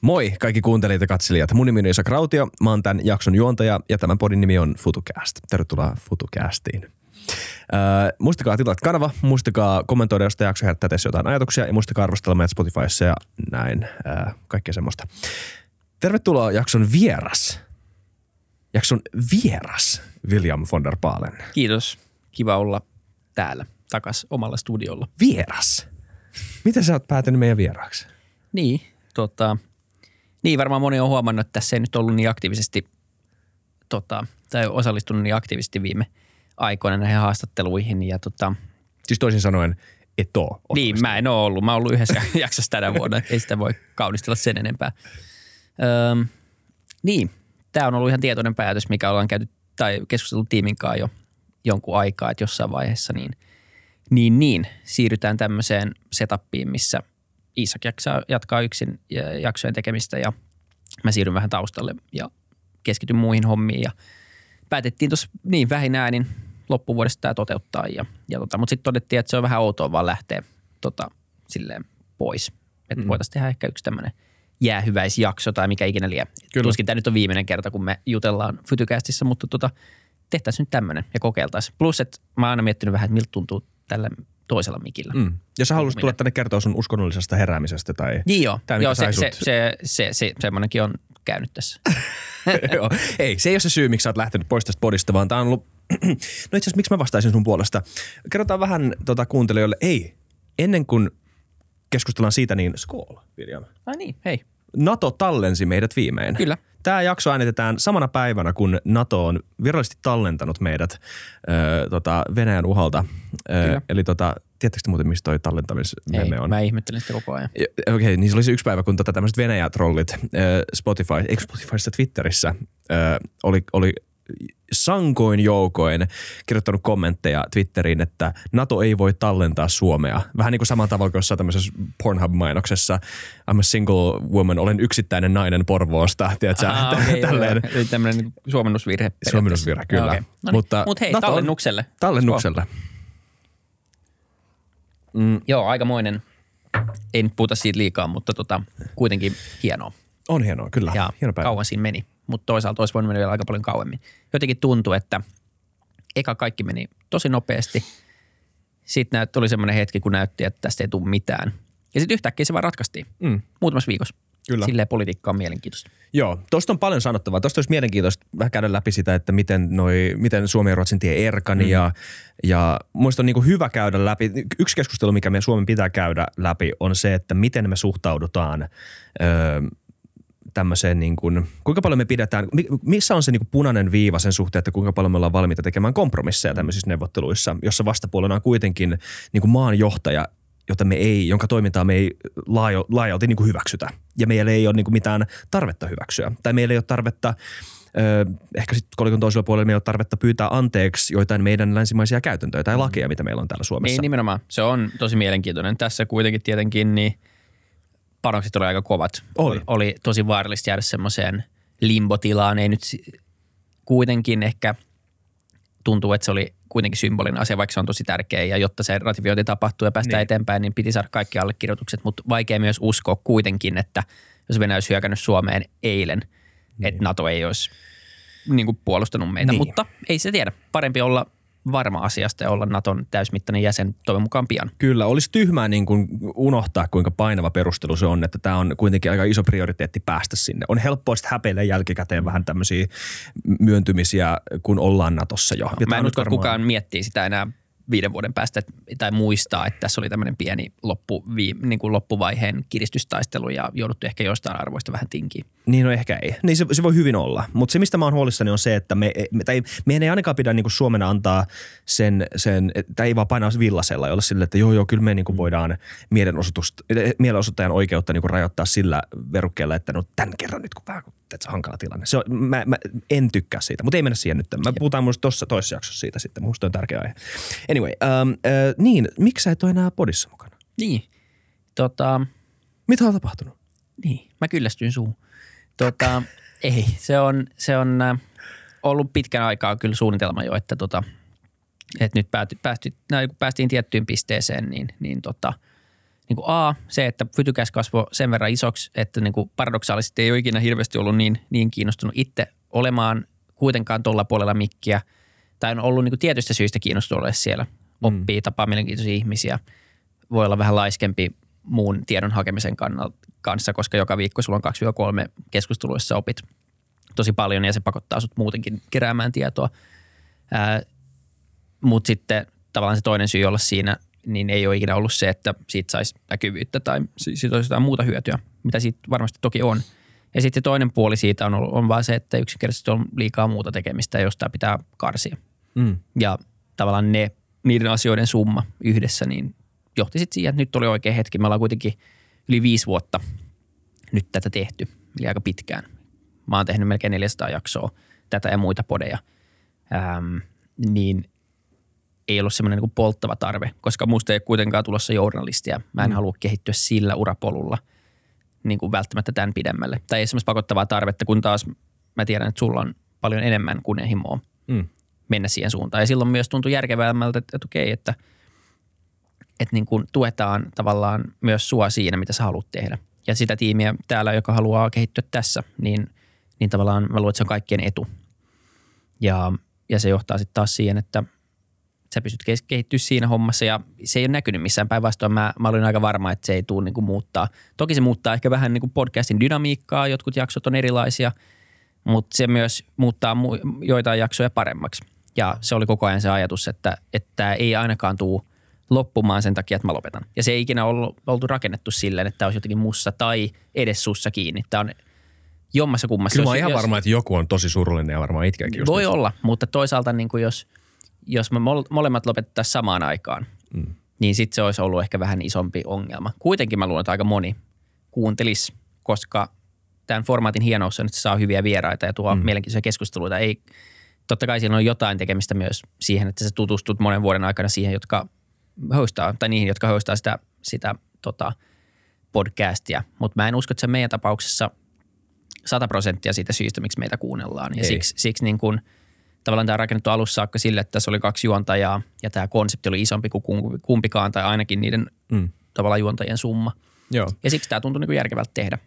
Moi kaikki kuuntelijat ja katselijat. Mun nimi on Isa Krautio, mä oon tämän jakson juontaja ja tämän podin nimi on FutuCast. Tervetuloa FutuCastiin. Äh, muistakaa tilata kanava, muistakaa kommentoida, jos tämä jakso herättää teissä jotain ajatuksia ja muistakaa arvostella meidät Spotifyssa ja näin, äh, kaikkea semmoista. Tervetuloa jakson vieras. Jakson vieras, William von der Baalen. Kiitos. Kiva olla täällä takas omalla studiolla. Vieras? Miten sä oot päätynyt meidän vieraaksi? Niin, tota, niin varmaan moni on huomannut, että tässä ei nyt ollut niin aktiivisesti tota, tai osallistunut niin aktiivisesti viime aikoina näihin haastatteluihin. Ja tota, Siis toisin sanoen, et oo niin, mä en ole ollut. Mä oon ollut yhdessä jaksossa tänä vuonna. Ei sitä voi kaunistella sen enempää. Öm, niin, tämä on ollut ihan tietoinen päätös, mikä ollaan käyty tai keskustellut tiimin kanssa jo jonkun aikaa, että jossain vaiheessa niin, niin, niin siirrytään tämmöiseen setupiin, missä Iisak jaksaa, jatkaa yksin ja- jaksojen tekemistä ja mä siirryn vähän taustalle ja keskityn muihin hommiin ja päätettiin tuossa niin vähin äänin loppuvuodesta tämä toteuttaa ja, ja tota, mutta sitten todettiin, että se on vähän outoa vaan lähteä tota, silleen pois. Että mm. voitaisiin tehdä ehkä yksi tämmöinen jäähyväisjakso tai mikä ikinä liian. Kyllä. Tuskin tämä nyt on viimeinen kerta, kun me jutellaan Fytycastissa, mutta tota, tehtäisiin nyt tämmöinen ja kokeiltaisiin. Plus, että mä oon aina miettinyt vähän, että miltä tuntuu tällä toisella mikillä. Mm. Jos sä haluaisit tulla tänne kertoa sun uskonnollisesta heräämisestä tai... Niin joo, Tää, mikä joo se, sai se, sut- se, se, se, semmoinenkin on käynyt tässä. Joo. Ei, se ei ole se syy, miksi sä oot lähtenyt pois tästä podista, vaan tää on ollut... no itse asiassa, miksi mä vastaisin sun puolesta? Kerrotaan vähän tota, kuuntelijoille. Ei, ennen kuin keskustellaan siitä, niin skool, William. Ai niin, hei. NATO tallensi meidät viimein. Kyllä. Tämä jakso äänitetään samana päivänä, kun NATO on virallisesti tallentanut meidät ö, tota, Venäjän uhalta. Ö, Kyllä. eli tota, tiedättekö te muuten, mistä toi Ei, tallentamismeme on? mä ihmettelen sitä koko ajan. Ja- Okei, niin se oli se yksi päivä, kun tota tämmöiset Venäjä-trollit äh, Spotify, eikö Spotifyssa Twitterissä äh, oli, oli sankoin joukoin kirjoittanut kommentteja Twitteriin, että NATO ei voi tallentaa Suomea. Vähän niin kuin samalla tavalla kuin jossain tämmöisessä Pornhub-mainoksessa I'm a single woman, olen yksittäinen nainen Porvoosta, tiedätkö? Ah, okei, Tälleen. joo. Tämmöinen niin suomennusvirhe. Suomennusvirhe, kyllä. Okei. No niin. Mutta Mut hei, NATO tallennukselle. Tallennukselle. Joo, aikamoinen. Ei nyt puhuta siitä liikaa, mutta tota, kuitenkin hienoa. On hienoa, kyllä. Ja Hieno päivä. kauan siinä meni. Mutta toisaalta olisi voinut mennä vielä aika paljon kauemmin. Jotenkin tuntui, että eka kaikki meni tosi nopeasti. Sitten näyt, tuli semmoinen hetki, kun näytti, että tästä ei tule mitään. Ja sitten yhtäkkiä se vaan ratkaistiin. Mm. Muutamassa viikossa. Kyllä. Silleen politiikka on mielenkiintoista. Joo, tuosta on paljon sanottavaa. Tuosta olisi mielenkiintoista vähän käydä läpi sitä, että miten, noi, miten Suomi ja Ruotsin tie erkani mm. ja, ja muista on niin hyvä käydä läpi. Yksi keskustelu, mikä meidän Suomen pitää käydä läpi, on se, että miten me suhtaudutaan öö, tämmöiseen niin kuin, kuinka paljon me pidetään, mi- missä on se niin kuin punainen viiva sen suhteen, että kuinka paljon me ollaan valmiita tekemään kompromisseja tämmöisissä neuvotteluissa, jossa vastapuolena on kuitenkin niin kuin maanjohtaja, jota me ei, jonka toimintaa me ei laajo, laajalti niin kuin hyväksytä. Ja meillä ei ole niin kuin mitään tarvetta hyväksyä. Tai meillä ei ole tarvetta, ehkä sitten kolikon toisella puolella meillä ei ole tarvetta pyytää anteeksi joitain meidän länsimaisia käytäntöjä tai lakeja, mitä meillä on täällä Suomessa. Niin nimenomaan. Se on tosi mielenkiintoinen. Tässä kuitenkin tietenkin niin panokset oli aika kovat. Oli. Oli tosi vaarallista jäädä semmoiseen limbotilaan. Ei nyt kuitenkin ehkä tuntuu, että se oli kuitenkin symbolinen asia, vaikka se on tosi tärkeä. Ja jotta se ratifiointi tapahtuu ja päästään Niin. eteenpäin, niin piti saada kaikki allekirjoitukset. Mutta vaikea myös uskoa kuitenkin, että jos Venäjä olisi hyökännyt Suomeen eilen, niin. että NATO ei olisi niin kuin puolustanut meitä. Niin. Mutta ei se tiedä. Parempi olla varma asiasta ja olla Naton täysmittainen jäsen toivon mukaan pian. Kyllä, olisi tyhmää niin kuin unohtaa, kuinka painava perustelu se on, että tämä on kuitenkin aika iso prioriteetti päästä sinne. On helppoa sitten häpeillä jälkikäteen vähän tämmöisiä myöntymisiä, kun ollaan Natossa jo. Ja Mä en nyt usko, varmaan- kukaan miettii sitä enää viiden vuoden päästä tai muistaa, että tässä oli tämmöinen pieni loppu, niin kuin loppuvaiheen kiristystaistelu ja jouduttu ehkä jostain arvoista vähän tinkiin. Niin no ehkä ei. Niin se, se voi hyvin olla. Mutta se, mistä mä oon huolissani on se, että me, me, tai meidän ei ainakaan pidä niinku Suomena antaa sen, sen tai ei vaan painaa villasella ja olla sille, että joo joo, kyllä me niinku voidaan mielenosoitusta, mielenosoittajan oikeutta niinku rajoittaa sillä verukkeella, että no tämän kerran nyt kun vähän että se on hankala tilanne. Se on, mä, mä, en tykkää siitä, mutta ei mennä siihen nyt. Mä puhutaan muista tuossa toisessa jaksossa siitä sitten. Musta on tärkeä aihe. Anyway, um, uh, niin, miksi sä et ole enää podissa mukana? Niin, tota, Mitä on tapahtunut? niin, mä kyllästyin suun. Tota, ei, se on, se on äh, ollut pitkän aikaa kyllä suunnitelma jo, että tota, että nyt pääty, päästy, näin, kun päästiin tiettyyn pisteeseen, niin, niin, tota, niin kuin A, se, että Fytykäs kasvoi sen verran isoksi, että niin kuin paradoksaalisesti ei ole ikinä hirveästi ollut niin, niin kiinnostunut itse olemaan kuitenkaan tuolla puolella mikkiä, tai on ollut niin kuin tietystä syistä kiinnostunut olemaan siellä. Oppii, mm. tapaa mielenkiintoisia ihmisiä, voi olla vähän laiskempi muun tiedon hakemisen kannalta, kanssa, koska joka viikko sulla on 2-3 keskusteluissa opit tosi paljon ja se pakottaa sut muutenkin keräämään tietoa. Mutta sitten tavallaan se toinen syy olla siinä, niin ei ole ikinä ollut se, että siitä saisi näkyvyyttä tai siitä olisi jotain muuta hyötyä, mitä siitä varmasti toki on. Ja sitten toinen puoli siitä on, ollut, on vaan se, että yksinkertaisesti on liikaa muuta tekemistä ja jostain pitää karsia. Mm. Ja tavallaan ne, niiden asioiden summa yhdessä niin johti sitten siihen, että nyt oli oikea hetki. Me ollaan kuitenkin yli viisi vuotta nyt tätä tehty, eli aika pitkään. Mä oon tehnyt melkein 400 jaksoa tätä ja muita podeja. Ähm, niin ei ollut semmoinen niin polttava tarve, koska musta ei ole kuitenkaan tulossa journalistia. Mä en mm. halua kehittyä sillä urapolulla niin kuin välttämättä tämän pidemmälle. Tai ei semmoista pakottavaa tarvetta, kun taas mä tiedän, että sulla on paljon enemmän kunnianhimoa mm. mennä siihen suuntaan. Ja silloin myös tuntui järkevämmältä, että, että okei, että, että niin kuin tuetaan tavallaan myös sua siinä, mitä sä haluat tehdä. Ja sitä tiimiä täällä, joka haluaa kehittyä tässä, niin, niin tavallaan mä luulen, että se on kaikkien etu. Ja, ja se johtaa sitten taas siihen, että – sä pystyt kehittyä siinä hommassa ja se ei ole näkynyt missään päinvastoin. Mä, mä olin aika varma, että se ei tule niin kuin muuttaa. Toki se muuttaa ehkä vähän niin kuin podcastin dynamiikkaa, jotkut jaksot on erilaisia, mutta se myös muuttaa mu- joitain jaksoja paremmaksi. Ja se oli koko ajan se ajatus, että, että ei ainakaan tule loppumaan sen takia, että mä lopetan. Ja se ei ikinä ollut, oltu rakennettu silleen, että tämä olisi jotenkin mussa tai edes sussa kiinni. Tämä on jommassa kummassa. Kyllä mä oon ihan jos, varma, että joku on tosi surullinen ja varmaan itkeäkin. Voi olla, mutta toisaalta niin kuin jos – jos me molemmat lopetettaisiin samaan aikaan, mm. niin sitten se olisi ollut ehkä vähän isompi ongelma. Kuitenkin mä luulen, että aika moni kuuntelisi, koska tämän formaatin hienous on, että se saa hyviä vieraita ja tuo mm. mielenkiintoisia keskusteluita. Ei, totta kai siinä on jotain tekemistä myös siihen, että sä tutustut monen vuoden aikana siihen, jotka hostaa, tai niihin, jotka hostaa sitä, sitä tota, podcastia. Mutta mä en usko, että se meidän tapauksessa 100 prosenttia siitä syystä, miksi meitä kuunnellaan. Ja Ei. siksi, siksi niin kuin – tavallaan tämä rakennettu alussa saakka sille, että tässä oli kaksi juontajaa ja tämä konsepti oli isompi kuin kumpikaan tai ainakin niiden mm. tavallaan juontajien summa. Joo. Ja siksi tämä tuntui niin järkevältä tehdä.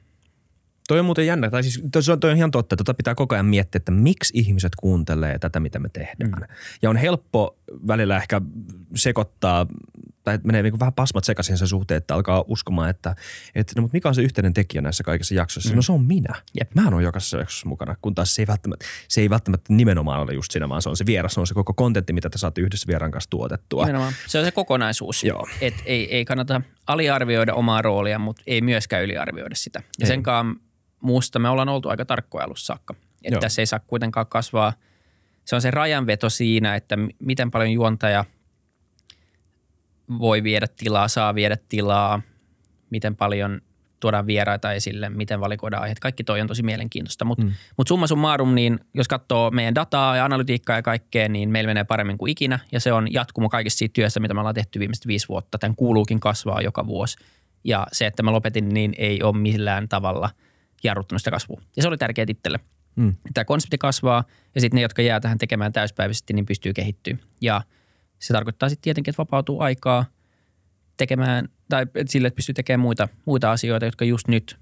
Toi on muuten jännä, tai siis toi on, toi on ihan totta, tota pitää koko ajan miettiä, että miksi ihmiset kuuntelee tätä, mitä me tehdään. Mm. Ja on helppo välillä ehkä sekoittaa tai menee niin vähän pasmat sekaisin sen suhteen, että alkaa uskomaan, että, että no, mutta mikä on se yhteinen tekijä näissä kaikissa jaksoissa? Mm. No se on minä. Jep. Mä oon jokaisessa jaksossa mukana, kun taas se ei, välttämättä, se ei välttämättä nimenomaan ole just siinä, vaan se on se vieras, se on se koko kontentti, mitä te saatte yhdessä vieraan kanssa tuotettua. Nimenomaan. Se on se kokonaisuus. Joo. Et ei, ei kannata aliarvioida omaa roolia, mutta ei myöskään yliarvioida sitä. Ja ei. senkaan muusta me ollaan oltu aika tarkkoja alussa saakka. Että tässä ei saa kuitenkaan kasvaa. Se on se rajanveto siinä, että miten paljon juontaja – voi viedä tilaa, saa viedä tilaa, miten paljon tuodaan vieraita esille, miten valikoidaan aiheet. Kaikki toi on tosi mielenkiintoista, mutta mm. mut summa summarum, niin jos katsoo meidän dataa ja analytiikkaa ja kaikkea, niin meillä menee paremmin kuin ikinä ja se on jatkumo kaikesta siitä työstä, mitä me ollaan tehty viimeiset viisi vuotta. Tämän kuuluukin kasvaa joka vuosi ja se, että mä lopetin, niin ei ole millään tavalla jarruttanut sitä kasvua. Ja se oli tärkeää itselle. Mm. Tämä konsepti kasvaa ja sitten ne, jotka jää tähän tekemään täyspäiväisesti, niin pystyy kehittyä. Ja – se tarkoittaa sitten tietenkin, että vapautuu aikaa tekemään, tai sille, että pystyy tekemään muita, muita asioita, jotka just nyt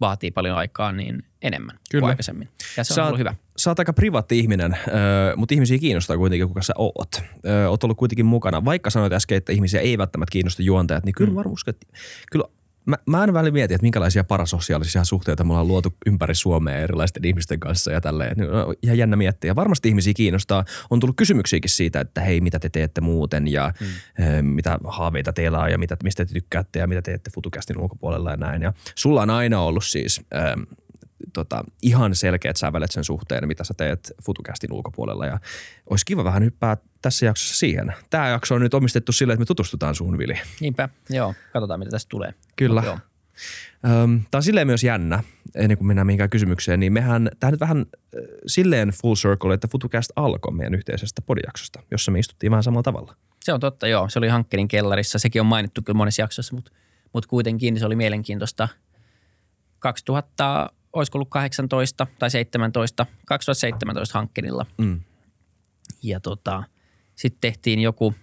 vaatii paljon aikaa niin enemmän Kyllä. kuin aikaisemmin. Ja se on ollut hyvä. Sä oot aika privaatti ihminen, mutta ihmisiä kiinnostaa kuitenkin, kuka sä oot. Oot ollut kuitenkin mukana. Vaikka sanoit äsken, että ihmisiä ei välttämättä kiinnosta juontajat, niin kyllä mm. varmaan että kyllä Mä, mä en välillä mieti, että minkälaisia parasosiaalisia suhteita mulla on luotu ympäri Suomea erilaisten ihmisten kanssa ja tälleen. No, ihan jännä miettiä. Ja varmasti ihmisiä kiinnostaa. On tullut kysymyksiäkin siitä, että hei, mitä te teette muuten ja mm. e, mitä haaveita teillä on ja mitä, mistä te tykkäätte ja mitä teette FutuCastin ulkopuolella ja näin. Ja sulla on aina ollut siis e, tota, ihan selkeät sävelet sen suhteen, mitä sä teet FutuCastin ulkopuolella. Ja olisi kiva vähän hyppää tässä jaksossa siihen. Tämä jakso on nyt omistettu sille, että me tutustutaan suhun, Vili. Niinpä, joo. Katsotaan, mitä tästä tulee. Kyllä. No, Tämä on silleen myös jännä, ennen kuin mennään mihinkään kysymykseen, niin mehän, tämä nyt vähän silleen full circle, että FutuCast alkoi meidän yhteisestä podijaksosta, jossa me istuttiin vähän samalla tavalla. Se on totta, joo. Se oli Hankkerin kellarissa. Sekin on mainittu kyllä monessa jaksossa, mutta, mutta kuitenkin se oli mielenkiintoista. 2000 olisiko ollut 18 tai 17, 2017 hankkeella. Mm. Ja tota, sitten tehtiin joku,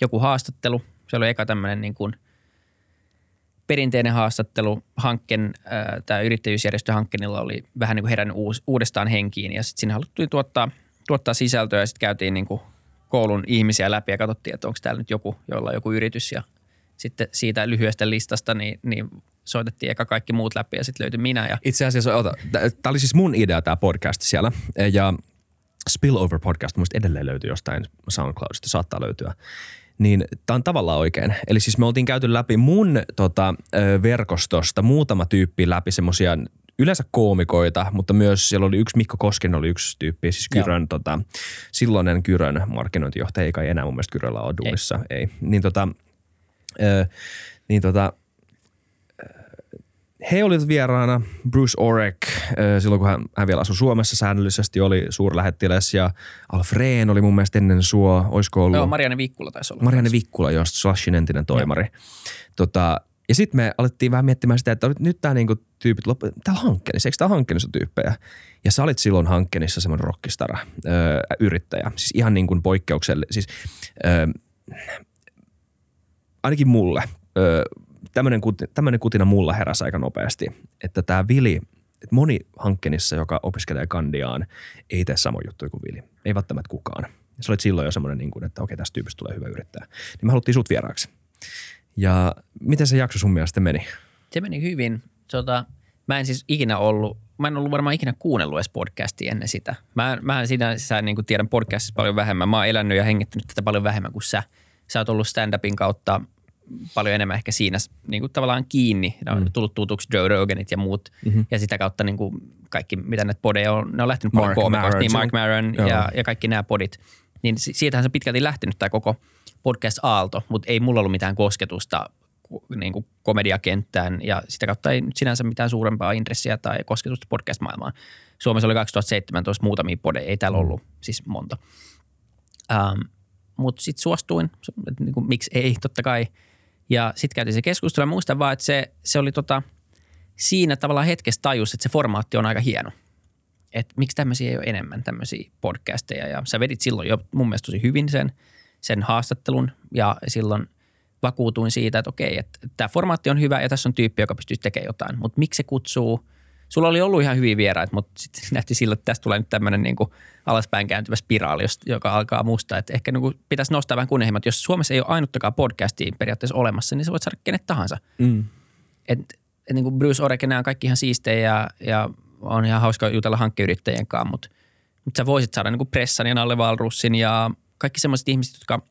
joku haastattelu. Se oli eka tämmöinen niin kuin perinteinen haastattelu. Hankken, tämä yrittäjyysjärjestö Hankkenilla oli vähän niin kuin herännyt uus, uudestaan henkiin ja sitten sinne haluttiin tuottaa, tuottaa sisältöä ja sitten käytiin niin kuin koulun ihmisiä läpi ja katsottiin, että onko täällä nyt joku, jolla on joku yritys ja sitten siitä lyhyestä listasta niin, niin soitettiin eka kaikki muut läpi ja sitten löytyi minä. Ja... Itse asiassa, ota, tämä oli siis mun idea tämä podcast siellä ja Spillover podcast muista edelleen löytyy jostain SoundCloudista, saattaa löytyä. Niin tämä on tavallaan oikein. Eli siis me oltiin käyty läpi mun tota, verkostosta muutama tyyppi läpi semmosia yleensä koomikoita, mutta myös siellä oli yksi Mikko Kosken oli yksi tyyppi, siis Kyrön, tota, silloinen Kyrön markkinointijohtaja, ei kai enää mun mielestä Kyröllä ole duunissa, ei. ei. Niin tota, ö, niin tota, he olivat vieraana, Bruce Orek, silloin kun hän, hän vielä asui Suomessa säännöllisesti, oli suurlähettiläs ja Alfreen oli mun mielestä ennen sua, olisiko ollut? Joo, Marianne Vikkula taisi olla. Marianne Vikkula, josta Slashin entinen toimari. Tota, ja sitten me alettiin vähän miettimään sitä, että nyt tämä niinku tyypit loppu, täällä on Hankkenissa, eikö täällä Hankkenissa tyyppejä? Ja sä olit silloin Hankkenissa semmoinen rockistara, öö, yrittäjä, siis ihan niin kuin poikkeukselle, siis öö, ainakin mulle, öö, tämmöinen, tämmöinen kutina mulla heräsi aika nopeasti, että tämä Vili, että moni Hankkenissa, joka opiskelee kandiaan, ei tee samoin juttuja kuin Vili. Ei välttämättä kukaan. Se oli silloin jo semmoinen, niin kuin, että okei, tästä tyypistä tulee hyvä yrittäjä. Niin me haluttiin sut vieraaksi. Ja miten se jakso sun mielestä meni? Se meni hyvin. Tota, mä en siis ikinä ollut, mä en ollut varmaan ikinä kuunnellut edes podcastia ennen sitä. Mä, mä en sinänsä niin kuin tiedän podcastista paljon vähemmän. Mä oon elänyt ja hengittänyt tätä paljon vähemmän kuin sä. Sä oot ollut stand-upin kautta paljon enemmän ehkä siinä niin kuin tavallaan kiinni. Ne on mm. tullut tutuksi Joe Roganit ja muut. Mm-hmm. Ja sitä kautta niin kuin kaikki, mitä näitä podeja on, ne on lähtenyt Mark paljon koomikoista. Niin Mark Maron ja, ja kaikki nämä podit. Niin siitähän se pitkälti lähtenyt tämä koko podcast-aalto, mutta ei mulla ollut mitään kosketusta niin kuin komediakenttään ja sitä kautta ei nyt sinänsä mitään suurempaa intressiä tai kosketusta podcast-maailmaan. Suomessa oli 2017 muutamia podeja, ei täällä mm. ollut siis monta. Um, mutta sitten suostuin, niin kuin, miksi ei, totta kai – ja sitten käytiin se keskustelu. Muistan vaan, että se, se oli tota, siinä tavallaan hetkessä tajus, että se formaatti on aika hieno. Että miksi tämmöisiä ei ole enemmän, tämmöisiä podcasteja. Ja sä vedit silloin jo mun mielestä tosi hyvin sen, sen haastattelun. Ja silloin vakuutuin siitä, että okei, että tämä formaatti on hyvä ja tässä on tyyppi, joka pystyy tekemään jotain. Mutta miksi se kutsuu – Sulla oli ollut ihan hyviä vieraita, mutta sitten nähti sillä, että tästä tulee nyt tämmöinen niin kuin alaspäin kääntyvä spiraali, joka alkaa musta. Että ehkä niin kuin pitäisi nostaa vähän kunnianhimoa, jos Suomessa ei ole ainuttakaan podcastia periaatteessa olemassa, niin sä voit saada kenet tahansa. Mm. Et, et niin kuin Bruce Oreke, nämä on kaikki ihan siistejä ja, ja on ihan hauska jutella hankkeyrittäjien kanssa, mutta, mutta sä voisit saada niin kuin Pressan ja Nalle Valrussin ja kaikki semmoiset ihmiset, jotka,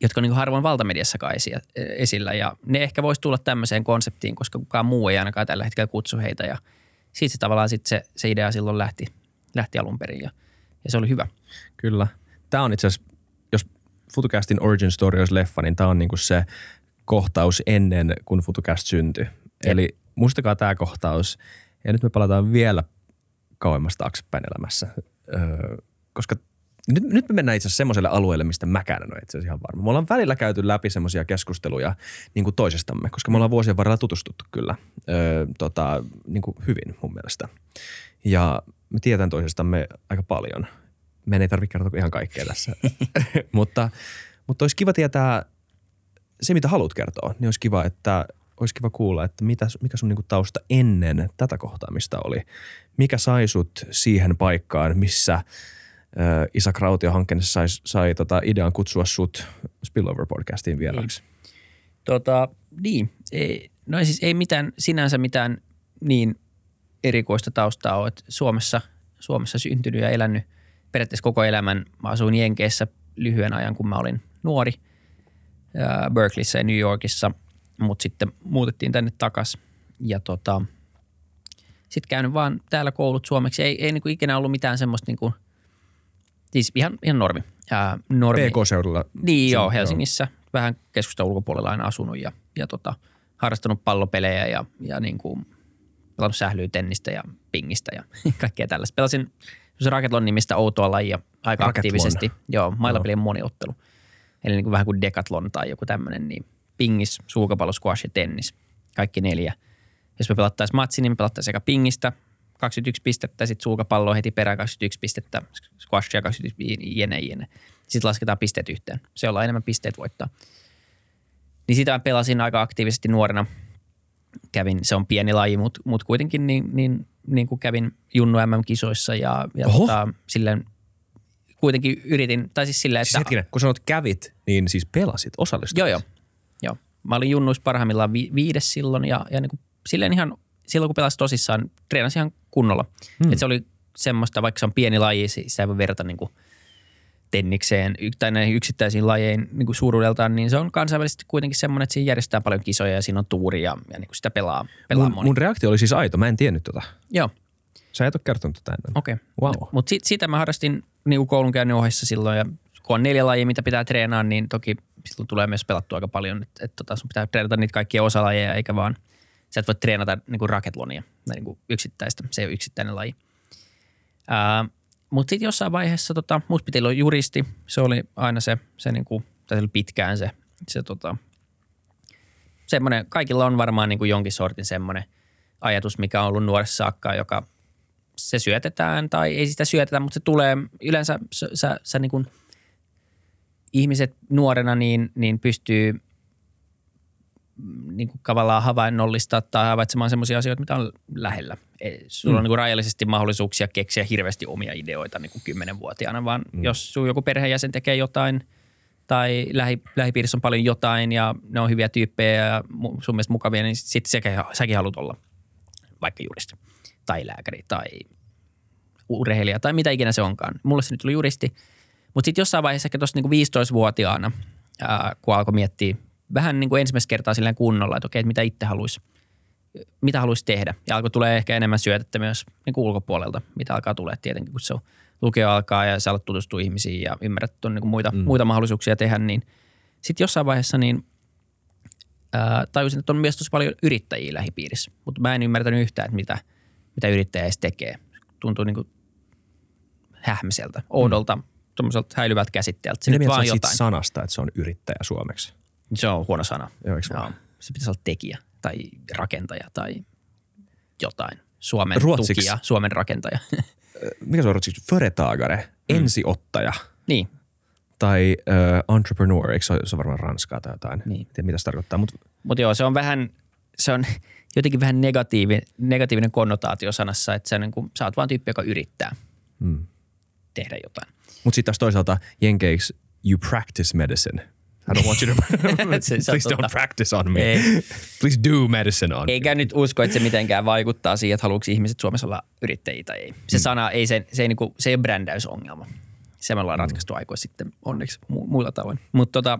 jotka on niin harvoin valtamediassakaan esillä. Ja ne ehkä voisi tulla tämmöiseen konseptiin, koska kukaan muu ei ainakaan tällä hetkellä kutsu heitä ja – siitä se tavallaan sit se, se idea silloin lähti, lähti alun perin ja, ja se oli hyvä. Kyllä. Tämä on itse asiassa, jos Futucastin origin story olisi leffa, niin tämä on niinku se kohtaus ennen kuin Futucast syntyi. Jep. Eli muistakaa tämä kohtaus. Ja nyt me palataan vielä kauemmas taaksepäin elämässä, öö, koska nyt, nyt me mennään itse asiassa semmoiselle alueelle, mistä mäkään en ole itse asiassa ihan varma. Me ollaan välillä käyty läpi semmoisia keskusteluja niin kuin toisestamme, koska me ollaan vuosien varrella tutustuttu kyllä öö, tota, niin kuin hyvin mun mielestä. Ja me tiedetään toisestamme aika paljon. Meidän ei tarvitse kertoa ihan kaikkea tässä, mutta, mutta olisi kiva tietää se, mitä haluat kertoa, niin olisi kiva, että olisi kiva kuulla, että mitä, mikä sun niinku tausta ennen tätä kohtaamista oli. Mikä sai sut siihen paikkaan, missä – Isa Krautio hankkeessa sai, sai tota idean kutsua sut Spillover-podcastiin vieraaksi. Niin. Tota, niin. Ei, no siis ei mitään, sinänsä mitään niin erikoista taustaa ole. Suomessa, Suomessa syntynyt ja elänyt periaatteessa koko elämän. Mä asuin Jenkeissä lyhyen ajan, kun mä olin nuori Berkeleyssä ja New Yorkissa, mutta sitten muutettiin tänne takas ja tota, sitten käynyt vaan täällä koulut suomeksi. Ei, ei niinku ikinä ollut mitään semmoista niinku – Siis ihan, ihan normi. Ää, normi. PK-seudulla? Niin joo, Helsingissä. Joo. Vähän keskustan ulkopuolella aina asunut ja, ja tota, harrastanut pallopelejä ja, ja niin kuin pelannut sählyä tennistä ja pingistä ja kaikkea tällaista. Pelasin se Racketlon nimistä outoa lajia aika Racketlon. aktiivisesti. Joo, mailapelien moniottelu. Eli niin kuin vähän kuin Decathlon tai joku tämmöinen, niin pingis, suukapallo, squash ja tennis. Kaikki neljä. Jos me pelattaisiin matsi, niin me pelattaisiin sekä pingistä, 21 pistettä, sitten suukapallo heti perään 21 pistettä, squashia 21, jene, jene. Sitten lasketaan pisteet yhteen. Se, on enemmän pisteet voittaa. Niin sitä pelasin aika aktiivisesti nuorena. kävin, se on pieni laji, mutta mut kuitenkin niin, niin, niin kuin kävin Junnu MM-kisoissa ja, ja Oho. tota, silleen kuitenkin yritin, tai siis silleen, Siis että hetkinen, kun sanot kävit, niin siis pelasit, osallistuit. Joo, joo. joo. Mä olin junnuissa parhaimmillaan vi- viides silloin ja, ja niin kuin, silleen ihan silloin kun pelasin tosissaan, treenasi ihan kunnolla. Hmm. Et se oli semmoista, vaikka se on pieni laji, se- sitä ei voi verrata niin kuin tennikseen tai näihin yksittäisiin lajeihin niin kuin suuruudeltaan, niin se on kansainvälisesti kuitenkin semmoinen, että siinä järjestetään paljon kisoja ja siinä on tuuri ja, ja niin kuin sitä pelaa, pelaa Mun, moni. mun reaktio oli siis aito, mä en tiennyt tota. Joo, Sä et ole kertonut tätä ennen. okei. Okay. Wow. Mutta sit, sitä mä harrastin niin kuin koulunkäynnin ohessa silloin ja kun on neljä lajia, mitä pitää treenaa, niin toki silloin tulee myös pelattua aika paljon. Että et, tota, sun pitää treenata niitä kaikkia osalajeja, eikä vaan, sä et voi treenata niin kuin raketlonia, niin kuin yksittäistä, se ei ole yksittäinen laji. Mutta sitten jossain vaiheessa, tota, musta piti olla juristi, se oli aina se, se niin kuin, tai se oli pitkään se, se tota, semmoinen, kaikilla on varmaan niin kuin jonkin sortin semmoinen ajatus, mikä on ollut nuoressa saakka, joka se syötetään tai ei sitä syötetä, mutta se tulee. Yleensä sä, sä, sä niin kuin, ihmiset nuorena niin, niin pystyy niin kuin tavallaan havainnollistaa tai havaitsemaan sellaisia asioita, mitä on lähellä. Ei- Sulla mm. on niin kuin rajallisesti mahdollisuuksia keksiä hirveästi omia ideoita niin kuin kymmenenvuotiaana, vaan mm. jos sun joku perheenjäsen tekee jotain tai lähi, lähipiirissä on paljon jotain ja ne on hyviä tyyppejä ja sun mielestä mukavia, niin sitten säkin, säkin haluat olla vaikka juristi tai lääkäri tai urheilija tai mitä ikinä se onkaan. Mulle se nyt tuli juristi. Mutta sitten jossain vaiheessa ehkä tuossa niinku 15-vuotiaana, ää, kun alkoi miettiä vähän niin kuin ensimmäistä kertaa silleen kunnolla, että okei, että mitä itse haluaisi mitä haluaisi tehdä. Ja alkoi tulee ehkä enemmän syötettä myös niin kuin ulkopuolelta, mitä alkaa tulee tietenkin, kun se on lukio alkaa ja sä alat tutustua ihmisiin ja ymmärrät, että on niin kuin muita, mm. muita mahdollisuuksia tehdä, niin sitten jossain vaiheessa niin ää, tajusin, että on myös tosi paljon yrittäjiä lähipiirissä, mutta mä en ymmärtänyt yhtään, että mitä, mitä yrittäjä edes tekee. Tuntuu niin kuin hähmiseltä, oudolta, mm. tuommoiselta häilyvältä käsitteeltä. Se Mitä vaan jotain. sanasta, että se on yrittäjä suomeksi? Se on huono sana. Joo, eikö vaan? Se pitäisi olla tekijä tai rakentaja tai jotain. Suomen Ruotsiksi- tukija, Suomen rakentaja. Mikä se on ruotsiksi? Företagare, mm. ensiottaja niin, tai uh, entrepreneur, eikö se ole, se on varmaan ranskaa tai jotain? Niin. En tiedä, mitä se tarkoittaa, mutta mutta joo, se on vähän, se on jotenkin vähän negatiivi, negatiivinen konnotaatio sanassa, että sä, niin kuin, sä oot vaan tyyppi, joka yrittää mm. tehdä jotain. mut sitten taas toisaalta jenkeiksi you practice medicine. I don't want you to, please don't practice on me. Ei. Please do medicine on Eikä nyt usko, että se mitenkään vaikuttaa siihen, että haluatko ihmiset Suomessa olla yrittäjiä tai ei. Se sana, ei se, se, ei niinku, se ei ole brändäysongelma. Se me ollaan ratkaistu aikoja sitten onneksi mu- muilla tavoin. Mutta tota,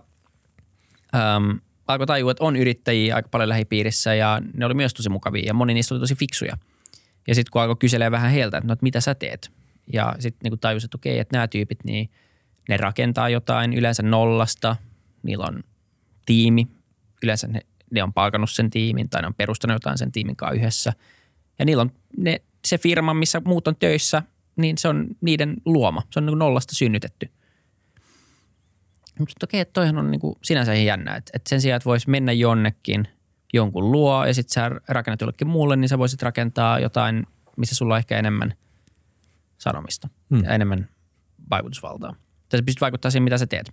äm, alkoi tajua, että on yrittäjiä aika paljon lähipiirissä ja ne oli myös tosi mukavia ja moni niistä oli tosi fiksuja. Ja sitten kun alkoi kyselee vähän heiltä, että no, että mitä sä teet? Ja sitten niin tajusin, että okei, että nämä tyypit, niin ne rakentaa jotain yleensä nollasta. Niillä on tiimi. Yleensä ne, ne on palkannut sen tiimin tai ne on perustanut jotain sen tiimin kanssa yhdessä. Ja niillä on ne, se firma, missä muut on töissä, niin se on niiden luoma. Se on niin nollasta synnytetty. Mutta okei, että toihan on niin kuin sinänsä ihan jännä. Että, että sen sijaan, että voisi mennä jonnekin jonkun luo ja sitten sä rakennat jollekin muulle, niin sä voisit rakentaa jotain, missä sulla on ehkä enemmän sanomista Hmm. ja enemmän vaikutusvaltaa. Tai sä pystyt vaikuttaa siihen, mitä sä teet.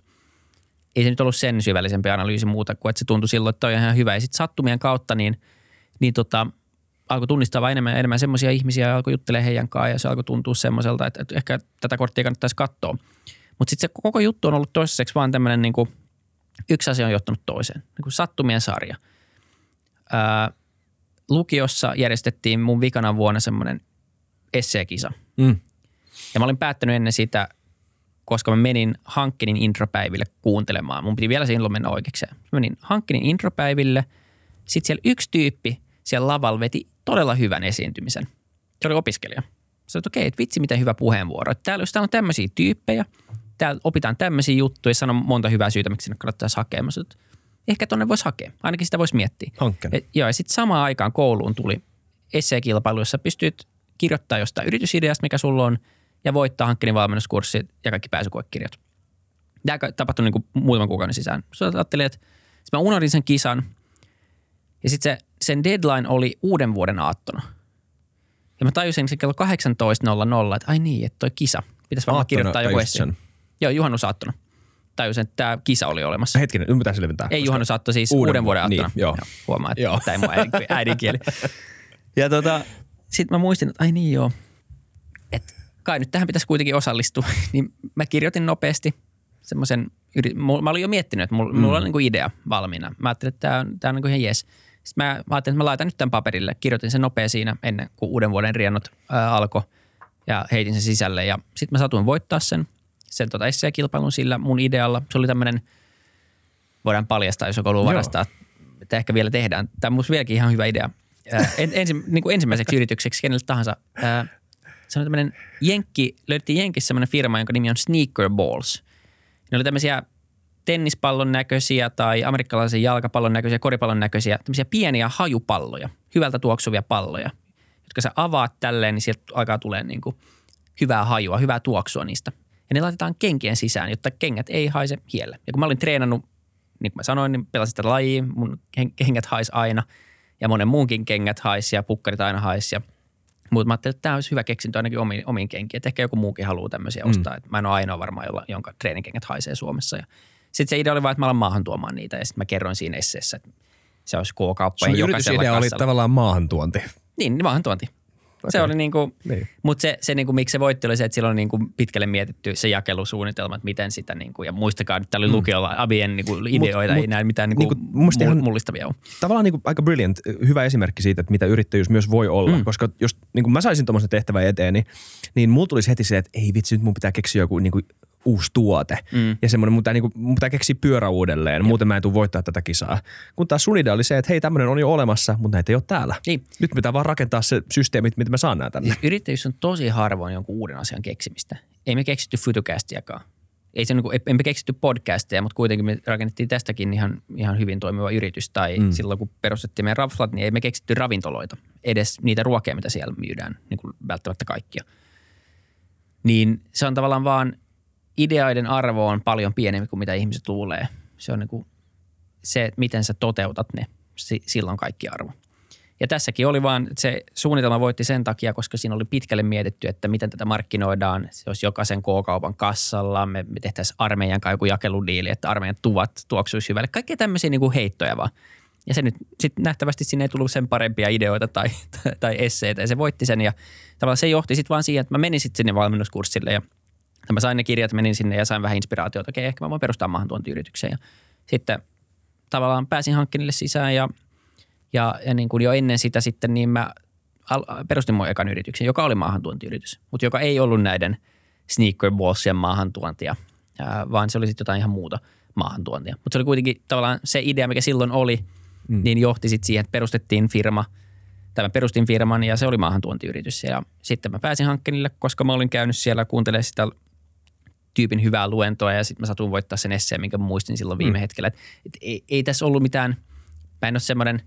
Ei se nyt ollut sen syvällisempi analyysi muuta kuin, että se tuntui silloin, että toi on ihan hyvä. Ja sitten sattumien kautta niin, niin tota, alkoi tunnistaa vaan enemmän ja enemmän semmoisia ihmisiä ja alkoi juttelemaan heidän kanssaan ja se alkoi tuntua semmoiselta, että, että ehkä tätä korttia kannattaisi katsoa. Mutta sitten se koko juttu on ollut toistaiseksi vaan tämmöinen niin kuin, yksi asia on johtanut toiseen, niin kuin sattumien sarja. Ää, lukiossa järjestettiin mun vikana vuonna semmoinen esseekisa. Mm. Ja mä olin päättänyt ennen sitä, koska mä menin Hankkinin intropäiville kuuntelemaan. Mun piti vielä silloin mennä oikeikseen. Mä menin Hankkinin intropäiville. Sitten siellä yksi tyyppi siellä lavalla veti todella hyvän esiintymisen. Se oli opiskelija. Sä että okei, että vitsi miten hyvä puheenvuoro. Että täällä, jos täällä on tämmöisiä tyyppejä, täällä opitaan tämmöisiä juttuja, sano monta hyvää syytä, miksi sinne kannattaisi hakea. Mä sanoin, ehkä tonne voisi hakea. Ainakin sitä voisi miettiä. Hankkeen. Joo, ja sitten samaan aikaan kouluun tuli esseekilpailu, jossa pystyt kirjoittaa jostain yritysideasta, mikä sulla on, ja voittaa hankkeen valmennuskurssit ja kaikki pääsykoekirjat. Tämä tapahtui niin kuin muutaman kuukauden sisään. Sitten ajattelin, että sit mä unohdin sen kisan, ja sitten se, sen deadline oli uuden vuoden aattona. Ja mä tajusin se kello 18.00, että ai niin, että toi kisa. Pitäisi varmaan Aattona kirjoittaa joku sen. Joo, juhannusaattona. tajusin, että tämä kisa oli olemassa. Hetkinen, nyt pitää selventää. Ei juhannusaatto, siis Uuden uuden, vuoden vuoden, aattona. niin, joo. Huomaa, että Joo. tämä ei mun äidin- äidinkieli. Ja tota, sitten mä muistin, että ai niin joo, että kai nyt tähän pitäisi kuitenkin osallistua. niin mä kirjoitin nopeasti semmoisen, mä olin jo miettinyt, että mulla, mm. mulla on niin kuin idea valmiina. Mä ajattelin, että tämä on, tää on niin kuin ihan jes. Sitten mä, ajattelin, että mä laitan nyt tämän paperille. Kirjoitin sen nopea siinä ennen kuin uuden vuoden riennot ää, alkoi ja heitin sen sisälle. Ja sitten mä satuin voittaa sen, sen tota esseekilpailun sillä mun idealla. Se oli tämmöinen, voidaan paljastaa, jos joku haluaa Joo. varastaa, että ehkä vielä tehdään. Tämä on vieläkin ihan hyvä idea. Ää, en, ensi, niin kuin ensimmäiseksi yritykseksi kenelle tahansa. Ää, se on tämmöinen Jenkki, löydettiin Jenkissä semmoinen firma, jonka nimi on Sneaker Balls. Ne oli tämmöisiä tennispallon näköisiä tai amerikkalaisen jalkapallon näköisiä, koripallon näköisiä, tämmöisiä pieniä hajupalloja, hyvältä tuoksuvia palloja, jotka sä avaat tälleen, niin sieltä alkaa tulee niin kuin hyvää hajua, hyvää tuoksua niistä. Ja ne laitetaan kenkien sisään, jotta kengät ei haise hielle. Ja kun mä olin treenannut, niin kuin mä sanoin, niin pelasin sitä lajia, mun ken- kengät hais aina ja monen muunkin kengät haisi ja pukkarit aina haisi ja mutta mä ajattelin, että tämä olisi hyvä keksintö ainakin omiin, omiin kenkiin. Että ehkä joku muukin haluaa tämmöisiä mm. ostaa. Et mä en ole ainoa varmaan, jolla, jonka treenikengät haisee Suomessa. Sitten se idea oli vaan, että mä alan maahan tuomaan niitä. Ja sitten mä kerroin siinä esseessä, että se olisi Sun K-kauppojen jokaisella yritysidea oli kassalla. tavallaan maahantuonti. Niin, maahan tuonti. Se oli niinku, Niin. mutta se, se niinku, miksi se voitti oli se, että sillä on niinku pitkälle mietitty se jakelusuunnitelma, että miten sitä niinku, ja muistakaa, että täällä oli lukiolla Abien niinku ideoita, mut ei näin mitään niinku, niinku mul- ihan- mullistavia ole. tavallaan niin kuin aika brilliant, hyvä esimerkki siitä, että mitä yrittäjyys myös voi olla. Mm. Koska jos niin kuin mä saisin tuommoisen tehtävän eteeni, niin mulla tulisi heti se, että ei vitsi, nyt mun pitää keksiä joku niin kuin uusi tuote. Mm. Ja semmoinen, pitää, niin kuin, pitää keksiä pyörä uudelleen, Jep. muuten mä en tule voittaa tätä kisaa. Kun taas sun idea oli se, että hei, tämmöinen on jo olemassa, mutta näitä ei ole täällä. Niin. Nyt pitää vaan rakentaa se systeemi, miten mä saan nää tänne. Yrittäjyys on tosi harvoin jonkun uuden asian keksimistä. Ei me keksitty Futucastiakaan. Ei se niinku, emme keksitty podcasteja, mutta kuitenkin me rakennettiin tästäkin ihan, ihan hyvin toimiva yritys. Tai mm. silloin, kun perustettiin meidän raflat, niin ei me keksitty ravintoloita. Edes niitä ruokia, mitä siellä myydään, niin kuin välttämättä kaikkia. Niin se on tavallaan vaan, ideoiden arvo on paljon pienempi kuin mitä ihmiset luulee. Se on niin kuin se, miten sä toteutat ne, si- silloin kaikki arvo. Ja tässäkin oli vaan, se suunnitelma voitti sen takia, koska siinä oli pitkälle mietitty, että miten tätä markkinoidaan. Se olisi jokaisen K-kaupan kassalla, me, me tehtäisiin armeijan kanssa joku jakeludiili, että armeijan tuvat tuoksuisi hyvälle. Kaikkea tämmöisiä niin kuin heittoja vaan. Ja se nyt sitten nähtävästi sinne ei tullut sen parempia ideoita tai, tai, tai esseitä ja se voitti sen. Ja tavallaan se johti sitten vaan siihen, että mä menin sitten sinne valmennuskurssille ja ja mä sain ne kirjat, menin sinne ja sain vähän inspiraatiota. Okei, ehkä mä voin perustaa maahantuontiyrityksen. Ja sitten tavallaan pääsin hankkeen sisään ja, ja, ja niin kuin jo ennen sitä sitten niin mä al- perustin mun ekan yrityksen, joka oli maahantuontiyritys, mutta joka ei ollut näiden sneaker ballsien maahantuontia, ää, vaan se oli sitten jotain ihan muuta maahantuontia. Mutta se oli kuitenkin tavallaan se idea, mikä silloin oli, mm. niin johti sitten siihen, että perustettiin firma, tai mä perustin firman ja se oli maahantuontiyritys. Ja sitten mä pääsin hankkeenille, koska mä olin käynyt siellä kuuntelemaan sitä tyypin hyvää luentoa ja sitten mä satuin voittaa sen esseen, minkä muistin silloin viime mm. hetkellä. Et, et ei, ei tässä ollut mitään, mä en ole semmoinen,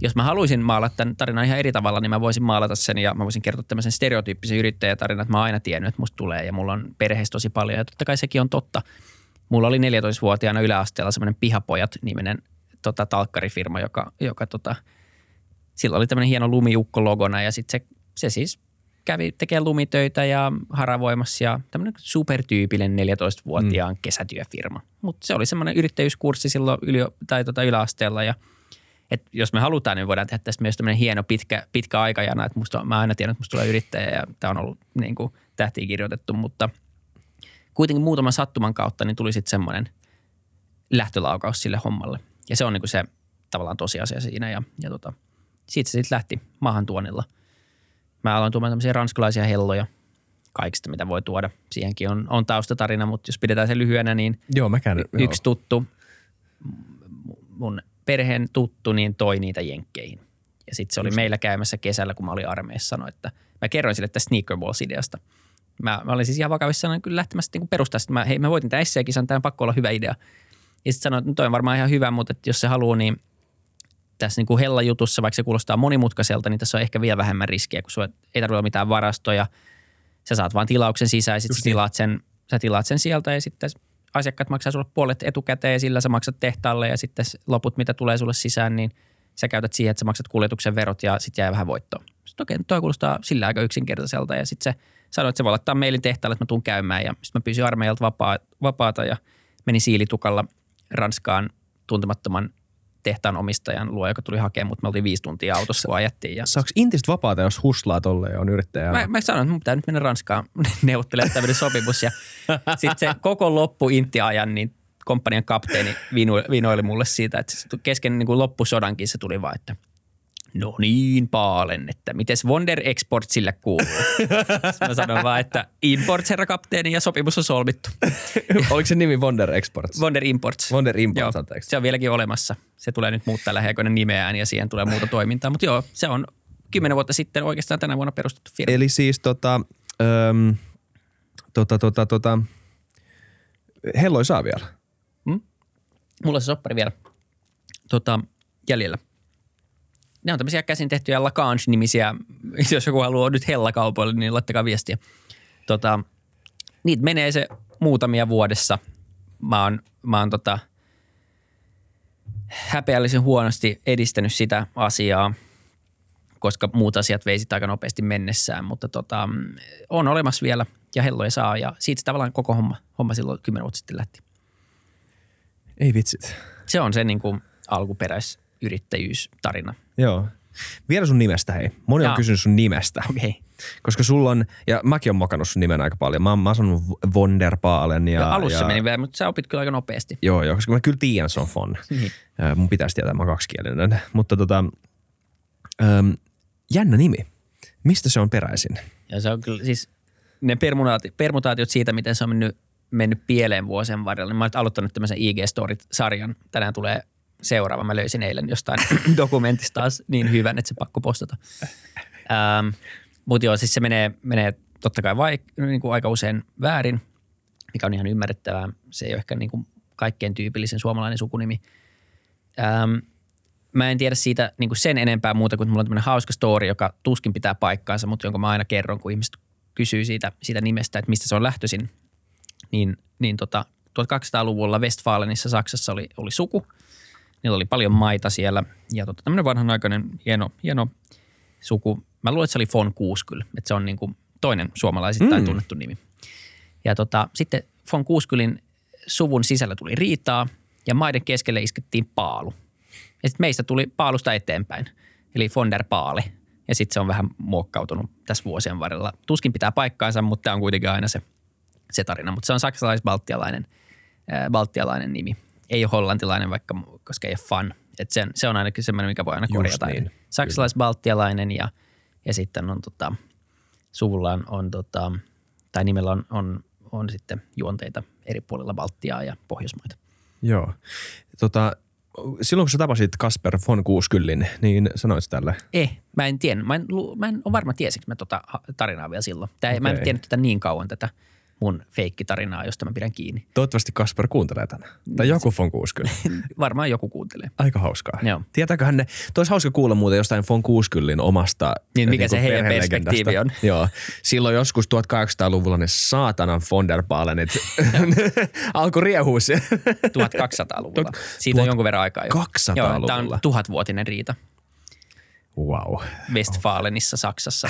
jos mä haluaisin maalata tämän tarinan ihan eri tavalla, niin mä voisin maalata sen ja mä voisin kertoa tämmöisen stereotyyppisen yrittäjätarinan, että mä oon aina tiennyt, että musta tulee ja mulla on perheessä tosi paljon ja totta kai sekin on totta. Mulla oli 14-vuotiaana yläasteella semmoinen Pihapojat-niminen tota, talkkarifirma, joka, joka tota, sillä oli tämmöinen hieno lumiukko logona ja sitten se, se siis kävi tekemään lumitöitä ja haravoimassa ja tämmöinen supertyypillinen 14-vuotiaan mm. kesätyöfirma. Mutta se oli semmoinen yrittäjyyskurssi silloin yli, tai tota yläasteella ja et jos me halutaan, niin voidaan tehdä tästä myös tämmöinen hieno pitkä, pitkä aikajana, että musta, mä aina tiedän, että musta tulee yrittäjä ja tämä on ollut niin kuin tähtiin kirjoitettu, mutta kuitenkin muutaman sattuman kautta niin tuli sitten semmoinen lähtölaukaus sille hommalle. Ja se on niin kuin se tavallaan tosiasia siinä ja, ja tota, siitä se sitten lähti maahantuonnilla. Mä aloin tuomaan tämmöisiä ranskalaisia helloja kaikista, mitä voi tuoda. Siihenkin on, on taustatarina, mutta jos pidetään se lyhyenä, niin Joo, mä käyn. yksi tuttu, m- mun perheen tuttu, niin toi niitä jenkkeihin. Ja sitten se oli meillä käymässä kesällä, kun mä olin armeijassa, sanoi, että mä kerroin sille tästä Sneaker Balls-ideasta. Mä, mä olin siis ihan vakavissaan kyllä lähtemässä niin perustaa sitä. Mä, hei, mä voitin tämän esseekisan, tämä on pakko olla hyvä idea. Ja sitten sanoin, että no toi on varmaan ihan hyvä, mutta että jos se haluaa, niin tässä niin kuin Hella-jutussa, vaikka se kuulostaa monimutkaiselta, niin tässä on ehkä vielä vähemmän riskiä, kun sulla ei tarvitse olla mitään varastoja. Sä saat vaan tilauksen sisään ja sitten sä tilaat, sen, sä tilaat sen sieltä ja sitten asiakkaat maksaa sulle puolet etukäteen ja sillä sä maksat tehtaalle ja sitten loput, mitä tulee sulle sisään, niin sä käytät siihen, että sä maksat kuljetuksen verot ja sitten jää vähän voittoa. Sitten okei, toi kuulostaa sillä aika yksinkertaiselta ja sitten se sanoi, että se voi laittaa mailin tehtaalle, että mä tuun käymään ja sitten mä pyysin armeijalta vapaa, vapaata ja meni siilitukalla Ranskaan tuntemattoman tehtaan omistajan luo, joka tuli hakemaan, mutta me oltiin viisi tuntia autossa, kun ajettiin. Ja... Saako intistä vapaata, jos huslaa tolle ja on yrittäjä? Mä, mä sanoin, että mun pitää nyt mennä Ranskaan neuvottelemaan tämmöinen sopimus. Ja sitten se koko loppu intiajan, niin komppanian kapteeni vinoili mulle siitä, että kesken niin kuin loppusodankin se tuli vaan, että no niin Paalen, että miten Wonder Export sille kuuluu. mä sanoin vaan, että Imports herra kapteeni ja sopimus on solmittu. Oliko se nimi Wonder Exports? Wonder Imports. Wonder Imports, joo, Se on vieläkin olemassa. Se tulee nyt muuttaa lähiaikoina nimeään ja siihen tulee muuta toimintaa. Mutta joo, se on kymmenen vuotta sitten oikeastaan tänä vuonna perustettu firma. Eli siis tota, öm, tota, tota, tota, Helloi saa vielä. Hmm? Mulla on se soppari vielä tota, jäljellä ne on tämmöisiä käsin tehtyjä Lacange-nimisiä. Jos joku haluaa nyt hellakaupoille, niin laittakaa viestiä. Tota, niitä menee se muutamia vuodessa. Mä oon, mä oon tota, häpeällisen huonosti edistänyt sitä asiaa, koska muut asiat veisit aika nopeasti mennessään, mutta tota, on olemassa vielä ja helloja saa ja siitä tavallaan koko homma, homma silloin kymmenen vuotta sitten lähti. Ei vitsit. Se on se niin kuin alkuperäisyrittäjyystarina. Joo. Vielä sun nimestä, hei. Moni Jaa. on kysynyt sun nimestä. Okay. Koska sulla on, ja mäkin on mokannut sun nimen aika paljon. Mä, mä oon sanonut Wonderpaalen. Ja, ja alussa ja, meni vielä, mutta sä opit kyllä aika nopeasti. Joo, joo, koska mä kyllä tiedän, se on fon. Niin. Mun pitäisi tietää, mä oon kaksikielinen. Mutta tota, ähm, jännä nimi. Mistä se on peräisin? Ja se on kyllä, siis ne permutaati, permutaatiot siitä, miten se on mennyt, mennyt pieleen vuosien varrella. Niin mä oon aloittanut tämmöisen IG Story-sarjan. Tänään tulee seuraava. Mä löysin eilen jostain dokumentista taas niin hyvän, että se pakko postata. Ähm, Mutta joo, siis se menee, menee totta kai vai, niin kuin aika usein väärin, mikä on ihan ymmärrettävää. Se ei ole ehkä niin kuin kaikkein tyypillisen suomalainen sukunimi. Ähm, mä en tiedä siitä niin kuin sen enempää muuta kuin, mulla on tämmöinen hauska story, joka tuskin pitää paikkaansa, mutta jonka mä aina kerron, kun ihmiset kysyy siitä, siitä nimestä, että mistä se on lähtöisin. Niin, niin tota, 1200-luvulla Westfalenissa Saksassa oli, oli suku – Niillä oli paljon maita siellä ja tota, tämmöinen vanhanaikainen hieno, hieno suku. Mä luulen, että se oli Fon Kuuskyl, että se on niin kuin toinen suomalaisittain mm. tunnettu nimi. Ja tota, sitten Fon Kuuskylin suvun sisällä tuli riitaa ja maiden keskelle iskettiin paalu. Ja sitten meistä tuli paalusta eteenpäin, eli Fonder Paale. Ja sitten se on vähän muokkautunut tässä vuosien varrella. Tuskin pitää paikkaansa, mutta tämä on kuitenkin aina se, se tarina. Mutta se on saksalais-baltialainen äh, baltialainen nimi ei ole hollantilainen, vaikka, koska ei ole fan. Et sen, se on ainakin semmoinen, mikä voi aina korjata. Niin, Saksalais-baltialainen ja, ja sitten on tota, suvulla on, on tota, tai nimellä on, on, on sitten juonteita eri puolilla Baltiaa ja Pohjoismaita. Joo. Tota, silloin kun sä tapasit Kasper von Kuuskyllin, niin sanoit tälle? Eh, mä en tiedä. Mä en, mä en ole varma, tiesikö mä tota tarinaa vielä silloin. Tää, okay. Mä en tiennyt tätä niin kauan tätä – mun feikkitarinaa, josta mä pidän kiinni. Toivottavasti Kasper kuuntelee tänä. Tai joku von Kuuskyl. Varmaan joku kuuntelee. Aika hauskaa. Joo. Tietääköhän ne, tois hauska kuulla muuten jostain von Kuuskyllin omasta niin, mikä niin se heidän perspektiivi on. Joo. Silloin joskus 1800-luvulla ne saatanan von der Baalenit alkoi riehua 1200-luvulla. Siitä on jonkun verran aikaa jo. 200-luvulla? Joo, tämä on tuhatvuotinen riita. Wow. Westfalenissa Saksassa.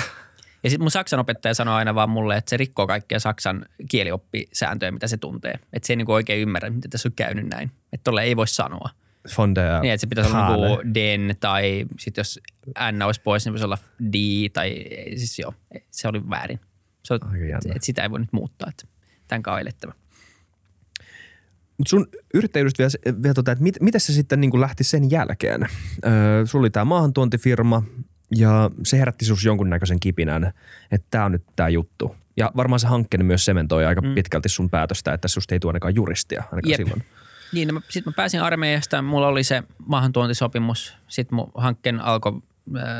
Ja sitten mun saksan opettaja sanoi aina vaan mulle, että se rikkoo kaikkia saksan kielioppisääntöjä, mitä se tuntee. Että se ei niinku oikein ymmärrä, miten tässä on käynyt näin. Että tolle ei voi sanoa. Von der niin, että se pitäisi olla niinku den tai sitten jos n olisi pois, niin voisi olla d tai siis joo, se oli väärin. Se on, että sitä ei voi nyt muuttaa, että tämän elettävä. Mutta sun yrittäjyydestä vielä, vielä tota, että mit, miten se sitten niin lähti sen jälkeen? Öö, sulla oli tämä maahantuontifirma, ja se herätti sinus jonkunnäköisen kipinän, että tämä on nyt tämä juttu. Ja varmaan se hankkeen myös sementoi aika mm. pitkälti sun päätöstä, että susta ei tule ainakaan juristia ainakaan Jep. silloin. Niin, no, sitten mä pääsin armeijasta, mulla oli se maahantuontisopimus. Sitten mun hankkeen alkoi,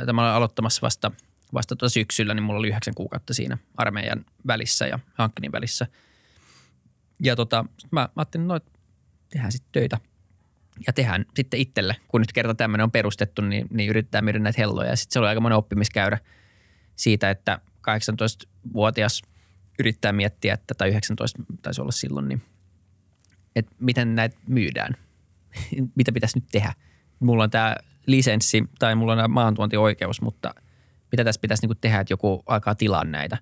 tämä olin aloittamassa vasta, vasta tuota syksyllä, niin mulla oli yhdeksän kuukautta siinä armeijan välissä ja hankkeen välissä. Ja tota, mä, mä ajattelin, no, tehdään sitten töitä – ja tehdään sitten itselle, kun nyt kerta tämmöinen on perustettu, niin, niin yritetään myydä näitä helloja. Ja sitten se oli aika monen oppimiskäyrä siitä, että 18-vuotias yrittää miettiä, että, tai 19 taisi olla silloin, niin että miten näitä myydään. Mitä pitäisi nyt tehdä? Mulla on tämä lisenssi tai mulla on maantuontioikeus, mutta mitä tässä pitäisi niinku tehdä, että joku alkaa tilaa näitä.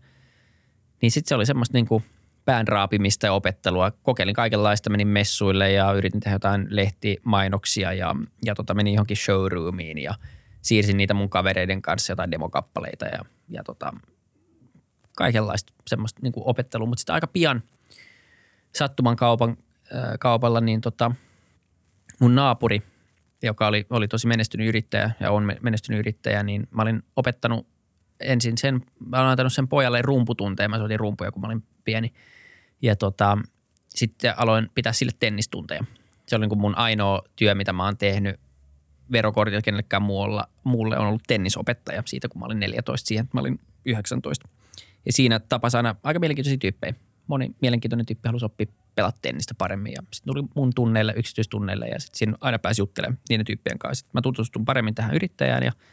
Niin sitten se oli semmoista niinku pään raapimista ja opettelua. Kokeilin kaikenlaista, menin messuille ja yritin tehdä jotain lehtimainoksia ja, ja tota, menin johonkin showroomiin ja siirsin niitä mun kavereiden kanssa jotain demokappaleita ja, ja tota, kaikenlaista semmoista niin opettelua. Mutta sitten aika pian sattuman kaupan, äh, kaupalla niin tota, mun naapuri, joka oli, oli tosi menestynyt yrittäjä ja on menestynyt yrittäjä, niin mä olin opettanut ensin sen, mä olen antanut sen pojalle rumputunteja. Mä soitin rumpuja, kun mä olin pieni. Ja tota, sitten aloin pitää sille tennistunteja. Se oli niin mun ainoa työ, mitä mä oon tehnyt verokortilla kenellekään muulla, muulle on ollut tennisopettaja siitä, kun mä olin 14 siihen, mä olin 19. Ja siinä tapas aina aika mielenkiintoisia tyyppejä. Moni mielenkiintoinen tyyppi halusi oppia pelata tennistä paremmin ja sitten tuli mun tunneille, yksityistunneille ja sitten siinä aina pääsi juttelemaan niiden tyyppien kanssa. Sitten mä tutustun paremmin tähän yrittäjään ja –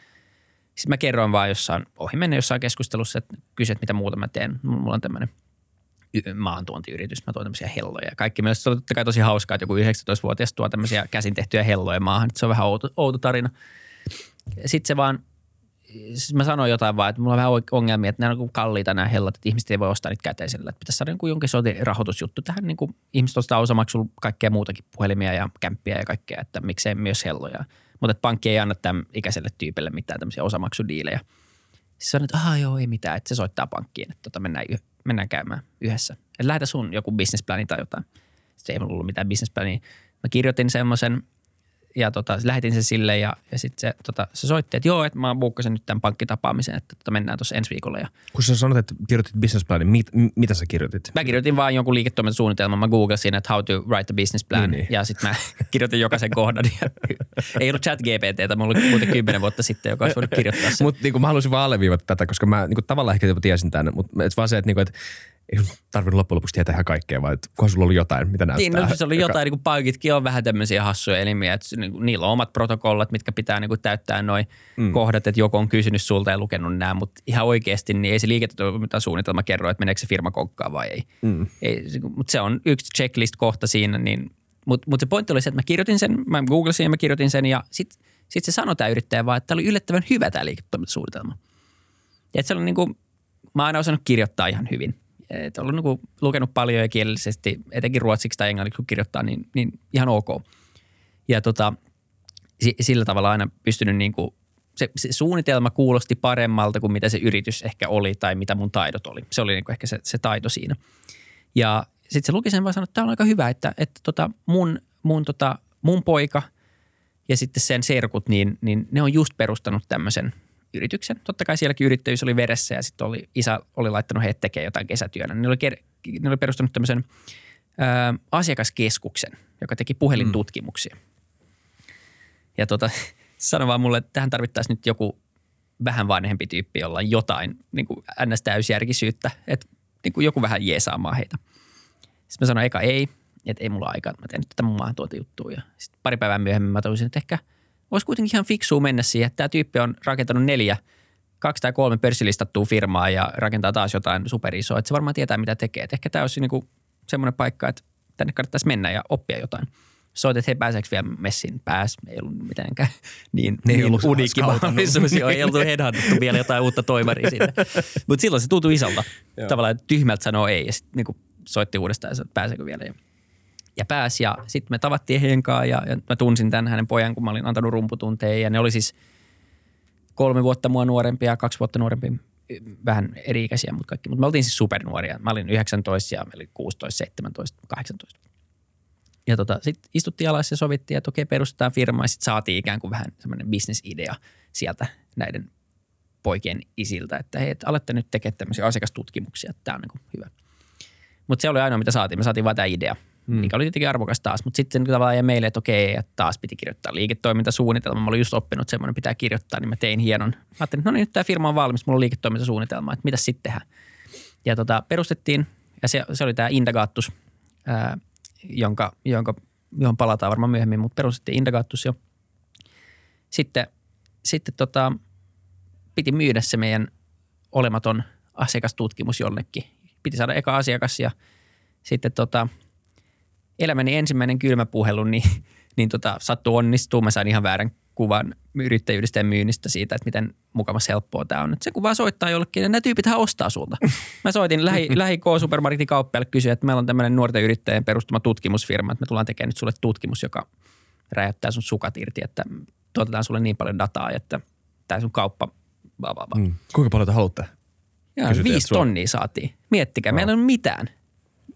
sitten mä kerroin vaan jossain, ohi mennä jossain keskustelussa, että kysyt, mitä muuta mä teen. Mulla on tämmöinen maantuontiyritys, mä tuon tämmöisiä helloja. Kaikki mielestä on totta kai tosi hauskaa, että joku 19-vuotias tuo tämmöisiä käsin tehtyjä helloja maahan. Se on vähän outo, outo tarina. Sitten se vaan, siis mä sanoin jotain vaan, että mulla on vähän ongelmia, että nämä on kalliita nämä hellat, että ihmiset ei voi ostaa niitä käteisellä. Että pitäisi saada niin jonkin sortin rahoitusjuttu tähän. Niin kuin ihmiset ostaa osamaksulla kaikkea muutakin, puhelimia ja kämppiä ja kaikkea, että miksei myös helloja. Mutta pankki ei anna tämän ikäiselle tyypille mitään tämmöisiä osamaksudiilejä. Siis sanoin, että joo, ei mitään, että se soittaa pankkiin, että tota, mennään, mennään käymään yhdessä. Että lähetä sun joku businessplani tai jotain. Sitten ei ollut mitään businessplania. Mä kirjoitin semmoisen ja tota, lähetin sen sille ja, ja sitten se, tota, se soitti, että joo, että mä buukkasin nyt tämän pankkitapaamisen, että tota, mennään tuossa ensi viikolla. Ja... Kun sä sanoit, että kirjoitit business planin, mit, mitä sä kirjoitit? Mä kirjoitin vaan jonkun liiketoimintasuunnitelman. Mä googlasin, että how to write a business plan niin, niin. ja sitten mä kirjoitin jokaisen kohdan. Ja, ei ollut chat GPTtä, mulla oli muuten kymmenen vuotta sitten, joka olisi voinut kirjoittaa sen. Mutta niin mä haluaisin vaan alleviivata tätä, koska mä niin tavallaan ehkä tiesin tämän, mutta vaan se, että, niin kuin, että ei tarvinnut loppujen lopuksi tietää ihan kaikkea, vaan että kunhan sulla oli jotain, mitä näyttää. Niin, no, se oli joka... jotain, niin kuin on vähän tämmöisiä hassuja elimiä, että niin, niillä on omat protokollat, mitkä pitää niin kuin täyttää noin mm. kohdat, että joku on kysynyt sulta ja lukenut nämä, mutta ihan oikeasti niin ei se liiketoimintasuunnitelma kerro, että meneekö se firma kokkaan vai ei. Mm. ei mutta se on yksi checklist-kohta siinä, niin, mutta mut se pointti oli se, että mä kirjoitin sen, mä googlasin ja mä kirjoitin sen ja sitten sit se sanoi tämä yrittäjä vaan, että tämä oli yllättävän hyvä tämä liiketoimintasuunnitelma. Ja että se oli niin kuin, mä oon aina osannut kirjoittaa ihan hyvin et ollut niin lukenut paljon ja kielellisesti, etenkin ruotsiksi tai englanniksi kun kirjoittaa, niin, niin ihan ok. Ja tota, sillä tavalla aina pystynyt niin kuin, se, se suunnitelma kuulosti paremmalta kuin mitä se yritys ehkä oli tai mitä mun taidot oli. Se oli niin kuin ehkä se, se taito siinä. Ja sitten se luki sen vaan sanoi, että tämä on aika hyvä, että, että tota mun, mun, tota, mun poika ja sitten sen serkut, niin, niin ne on just perustanut tämmöisen – yrityksen. Totta kai sielläkin yrittäjyys oli veressä ja sitten oli, isä oli laittanut heitä tekemään jotain kesätyönä. Ne oli, ne oli perustanut tämmöisen ää, asiakaskeskuksen, joka teki puhelintutkimuksia. Mm. Ja tota, sano vaan mulle, että tähän tarvittaisiin nyt joku vähän vanhempi tyyppi, jolla on jotain niin kuin ns-täysjärkisyyttä, että niin kuin joku vähän jeesaamaan heitä. Sitten mä sanoin eka ei, että ei mulla aikaa, mä teen nyt tätä mun juttua. Ja sitten pari päivää myöhemmin mä tajusin, että ehkä – olisi kuitenkin ihan fiksua mennä siihen, että tämä tyyppi on rakentanut neljä, kaksi tai kolme pörssilistattua firmaa ja rakentaa taas jotain superisoa, että se varmaan tietää, mitä tekee. Et ehkä tämä olisi niinku semmoinen paikka, että tänne kannattaisi mennä ja oppia jotain. Soitin, että he pääseekö vielä messiin. Pääs, ei ollut mitenkään niin, ne niin uniikki mahdollisuus. ei ollut headhuntattu vielä jotain uutta toimaria siitä. Mutta silloin se tuntui isolta. Tavallaan, tyhmältä sanoo ei ja sitten niinku soitti uudestaan, että pääseekö vielä. Ja ja pääsi. Ja sitten me tavattiin heidän kanssa ja, ja mä tunsin tämän hänen pojan, kun mä olin antanut rumputunteja. Ja ne oli siis kolme vuotta mua nuorempia ja kaksi vuotta nuorempia, vähän eri-ikäisiä, mutta kaikki. Mutta me oltiin siis supernuoria. Mä olin 19 ja mä olin 16, 17, 18. Ja tota, sitten istuttiin alas ja sovittiin, että okei, perustetaan firma ja sitten saatiin ikään kuin vähän semmoinen bisnesidea sieltä näiden poikien isiltä, että hei, et alette nyt tekemään tämmöisiä asiakastutkimuksia, että tämä on niin hyvä. Mutta se oli ainoa, mitä saatiin. Me saatiin vain tämä idea – mm. mikä oli tietenkin arvokas taas. Mutta sitten tavallaan jäi meille, että okei, että taas piti kirjoittaa liiketoimintasuunnitelma. Mä olin just oppinut, että semmoinen pitää kirjoittaa, niin mä tein hienon. Mä ajattelin, että no niin, nyt tämä firma on valmis, mulla on liiketoimintasuunnitelma, että mitä sitten tehdään. Ja tota, perustettiin, ja se, se oli tämä Indagaattus, jonka, jonka, johon palataan varmaan myöhemmin, mutta perustettiin Indagaattus jo. Sitten, sitten tota, piti myydä se meidän olematon asiakastutkimus jollekin. Piti saada eka asiakas ja sitten tota, elämäni ensimmäinen kylmä puhelu, niin, niin tota, sattui onnistuu. Mä sain ihan väärän kuvan yrittäjyydestä ja myynnistä siitä, että miten mukavasti helppoa tämä on. Et se kun vaan soittaa jollekin, ja nämä tyypithän ostaa sulta. Mä soitin lähi, lähi K-supermarketin kauppialle kysyä, että meillä on tämmöinen nuorten yrittäjien perustama tutkimusfirma, että me tullaan tekemään nyt sulle tutkimus, joka räjäyttää sun sukat irti, että tuotetaan sulle niin paljon dataa, että tämä sun kauppa bla, bla, bla. Mm. Kuinka paljon te haluatte? Ja viisi tonnia saatiin. Miettikää, meillä ei ole mitään.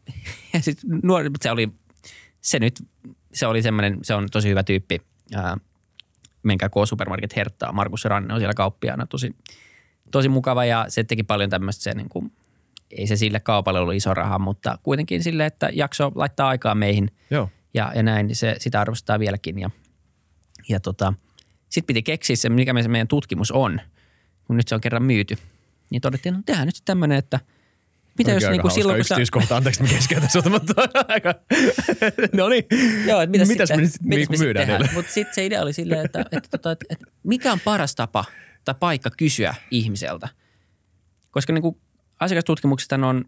Ja sit nuori, se oli, se nyt, se oli semmoinen, se on tosi hyvä tyyppi. Ää, menkää K-Supermarket Herttaa. Markus Ranne on siellä kauppiaana. Tosi, tosi mukava ja se teki paljon tämmöistä se niin kuin, ei se sille kaupalle ollut iso raha, mutta kuitenkin sille, että jakso laittaa aikaa meihin Joo. ja, ja näin, niin se, sitä arvostaa vieläkin. Ja, ja tota, sitten piti keksiä se, mikä se meidän tutkimus on, kun nyt se on kerran myyty. Niin todettiin, no tehdään nyt tämmöinen, että mitä jos niinku silloin, kun hauska sä, yksityiskohta, anteeksi mä keskeytän sulta, mutta aika, no niin. Joo, että mitäs, mitäs sitten, me nyt mitäs niinku myydään niille? Mutta sitten se idea oli silleen, että, että, että, että, että mikä on paras tapa tai paikka kysyä ihmiseltä. Koska niin kuin asiakastutkimukset on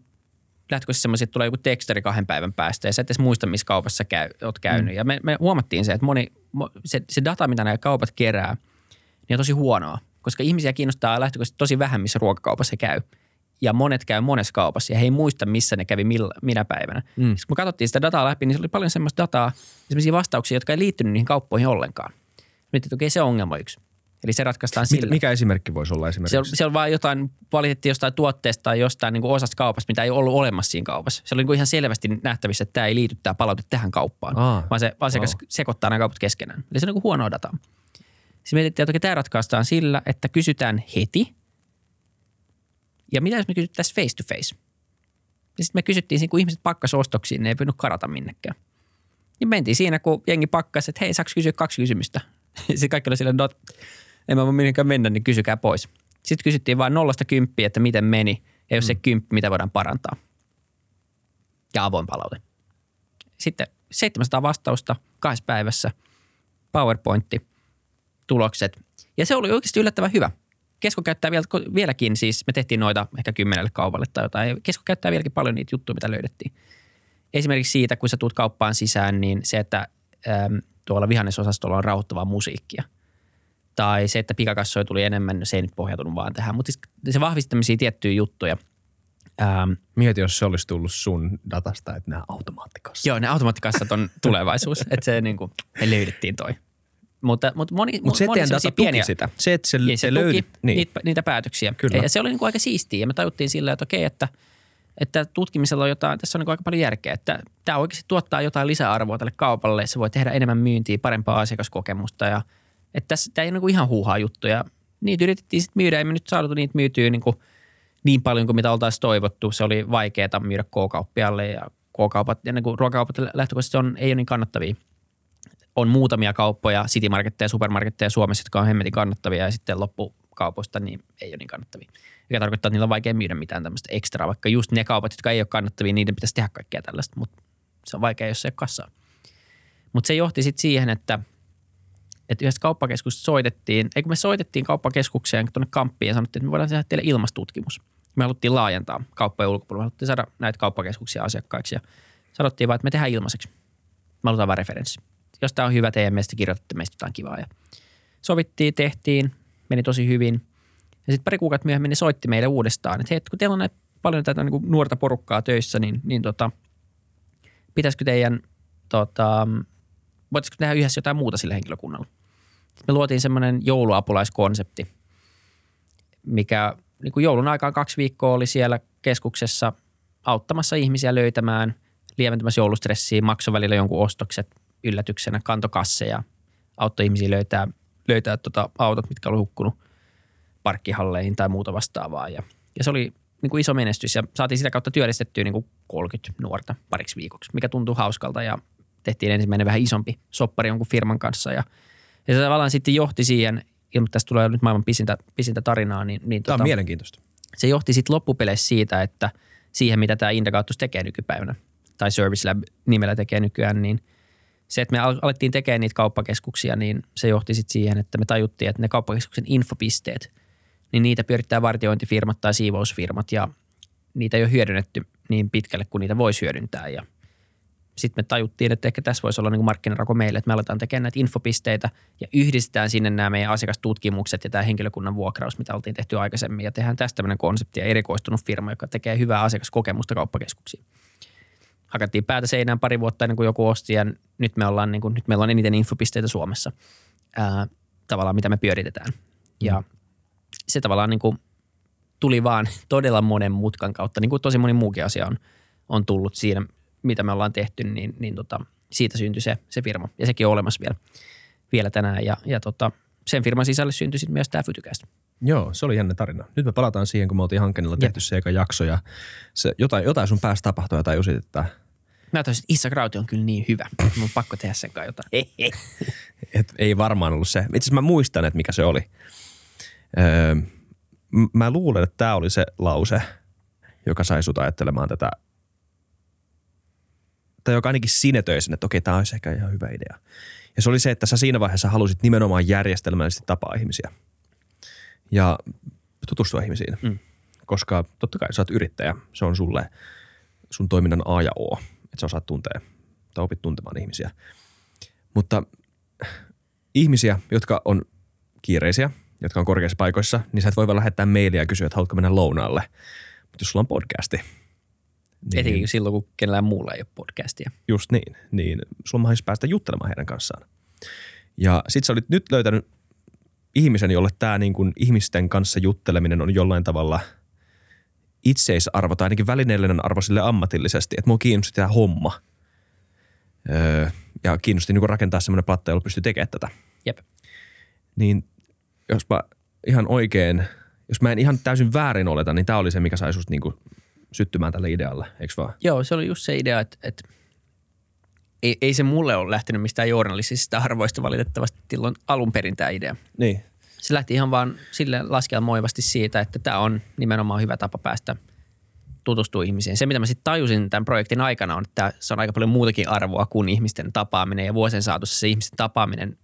lähtökohtaisesti semmoisia, että tulee joku tekstari kahden päivän päästä ja sä et edes muista, missä kaupassa käy, oot käynyt. Mm. Ja me, me huomattiin se, että moni, mo- se, se data, mitä nämä kaupat kerää, niin on tosi huonoa. Koska ihmisiä kiinnostaa lähtökohtaisesti tosi vähän, missä ruokakaupassa he käy. Ja monet käy monessa kaupassa ja he ei muista, missä ne kävi millä, minä päivänä. Mm. Sitten kun me katsottiin sitä dataa läpi, niin se oli paljon semmoista dataa, sellaisia vastauksia, jotka ei liittynyt niihin kauppoihin ollenkaan. Mietin, että okei, se on ongelma yksi. Eli se ratkaistaan Mit, sillä. mikä esimerkki voisi olla Se on, esimerkiksi? se on vaan jotain, valitettiin jostain tuotteesta tai jostain niin kuin osasta kaupasta, mitä ei ollut olemassa siinä kaupassa. Se oli niin kuin ihan selvästi nähtävissä, että tämä ei liity tämä palaute tähän kauppaan, Aa. vaan se asiakas Wow. sekoittaa nämä kaupat keskenään. Eli se on niin kuin huonoa dataa. Sitten mietittiin, että okei, tämä ratkaistaan sillä, että kysytään heti. Ja mitä jos me kysyttäisiin face to face? Ja sitten me kysyttiin kun ihmiset pakkas ostoksiin, ne ei voinut karata minnekään. Niin mentiin siinä, kun jengi pakkasi, että hei, saaks kysyä kaksi kysymystä? Sitten kaikki oli silleen, no, en mä voi minnekään mennä, niin kysykää pois. Sitten kysyttiin vain nollasta kymppiä, että miten meni, ja jos se kymppi, mitä voidaan parantaa. Ja avoin palaute. Sitten 700 vastausta kahdessa päivässä, PowerPointti, tulokset. Ja se oli oikeasti yllättävän hyvä. Kesko käyttää vielä, vieläkin, siis me tehtiin noita ehkä kymmenelle kaupalle tai jotain. Kesko käyttää vieläkin paljon niitä juttuja, mitä löydettiin. Esimerkiksi siitä, kun sä tuut kauppaan sisään, niin se, että äm, tuolla vihannesosastolla on rauhoittavaa musiikkia. Tai se, että pikakassoja tuli enemmän, no se ei nyt pohjautunut vaan tähän. Mutta siis se vahvisti tämmöisiä tiettyjä juttuja. Ähm, Mieti, jos se olisi tullut sun datasta, että nämä automaattikassa. Joo, ne automaattikassat on tulevaisuus. että se niin kuin, me löydettiin toi. Mutta, mutta moni, Mutta se moni data tuki sitä. Se, että se, ja se, se tuki. Niin. niitä, niitä päätöksiä. Kyllä. Ja se oli niin kuin aika siistiä. Ja me tajuttiin sillä, että okei, että, että tutkimisella on jotain, tässä on niin aika paljon järkeä. Että tämä oikeasti tuottaa jotain lisäarvoa tälle kaupalle. Se voi tehdä enemmän myyntiä, parempaa asiakaskokemusta. Ja, että tässä, tämä ei ole niin kuin ihan huuhaa juttuja. Niitä yritettiin sitten myydä. Ei me nyt saatu niitä myytyä niin, kuin niin paljon kuin mitä oltaisiin toivottu. Se oli vaikeaa myydä K-kauppialle ja K-kaupat, ja niin kuin ruokakaupat lähtökohtaisesti on, ei ole niin kannattavia on muutamia kauppoja, City Marketteja ja supermarketteja Suomessa, jotka on hemmetin kannattavia ja sitten loppukaupoista niin ei ole niin kannattavia. Mikä tarkoittaa, että niillä on vaikea myydä mitään tämmöistä ekstraa, vaikka just ne kaupat, jotka ei ole kannattavia, niiden pitäisi tehdä kaikkea tällaista, mutta se on vaikea, jos se ei ole kassaa. Mutta se johti sitten siihen, että, että yhdessä kauppakeskuksessa soitettiin, ei kun me soitettiin kauppakeskukseen tuonne kamppiin ja sanottiin, että me voidaan tehdä teille ilmastutkimus. Me haluttiin laajentaa kauppojen ulkopuolella, me haluttiin saada näitä kauppakeskuksia asiakkaiksi ja sanottiin vaan, että me tehdään ilmaiseksi. Me halutaan vain referenssi jos tämä on hyvä teidän mielestä, kirjoitatte meistä jotain kivaa. Ja sovittiin, tehtiin, meni tosi hyvin. Ja sitten pari kuukautta myöhemmin ne soitti meille uudestaan, että hei, kun teillä on näin paljon tätä niin kuin nuorta porukkaa töissä, niin, niin tota, pitäisikö teidän, tota, voitaisiko tehdä yhdessä jotain muuta sille henkilökunnalle. Sitten me luotiin semmoinen jouluapulaiskonsepti, mikä niin kuin joulun aikaan kaksi viikkoa oli siellä keskuksessa auttamassa ihmisiä löytämään, lieventämässä joulustressiä, maksoi välillä jonkun ostokset, yllätyksenä kantokasseja, auttoi ihmisiä löytää, löytää tota autot, mitkä oli hukkunut parkkihalleihin tai muuta vastaavaa. Ja, ja se oli niin kuin iso menestys ja saatiin sitä kautta työllistettyä niin kuin 30 nuorta pariksi viikoksi, mikä tuntui hauskalta ja tehtiin ensimmäinen vähän isompi soppari jonkun firman kanssa ja, ja se tavallaan sitten johti siihen, ilman tästä tulee nyt maailman pisintä, pisintä tarinaa, niin, niin Tämä on tota, mielenkiintoista. se johti sitten loppupeleissä siitä, että siihen, mitä tämä Indagaattus tekee nykypäivänä, tai Service Lab nimellä tekee nykyään, niin se, että me al- alettiin tekemään niitä kauppakeskuksia, niin se johti sitten siihen, että me tajuttiin, että ne kauppakeskuksen infopisteet, niin niitä pyörittää vartiointifirmat tai siivousfirmat, ja niitä ei ole hyödynnetty niin pitkälle kuin niitä voisi hyödyntää, ja sitten me tajuttiin, että ehkä tässä voisi olla niin markkinarako meille, että me aletaan tekemään näitä infopisteitä ja yhdistetään sinne nämä meidän asiakastutkimukset ja tämä henkilökunnan vuokraus, mitä oltiin tehty aikaisemmin ja tehdään tästä tämmöinen konsepti ja erikoistunut firma, joka tekee hyvää asiakaskokemusta kauppakeskuksiin. Hakattiin päätä seinään pari vuotta ennen kuin joku osti ja nyt, me ollaan, niin kuin, nyt meillä on eniten infopisteitä Suomessa ää, tavallaan, mitä me pyöritetään. Ja se tavallaan niin kuin tuli vaan todella monen mutkan kautta, niin kuin tosi moni muukin asia on, on tullut siinä, mitä me ollaan tehty, niin, niin tota, siitä syntyi se, se firma. Ja sekin on olemassa vielä, vielä tänään. Ja, ja tota, sen firman sisälle syntyi sitten myös tämä Fytycast. Joo, se oli jännä tarina. Nyt me palataan siihen, kun me oltiin Hankenilla tehty se eka jakso ja se, jotain, jotain sun päässä tapahtui ja tajusit, että Mä tajusin, että Issa Krauti on kyllä niin hyvä. Mun on pakko tehdä sen kanssa jotain. et ei varmaan ollut se. Itse asiassa mä muistan, että mikä se oli. Öö, mä luulen, että tämä oli se lause, joka sai sut ajattelemaan tätä, tai joka ainakin sinetöi sen, että okei, tämä olisi ehkä ihan hyvä idea. Ja se oli se, että sä siinä vaiheessa halusit nimenomaan järjestelmällisesti tapaa ihmisiä ja tutustua ihmisiin. Mm. Koska totta kai sä oot yrittäjä, se on sulle sun toiminnan A ja O, että sä osaat tuntea tai opit tuntemaan ihmisiä. Mutta ihmisiä, jotka on kiireisiä, jotka on korkeissa paikoissa, niin sä et voi vaan lähettää mailia ja kysyä, että haluatko mennä lounaalle. Mutta jos sulla on podcasti. Niin, Etenkin silloin, kun kenellään muulla ei ole podcastia. Just niin, niin sulla on mahdollisuus päästä juttelemaan heidän kanssaan. Ja sit sä olit nyt löytänyt ihmisen, jolle tämä niin ihmisten kanssa jutteleminen on jollain tavalla itseisarvo tai ainakin välineellinen arvo sille ammatillisesti, että mua kiinnosti tämä homma. Öö, ja kiinnosti niin rakentaa semmoinen platta, jolla pystyy tekemään tätä. Jep. Niin jospa ihan oikein, jos mä en ihan täysin väärin oleta, niin tämä oli se, mikä sai susta niin syttymään tälle idealle, eikö vaan? Joo, se oli just se idea, että, että ei, ei se mulle ole lähtenyt mistään journalistisista arvoista valitettavasti silloin alun perin tämä idea. Niin. Se lähti ihan vaan sille laskelmoivasti siitä, että tämä on nimenomaan hyvä tapa päästä tutustua ihmisiin. Se, mitä mä sitten tajusin tämän projektin aikana, on, että se on aika paljon muutakin arvoa kuin ihmisten tapaaminen. Ja vuosien saatossa se ihmisten tapaaminen,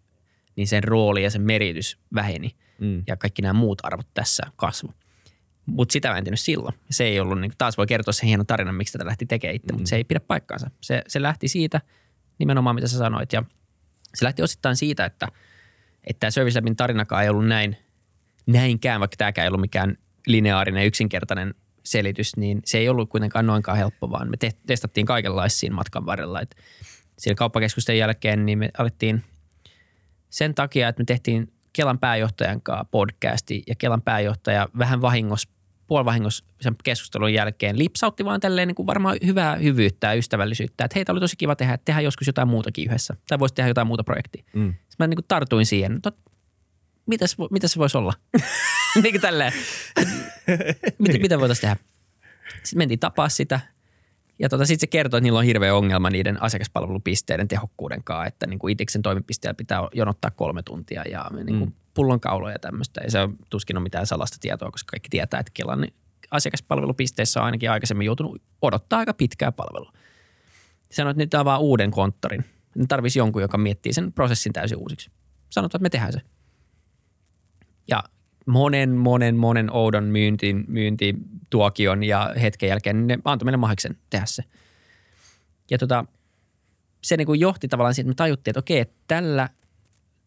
niin sen rooli ja sen meritys väheni. Mm. Ja kaikki nämä muut arvot tässä kasvu. Mutta sitä mä en tiennyt silloin. Se ei ollut, niin taas voi kertoa sen hieno tarina, miksi tätä lähti tekemään itse, mm. mutta se ei pidä paikkaansa. Se, se lähti siitä nimenomaan, mitä sä sanoit. Ja se lähti osittain siitä, että, että tämä Service Labin tarinakaan ei ollut näin, näinkään, vaikka tämäkään ei ollut mikään lineaarinen, yksinkertainen selitys, niin se ei ollut kuitenkaan noinkaan helppo, vaan me testattiin kaikenlaisia siinä matkan varrella. Et siellä kauppakeskusten jälkeen niin me alettiin sen takia, että me tehtiin Kelan pääjohtajan kanssa podcasti ja Kelan pääjohtaja vähän vahingossa puolivahingossa sen keskustelun jälkeen lipsautti vaan tälleen niin kuin varmaan hyvää hyvyyttä ja ystävällisyyttä. Että heitä oli tosi kiva tehdä, että tehdään joskus jotain muutakin yhdessä. Tai voisi tehdä jotain muuta projektia. Mm. Sitten mä niin kuin tartuin siihen, että mitäs, mitäs se voisi olla? niin kuin tälleen. mitä, mitä voitaisiin tehdä? Sitten mentiin tapaa sitä. Ja tota, sitten se kertoi, että niillä on hirveä ongelma niiden asiakaspalvelupisteiden tehokkuuden kanssa, että niin kuin Itiksen toimipisteellä pitää jonottaa kolme tuntia ja niin kuin mm. Pullonkauloja ja tämmöistä. Ja se on tuskin ole mitään salasta tietoa, koska kaikki tietää, että Kelan asiakaspalvelupisteissä on ainakin aikaisemmin joutunut odottaa aika pitkää palvelua. Sanoit, että nyt avaa uuden konttorin. Ne tarvisi jonkun, joka miettii sen prosessin täysin uusiksi. Sanotaan, että me tehdään se. Ja monen, monen, monen oudon myynti, myyntituokion ja hetken jälkeen ne antoi meille mahiksen tehdä se. Ja tota, se niin kuin johti tavallaan siihen, että me tajuttiin, että okei, tällä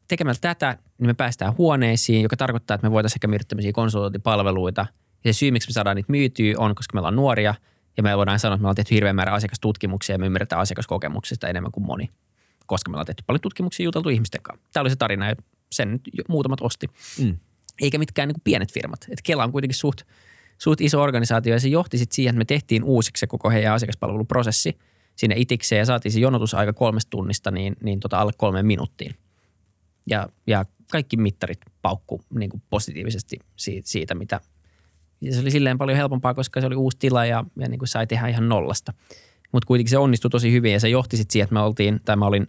tekemällä tätä, niin me päästään huoneisiin, joka tarkoittaa, että me voitaisiin ehkä myydä tämmöisiä konsultointipalveluita. Ja se syy, miksi me saadaan niitä myytyä, on, koska me ollaan nuoria ja me voidaan sanoa, että me ollaan tehty hirveän määrä asiakastutkimuksia ja me ymmärretään asiakaskokemuksista enemmän kuin moni, koska me ollaan tehty paljon tutkimuksia juteltu ihmisten kanssa. Tämä oli se tarina ja sen nyt muutamat osti. Mm eikä mitkään niin pienet firmat. Et Kela on kuitenkin suht, suht iso organisaatio ja se johti sitten siihen, että me tehtiin uusiksi se koko heidän asiakaspalveluprosessi sinne itikseen ja saatiin se jonotusaika kolmesta tunnista niin, niin tota alle kolmeen minuuttiin. Ja, ja kaikki mittarit paukku niin kuin positiivisesti siitä, siitä, mitä se oli silleen paljon helpompaa, koska se oli uusi tila ja, ja niin kuin sai tehdä ihan nollasta. Mutta kuitenkin se onnistui tosi hyvin ja se johti sitten siihen, että me oltiin, tai mä olin,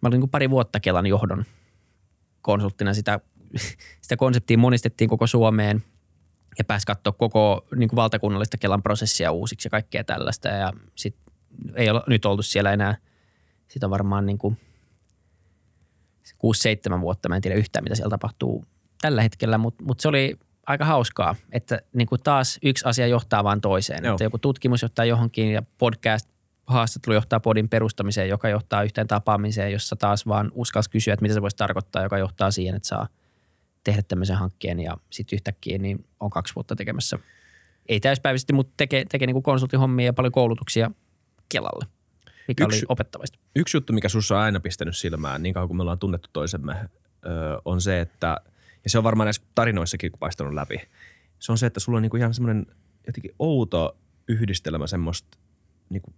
mä olin niin pari vuotta Kelan johdon konsulttina sitä sitä konseptia monistettiin koko Suomeen ja pääsi katsoa koko niin kuin valtakunnallista Kelan prosessia uusiksi ja kaikkea tällaista. Ja sit ei ole nyt oltu siellä enää, sitä varmaan niin kuin 6-7 vuotta. Mä en tiedä yhtään, mitä siellä tapahtuu tällä hetkellä, mutta mut se oli aika hauskaa, että niin kuin taas yksi asia johtaa vaan toiseen. Joo. Että joku tutkimus johtaa johonkin ja podcast haastattelu johtaa podin perustamiseen, joka johtaa yhteen tapaamiseen, jossa taas vaan uskalsi kysyä, että mitä se voisi tarkoittaa, joka johtaa siihen, että saa tehdä tämmöisen hankkeen ja sitten yhtäkkiä niin on kaksi vuotta tekemässä, ei täyspäiväisesti, mutta tekee, tekee niin konsulttihommia ja paljon koulutuksia Kelalle, mikä Yksi- oli opettavaista. Yksi juttu, mikä sussa on aina pistänyt silmään, niin kauan kuin me ollaan tunnettu toisemme, öö, on se, että, ja se on varmaan näissä tarinoissakin paistanut läpi, se on se, että sulla on niinku ihan semmoinen jotenkin outo yhdistelmä semmoista niinku,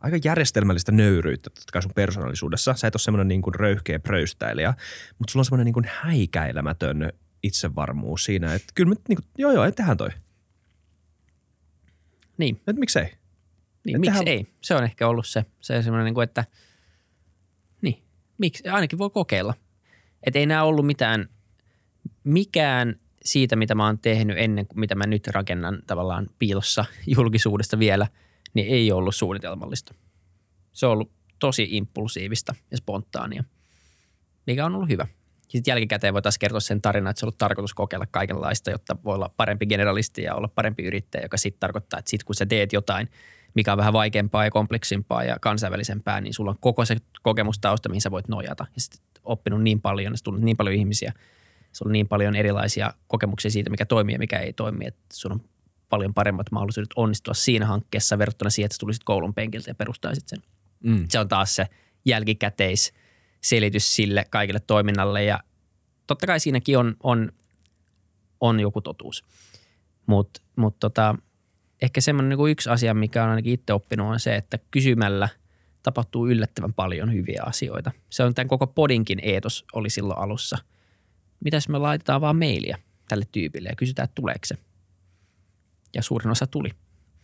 aika järjestelmällistä nöyryyttä totta kai sun persoonallisuudessa. Sä et ole semmoinen niinku röyhkeä pröystäilijä, mutta sulla on semmoinen niinku häikäilemätön itsevarmuus siinä, että kyllä me, niinku, joo joo, tehdään toi. Niin, Et miksei? Niin miksi tähän- ei? Se on ehkä ollut se, se semmoinen, niin kuin, että niin, miksi? Ainakin voi kokeilla. Että ei nämä ollut mitään, mikään siitä, mitä mä oon tehnyt ennen kuin mitä mä nyt rakennan tavallaan piilossa julkisuudesta vielä, niin ei ollut suunnitelmallista. Se on ollut tosi impulsiivista ja spontaania, mikä on ollut hyvä. Sitten jälkikäteen voi taas kertoa sen tarinan, että se on ollut tarkoitus kokeilla kaikenlaista, jotta voi olla parempi generalisti ja olla parempi yrittäjä, joka sitten tarkoittaa, että sitten kun sä teet jotain, mikä on vähän vaikeampaa ja kompleksimpaa ja kansainvälisempää, niin sulla on koko se kokemustausta, mihin sä voit nojata. Ja sitten oppinut niin paljon, ja sä tunnet niin paljon ihmisiä, sulla on niin paljon erilaisia kokemuksia siitä, mikä toimii ja mikä ei toimi, että sun on paljon paremmat mahdollisuudet onnistua siinä hankkeessa verrattuna siihen, että sä tulisit koulun penkiltä ja perustaisit sen. Mm. Se on taas se jälkikäteis selitys sille kaikille toiminnalle ja totta kai siinäkin on, on, on joku totuus. Mutta mut tota, ehkä semmoinen niinku yksi asia, mikä on ainakin itse oppinut, on se, että kysymällä tapahtuu yllättävän paljon hyviä asioita. Se on tämän koko podinkin eetos oli silloin alussa. Mitäs me laitetaan vaan mailia tälle tyypille ja kysytään, että tuleeko se. Ja suurin osa tuli.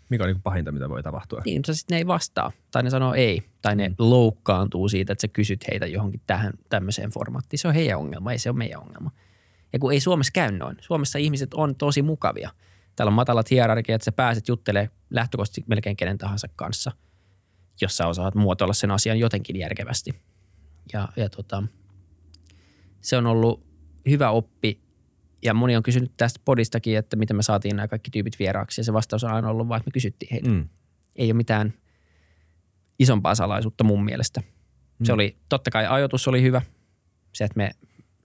Mikä on niinku pahinta, mitä voi tapahtua? Niin, mutta sitten ne ei vastaa. Tai ne sanoo ei. Tai ne loukkaantuu siitä, että sä kysyt heitä johonkin tähän tämmöiseen formaattiin. Se on heidän ongelma, ei se ole meidän ongelma. Ja kun ei Suomessa käy noin. Suomessa ihmiset on tosi mukavia. Täällä on matalat hierarkiat, että sä pääset juttelemaan lähtökohtaisesti melkein kenen tahansa kanssa, jos sä osaat muotoilla sen asian jotenkin järkevästi. Ja, ja tota, se on ollut hyvä oppi. Ja moni on kysynyt tästä podistakin, että miten me saatiin nämä kaikki tyypit vieraaksi. Ja se vastaus on aina ollut vaan, että me kysyttiin heitä Mm. ei ole mitään isompaa salaisuutta mun mielestä. Se Mm. oli, totta kai ajoitus oli hyvä. Se, että me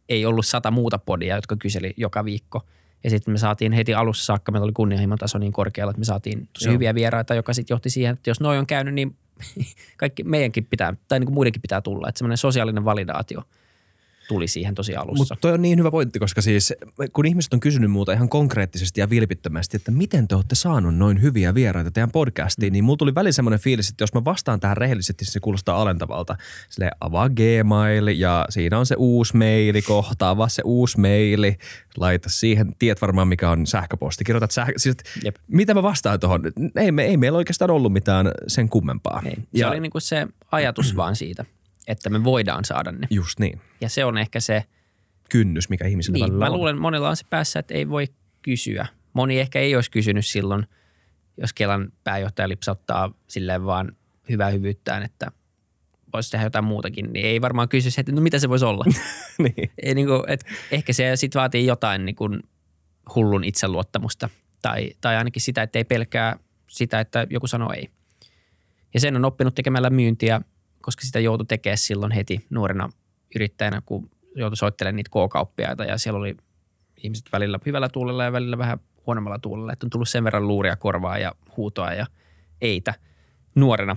ei ollut sata muuta podia, jotka kyseli joka viikko. Ja sitten me saatiin heti alussa saakka, meillä oli kunnianhimon taso niin korkealla, että me saatiin tosi Joo. hyviä vieraita, joka sitten johti siihen, että jos noin on käynyt, niin kaikki meidänkin pitää, tai niin kuin muidenkin pitää tulla. Että semmoinen sosiaalinen validaatio tuli siihen tosi alussa. Mutta toi on niin hyvä pointti, koska siis kun ihmiset on kysynyt muuta ihan konkreettisesti ja vilpittömästi, että miten te olette saanut noin hyviä vieraita teidän podcastiin, niin mulla tuli välillä semmoinen fiilis, että jos mä vastaan tähän rehellisesti, se kuulostaa alentavalta. Sille avaa Gmail ja siinä on se uusi maili, kohta avaa se uusi maili, laita siihen, tiedät varmaan mikä on sähköposti, kirjoitat sähkö, siis, Jep. mitä mä vastaan tuohon? Ei, me, ei meillä oikeastaan ollut mitään sen kummempaa. Ei. Se Ja, oli niin kuin se ajatus vaan siitä, että me voidaan saada ne. just niin. Ja se on ehkä se, Kynnys, mikä ihmisillä Niin, välillä mä on. luulen, monella on se päässä, että ei voi kysyä. Moni ehkä ei olisi kysynyt silloin, jos Kelan pääjohtaja lipsauttaa silleen vaan hyvää hyvyyttään, että voisi tehdä jotain muutakin, niin ei varmaan kysyisi, että no mitä se voisi olla. niin. ei niin kuin, että ehkä se sitten vaatii jotain niin kuin hullun itseluottamusta tai, tai ainakin sitä, että ei pelkää sitä, että joku sanoo ei. Ja sen on oppinut tekemällä myyntiä, koska sitä joutui tekemään silloin heti nuorena yrittäjänä, kun joutui soittelemaan niitä K-kauppiaita ja siellä oli ihmiset välillä hyvällä tuulella ja välillä vähän huonommalla tuulella, että on tullut sen verran luuria korvaa ja huutoa ja eitä nuorena,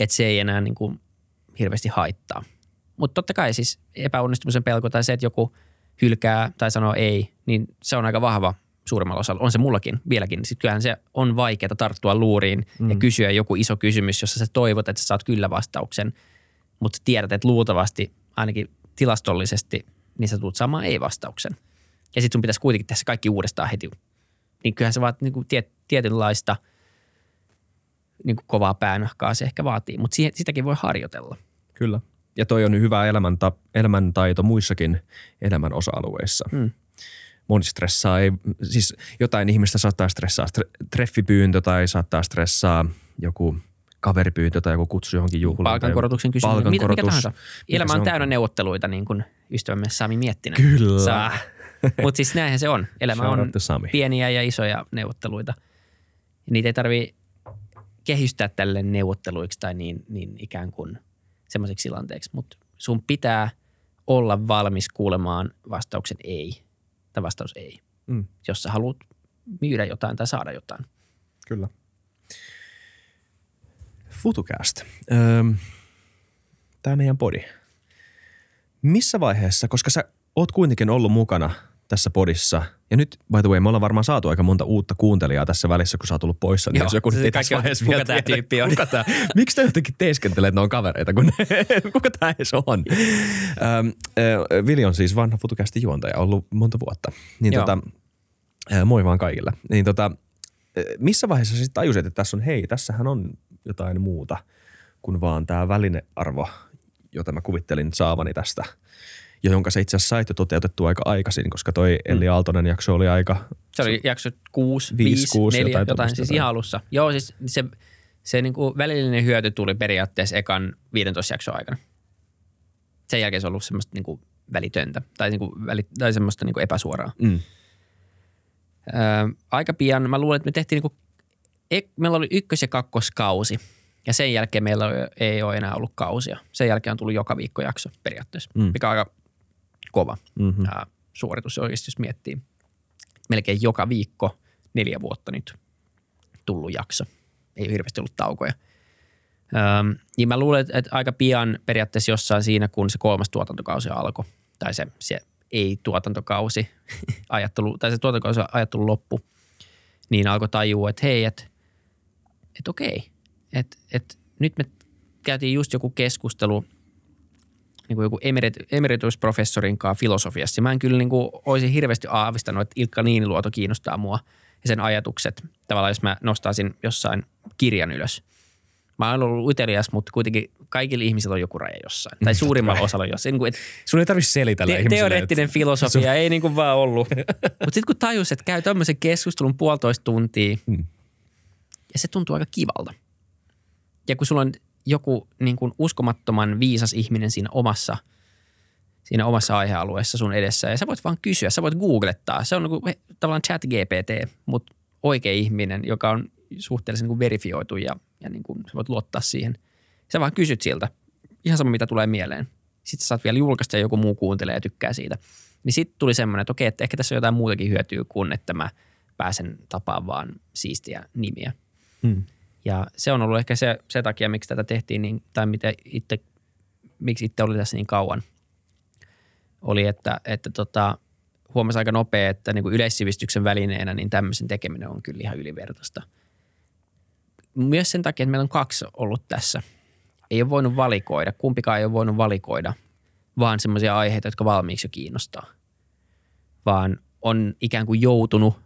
että se ei enää niin kuin hirveästi haittaa. Mutta totta kai siis epäonnistumisen pelko tai se, että joku hylkää tai sanoo ei, niin se on aika vahva suurimmalla osalla. On se mullakin vieläkin. Sitten kyllähän se on vaikeaa tarttua luuriin mm. ja kysyä joku iso kysymys, jossa sä toivot, että sä saat kyllä vastauksen, mutta tiedät, että luultavasti ainakin tilastollisesti niin sä tulet saamaan ei-vastauksen. Ja sitten sun pitäisi kuitenkin tehdä se kaikki uudestaan heti. Niin kyllähän se vaatii niin tiet, tietynlaista niin kuin kovaa päänahkaa se ehkä vaatii, mutta siihen, sitäkin voi harjoitella. Kyllä. Ja toi on hyvä elämänta, elämäntaito muissakin elämän osa-alueissa. Mm. Moni stressaa, ei, siis jotain ihmistä saattaa stressaa stre- treffipyyntö tai saattaa stressaa joku kaveripyyntö tai joku kutsu johonkin juhlaan. Palkankorotuksen kysymys, mitä, mikä palkankorotus. tahansa. Elämä on on? täynnä neuvotteluita, niin kuin ystävämme Sami Miettinen. Kyllä. Mutta siis näinhän se on. Elämä on pieniä ja isoja neuvotteluita. Niitä ei tarvi kehystää tälle neuvotteluiksi tai niin, niin ikään kuin semmoiseksi tilanteeksi, mutta sun pitää olla valmis kuulemaan vastauksen ei tai vastaus ei, Mm. jos sä haluat myydä jotain tai saada jotain. Kyllä. FutuCast. Öö, Tämä meidän podi. Missä vaiheessa, koska sä oot kuitenkin ollut mukana tässä podissa, ja nyt, by the way, me ollaan varmaan saatu aika monta uutta kuuntelijaa tässä välissä, kun sä oot ollut poissa, niin Joo, jos joku nyt ei kaikki tässä vaiheessa kuka vielä tiedä, tyyppi on. Kuka tää, miksi te jotenkin teeskentelee, että ne on kavereita, kun ne, kuka tämä edes on? Ähm, äh, Vili on siis vanha FutuCastin juontaja, ollut monta vuotta. Niin Joo. tota, äh, moi vaan kaikille. Niin tota, äh, missä vaiheessa sä sitten tajusit, että tässä on, hei, tässähän on jotain muuta kuin vaan tämä välinearvo, jota mä kuvittelin saavani tästä, ja jonka se itse asiassa sait jo toteutettua aika aikaisin, koska toi Elli Aaltonen jakso oli aika, Se oli jakso 6, Viisi, 5, kuusi, 4, jotain jotain, siis ihan alussa. Joo, siis se, se niin kuin välillinen hyöty tuli periaatteessa ekan 15 jakson aikana. Sen jälkeen se on ollut semmoista niin kuin välitöntä tai, niin kuin väli, tai semmoista niin kuin epäsuoraa. mm, Öö, aika pian, mä luulen, että me tehtiin niin kuin, ek, meillä oli ykkös- ja kakkoskausi ja sen jälkeen meillä ei ole enää ollut kausia. Sen jälkeen on tullut joka viikko jakso periaatteessa, Mm. mm. mikä on aika kova mm-hmm. ää, suoritus oikeasti, jos miettii. Melkein joka viikko neljä vuotta nyt tullut jakso. Ei ole hirveästi ollut taukoja. Öm, niin mä luulen, että, aika pian periaatteessa jossain siinä, kun se kolmas tuotantokausi alkoi, tai se, se ei-tuotantokausi ajattelu, tai se tuotantokausi ajattelu loppu, niin alkoi tajua, että hei, että, että okei, että, että nyt me käytiin just joku keskustelu niin kuin joku emerit, emeritusprofessorin kanssa filosofiassa. Mä en kyllä niin kuin, olisi hirveästi aavistanut, että Ilkka Niiniluoto kiinnostaa mua ja sen ajatukset. Tavallaan jos mä nostaisin jossain kirjan ylös. Mä oon ollut utelias, mutta kuitenkin kaikilla ihmisillä on joku raja jossain. Tai suurimmalla osalla on jossain. Niin kuin, Sun ei tarvitse selitellä te- teoreettinen että- filosofia ei niin kuin vaan ollut. mutta sitten kun tajus, että käy tämmöisen keskustelun puolitoista tuntia Mm. ja se tuntuu aika kivalta. Ja kun sulla on joku niin kuin uskomattoman viisas ihminen siinä omassa, siinä omassa aihealueessa sun edessä ja sä voit vaan kysyä, sä voit googlettaa. Se on niin kuin, tavallaan chat GPT, mutta oikea ihminen, joka on suhteellisen niin kuin verifioitu ja, ja niin kuin sä voit luottaa siihen. Sä vaan kysyt siltä, ihan sama mitä tulee mieleen. Sitten sä saat vielä julkaista ja joku muu kuuntelee ja tykkää siitä. Niin sitten tuli semmoinen, että okei, että ehkä tässä on jotain muutakin hyötyä kuin, että mä pääsen tapaamaan siistiä nimiä. Mm. Ja se on ollut ehkä se, se takia, miksi tätä tehtiin, niin, tai mitä itse, miksi itse oli tässä niin kauan, oli, että, että tota, huomasi aika nopea, että niin kuin yleissivistyksen välineenä niin tämmöisen tekeminen on kyllä ihan ylivertaista. Myös sen takia, että meillä on kaksi ollut tässä. Ei ole voinut valikoida, kumpikaan ei ole voinut valikoida, vaan semmoisia aiheita, jotka valmiiksi jo kiinnostaa. Vaan on ikään kuin joutunut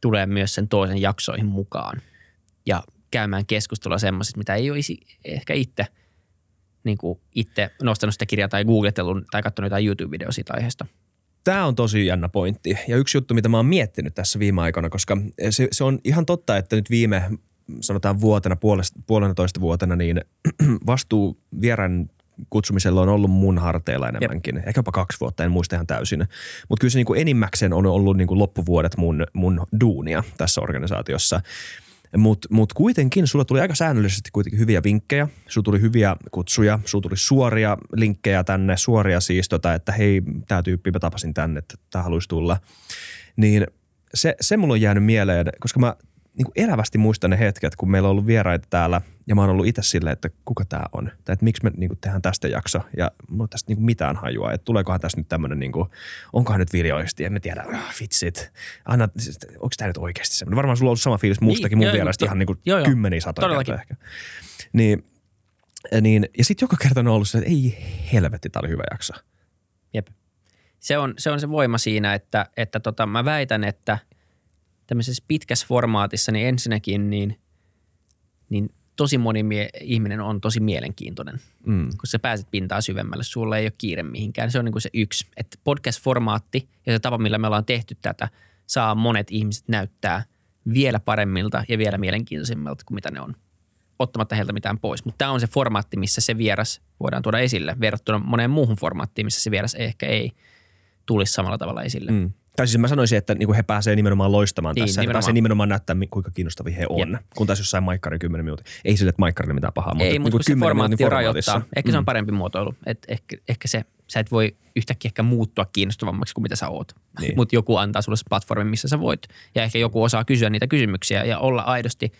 tulee myös sen toisen jaksoihin mukaan ja käymään keskustelua semmoisista, mitä ei olisi ehkä itse, niin kuin itse nostanut sitä kirjaa tai googletellut tai katsonut jotain YouTube-videoa siitä aiheesta. Tämä on tosi jännä pointti. Ja yksi juttu, mitä mä oon miettinyt tässä viime aikoina, koska se, se on ihan totta, että nyt viime sanotaan vuotena, puolest, puolenatoista vuotena, niin vastuu vieraan kutsumisella on ollut mun harteilla enemmänkin. Ehkä jopa kaksi vuotta, en muista ihan täysin. Mutta kyllä se niin kuin enimmäkseen on ollut niin kuin loppuvuodet mun, mun duunia tässä organisaatiossa. Mutta mut kuitenkin sulla tuli aika säännöllisesti kuitenkin hyviä vinkkejä. Sulla tuli hyviä kutsuja, sulla tuli suoria linkkejä tänne, suoria siis tota, että hei, tämä tyyppi, mä tapasin tänne, että tämä haluaisi tulla. Niin se, se mulla on jäänyt mieleen, koska mä niin elävästi muistan ne hetket, kun meillä on ollut vieraita täällä ja mä oon ollut itse silleen, että kuka tämä on. Tai että miksi me niin kuin tehdään tästä jakso ja mulla ei tästä niin kuin mitään hajua. Että tuleekohan tässä nyt tämmöinen, niin kuin, onkohan nyt Vili oikeasti, en mä tiedä, ah, vitsit. Anna, siis, onko tämä nyt oikeasti semmoinen? Varmaan sulla on ollut sama fiilis mustakin mun joo, vieraista ihan niin kuin joo, joo. kymmeniä satoja ehkä. Niin, niin, ja sitten joka kerta on ollut se, että ei helvetti, tämä oli hyvä jakso. Jep. Se on, se on se voima siinä, että, että tota, mä väitän, että tämmöisessä pitkässä formaatissa niin ensinnäkin niin, niin tosi moni mie- ihminen on tosi mielenkiintoinen, Mm. kun sä pääset pintaa syvemmälle. Sulla ei ole kiire mihinkään. Se on niin kuin se yksi. Että podcast-formaatti ja se tapa, millä me ollaan tehty tätä, saa monet ihmiset näyttää vielä paremmilta ja vielä mielenkiintoisemmalta kuin mitä ne on ottamatta heiltä mitään pois. Mutta tämä on se formaatti, missä se vieras voidaan tuoda esille verrattuna moneen muuhun formaattiin, missä se vieras ehkä ei tulisi samalla tavalla esille. Mm. Tai siis mä sanoisin, että niinku he pääsee nimenomaan loistamaan Niin, tässä. He nimenomaan. pääsee nimenomaan näyttämään, kuinka kiinnostavia he on. Kun taas jossain Maikkarin 10 minuutin. Ei sille, että Maikkarille mitään pahaa, mutta, Ei, mutta niinku kun se 10 minuutin formaatti rajoittaa. Ehkä se on parempi muotoilu. Et ehkä, ehkä se, sä et voi yhtäkkiä ehkä muuttua kiinnostavammaksi kuin mitä sä oot. Niin. Mutta joku antaa sulle se platformin, missä sä voit. Ja ehkä joku osaa kysyä niitä kysymyksiä ja olla aidosti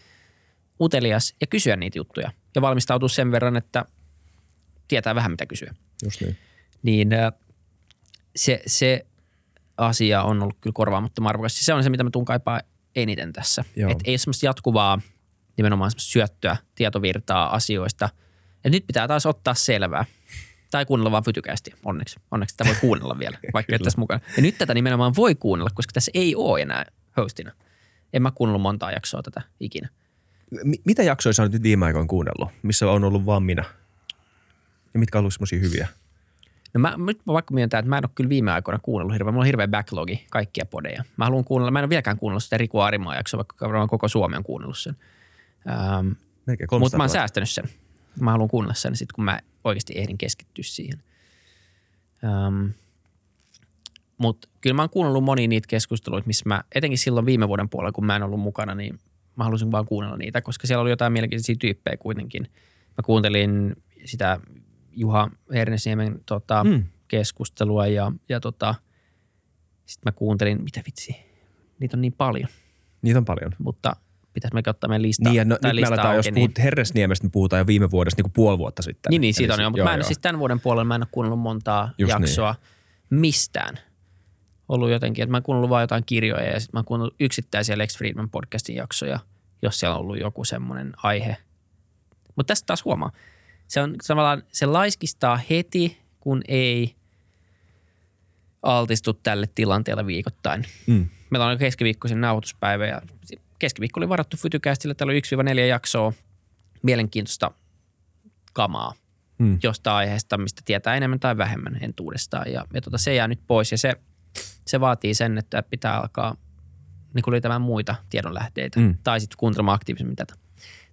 utelias ja kysyä niitä juttuja. Ja valmistautua sen verran, että tietää vähän mitä kysyä. Just niin. Niin se, se asia on ollut kyllä korvaamatta arvokas. Se on se, mitä mä tuun kaipaa eniten tässä. Joo. Et ei ole semmoista jatkuvaa nimenomaan semmoista syöttöä, tietovirtaa asioista. Et nyt pitää taas ottaa selvää. Tai kuunnella vaan fytykästi, onneksi. Onneksi tätä voi kuunnella vielä, vaikka et tässä mukana. Ja nyt tätä nimenomaan voi kuunnella, koska tässä ei ole enää hostina. En mä kuunnellut montaa jaksoa tätä ikinä. M- mitä jaksoja sä oot nyt viime aikoina kuunnellut, missä on ollut vaan minä? Ja mitkä on ollut semmoisia hyviä? No mä, nyt mä vaikka myöntää, että mä en ole kyllä viime aikoina kuunnellut hirveän. Mulla on hirveä backlogi kaikkia podeja. Mä haluan kuunnella, mä en ole vieläkään kuunnellut sitä Riku Arimaa jaksoa, vaikka varmaan koko Suomi on kuunnellut sen. Ähm, mutta 300 mä oon 000. säästänyt sen. Mä haluan kuunnella sen sit, kun mä oikeasti ehdin keskittyä siihen. Ähm, mutta kyllä mä oon kuunnellut monia niitä keskusteluita, missä mä, etenkin silloin viime vuoden puolella, kun mä en ollut mukana, niin mä halusin vaan kuunnella niitä, koska siellä oli jotain mielenkiintoisia tyyppejä kuitenkin. Mä kuuntelin sitä Juha Hernesniemen tota, Mm. keskustelua ja, ja tota, sitten mä kuuntelin, mitä vitsi, niitä on niin paljon, Niitä on paljon. mutta pitäisi mekin ottaa meidän lista. Niin, ja no, nyt me aletaan, jos auki, puhut Herresniemestä, niin puhutaan jo viime vuodesta niin kuin puoli vuotta sitten. Niin, niin Eli siitä on se- jo, mutta mä en, siis tämän vuoden puolella mä en ole kuunnellut montaa Just jaksoa mistään. Ollut jotenkin, että mä oon kuunnellut vaan jotain kirjoja ja sitten mä oon kuunnellut yksittäisiä Lex Friedman podcastin jaksoja, jos siellä on ollut joku semmoinen aihe. Mutta tästä taas huomaa. Se on tavallaan, se laiskistaa heti, kun ei altistu tälle tilanteelle viikoittain. Mm. Meillä on keskiviikkoisin nauhoituspäivä ja keskiviikko oli varattu Fytycastille. Täällä oli 1-4 jaksoa mielenkiintoista kamaa Mm. jostain aiheesta, mistä tietää enemmän tai vähemmän entuudestaan. Ja, ja tota, se jää nyt pois ja se, se vaatii sen, että pitää alkaa niin kuin löytämään muita tiedonlähteitä Mm. tai sitten kuuntelemaan aktiivisemmin tätä.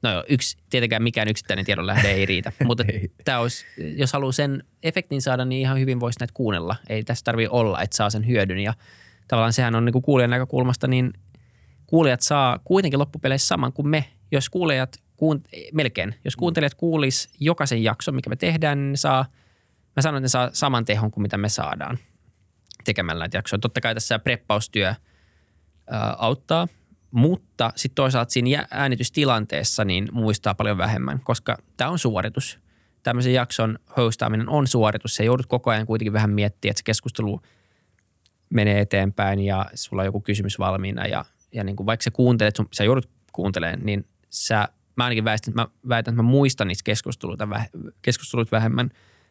No joo, yksi, tietenkään mikään yksittäinen tiedonlähde ei riitä, mutta tämä olisi, jos haluaa sen efektin saada, niin ihan hyvin voisi näitä kuunnella. Ei tässä tarvitse olla, että saa sen hyödyn ja tavallaan sehän on niin kuulijan näkökulmasta, niin kuulijat saa kuitenkin loppupeleissä saman kuin me. Jos kuulijat, kuun, melkein, jos kuuntelijat kuulis jokaisen jakson, mikä me tehdään, niin ne saa, mä sanon, että ne saa saman tehon kuin mitä me saadaan tekemällä näitä jaksoja. Totta kai tässä preppaustyö auttaa, mutta sitten toisaalta siinä äänitystilanteessa niin muistaa paljon vähemmän, koska tämä on suoritus. Tämmöisen jakson hostaaminen on suoritus. Se joudut koko ajan kuitenkin vähän miettiä, että se keskustelu menee eteenpäin ja sulla on joku kysymys valmiina ja, ja niin kuin vaikka sä kuuntelet, sun, sä joudut kuuntelemaan, niin sä, mä ainakin väitän, mä väitän, että mä muistan niistä keskusteluita, keskusteluita vähemmän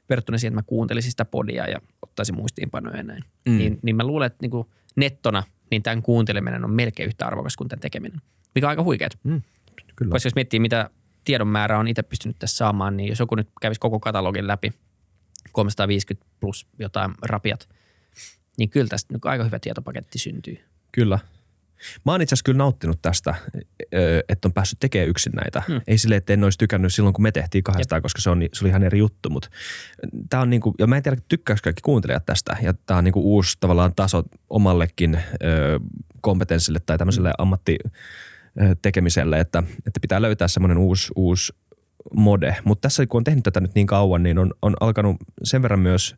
verrattuna siihen, että mä kuuntelisin sitä podia ja ottaisin muistiinpanoja ja näin. Mm. Niin, niin mä luulen, että niin kuin nettona niin tämän kuunteleminen on melkein yhtä arvokas kuin tämän tekeminen, mikä on aika huikeet. Kyllä. Koska jos miettii, mitä tiedon määrä on itse pystynyt tässä saamaan, niin jos joku nyt kävisi koko katalogin läpi, 350 plus jotain rapiat, niin kyllä tästä aika hyvä tietopaketti syntyy. Kyllä. Mä oon itse asiassa kyllä nauttinut tästä, että on päässyt tekemään yksin näitä. Hmm. Ei silleen, että en olisi tykännyt silloin, kun me tehtiin kahdestaan, koska se, on, se oli ihan eri juttu. Mutta tää on niinku, ja mä en tiedä, tykkääkö kaikki kuuntelijat tästä. Ja tää on niinku uusi tavallaan taso omallekin ö, kompetenssille tai tämmöiselle ammatti ö, tekemiselle, että, että pitää löytää semmoinen uusi, uusi mode. Mutta tässä kun on tehnyt tätä nyt niin kauan, niin on, on alkanut sen verran myös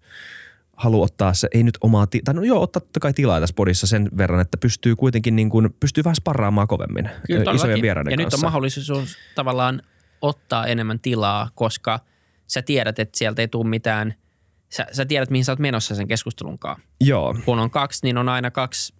halu ottaa se, ei nyt omaa, ti- tai no joo, ottaa totta kai tilaa tässä podissa sen verran, että pystyy kuitenkin niin kuin, pystyy vähän sparraamaan kovemmin ö, isojen vieraiden Ja kanssa. nyt on mahdollisuus tavallaan ottaa enemmän tilaa, koska sä tiedät, että sieltä ei tule mitään, sä, sä tiedät, mihin sä oot menossa sen keskustelunkaan. Joo, Kun on kaksi, niin on aina kaksi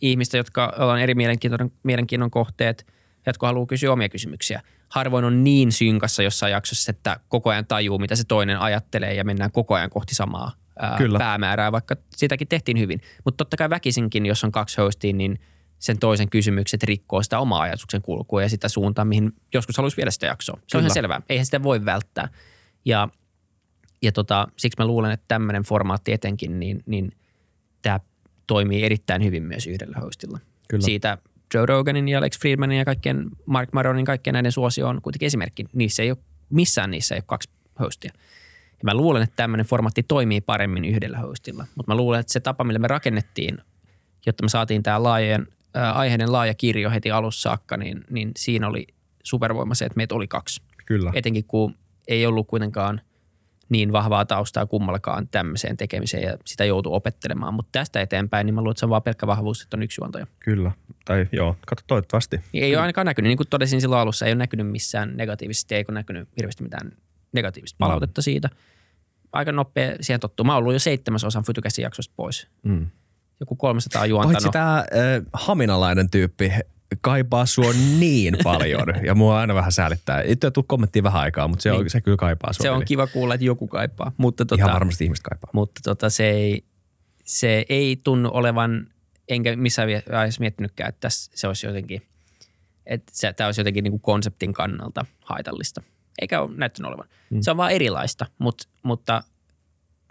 ihmistä, jotka on eri mielenkiinnon, mielenkiinnon kohteet, jotka haluaa kysyä omia kysymyksiä. Harvoin on niin synkassa jossain jaksossa, että koko ajan tajuu, mitä se toinen ajattelee ja mennään koko ajan kohti samaa ää, Kyllä. päämäärää, vaikka sitäkin tehtiin hyvin. Mutta totta kai väkisinkin, jos on kaksi hostia, niin sen toisen kysymykset rikkoo sitä omaa ajatuksen kulkua ja sitä suuntaa, mihin joskus haluaisi viedä sitä jaksoa. Se on Kyllä. ihan selvää. Eihän sitä voi välttää. Ja, ja tota, siksi mä luulen, että tämmöinen formaatti etenkin, niin, niin tämä toimii erittäin hyvin myös yhdellä hostilla. Kyllä. Siitä Joe Roganin ja Alex Friedmanin ja kaikkien Mark Maronin kaikkien näiden suosio on kuitenkin esimerkki. Niissä ei ole, missään niissä ei ole kaksi hostia. Ja mä luulen, että tämmöinen formaatti toimii paremmin yhdellä hostilla. Mutta mä luulen, että se tapa, millä me rakennettiin jotta me saatiin tämä laajojen, ää, aiheiden laaja kirjo heti alussa saakka, niin, niin siinä oli supervoima se, että meitä oli kaksi. Kyllä. Etenkin kun ei ollut kuitenkaan niin vahvaa taustaa kummallakaan tämmöiseen tekemiseen ja sitä joutuu opettelemaan. Mutta tästä eteenpäin, niin mä luulen, että se on vaan pelkkä vahvuus, että on yksi juontaja. Kyllä. Tai joo, katso toivottavasti. Ei ole ainakaan näkynyt, niin kuin totesin silloin alussa, ei ole näkynyt missään negatiivisesti, ei ole näkynyt hirveästi mitään negatiivista palautetta siitä. Aika nopea siihen tottuu. Mä oon ollut jo seitsemäsosan Fytykäsin jaksosta pois. Mm. Joku 300 juontanut. Paitsi tämä äh, haminalainen tyyppi kaipaa sua niin paljon ja mua aina vähän säälittää. Ei tule kommenttia vähän aikaa, mutta se, on, Niin. se kyllä kaipaa sua. se on eli kiva kuulla, että joku kaipaa. Mutta, tota, Ihan varmasti ihmiset kaipaa. mutta tota, se, ei, se ei tunnu olevan, enkä missään vaiheessa miettinytkään, että tässä se olisi jotenkin, että se, tämä olisi jotenkin niin kuin konseptin kannalta haitallista. Eikä ole näyttänyt olevan. Mm. Se on vaan erilaista, mutta, mutta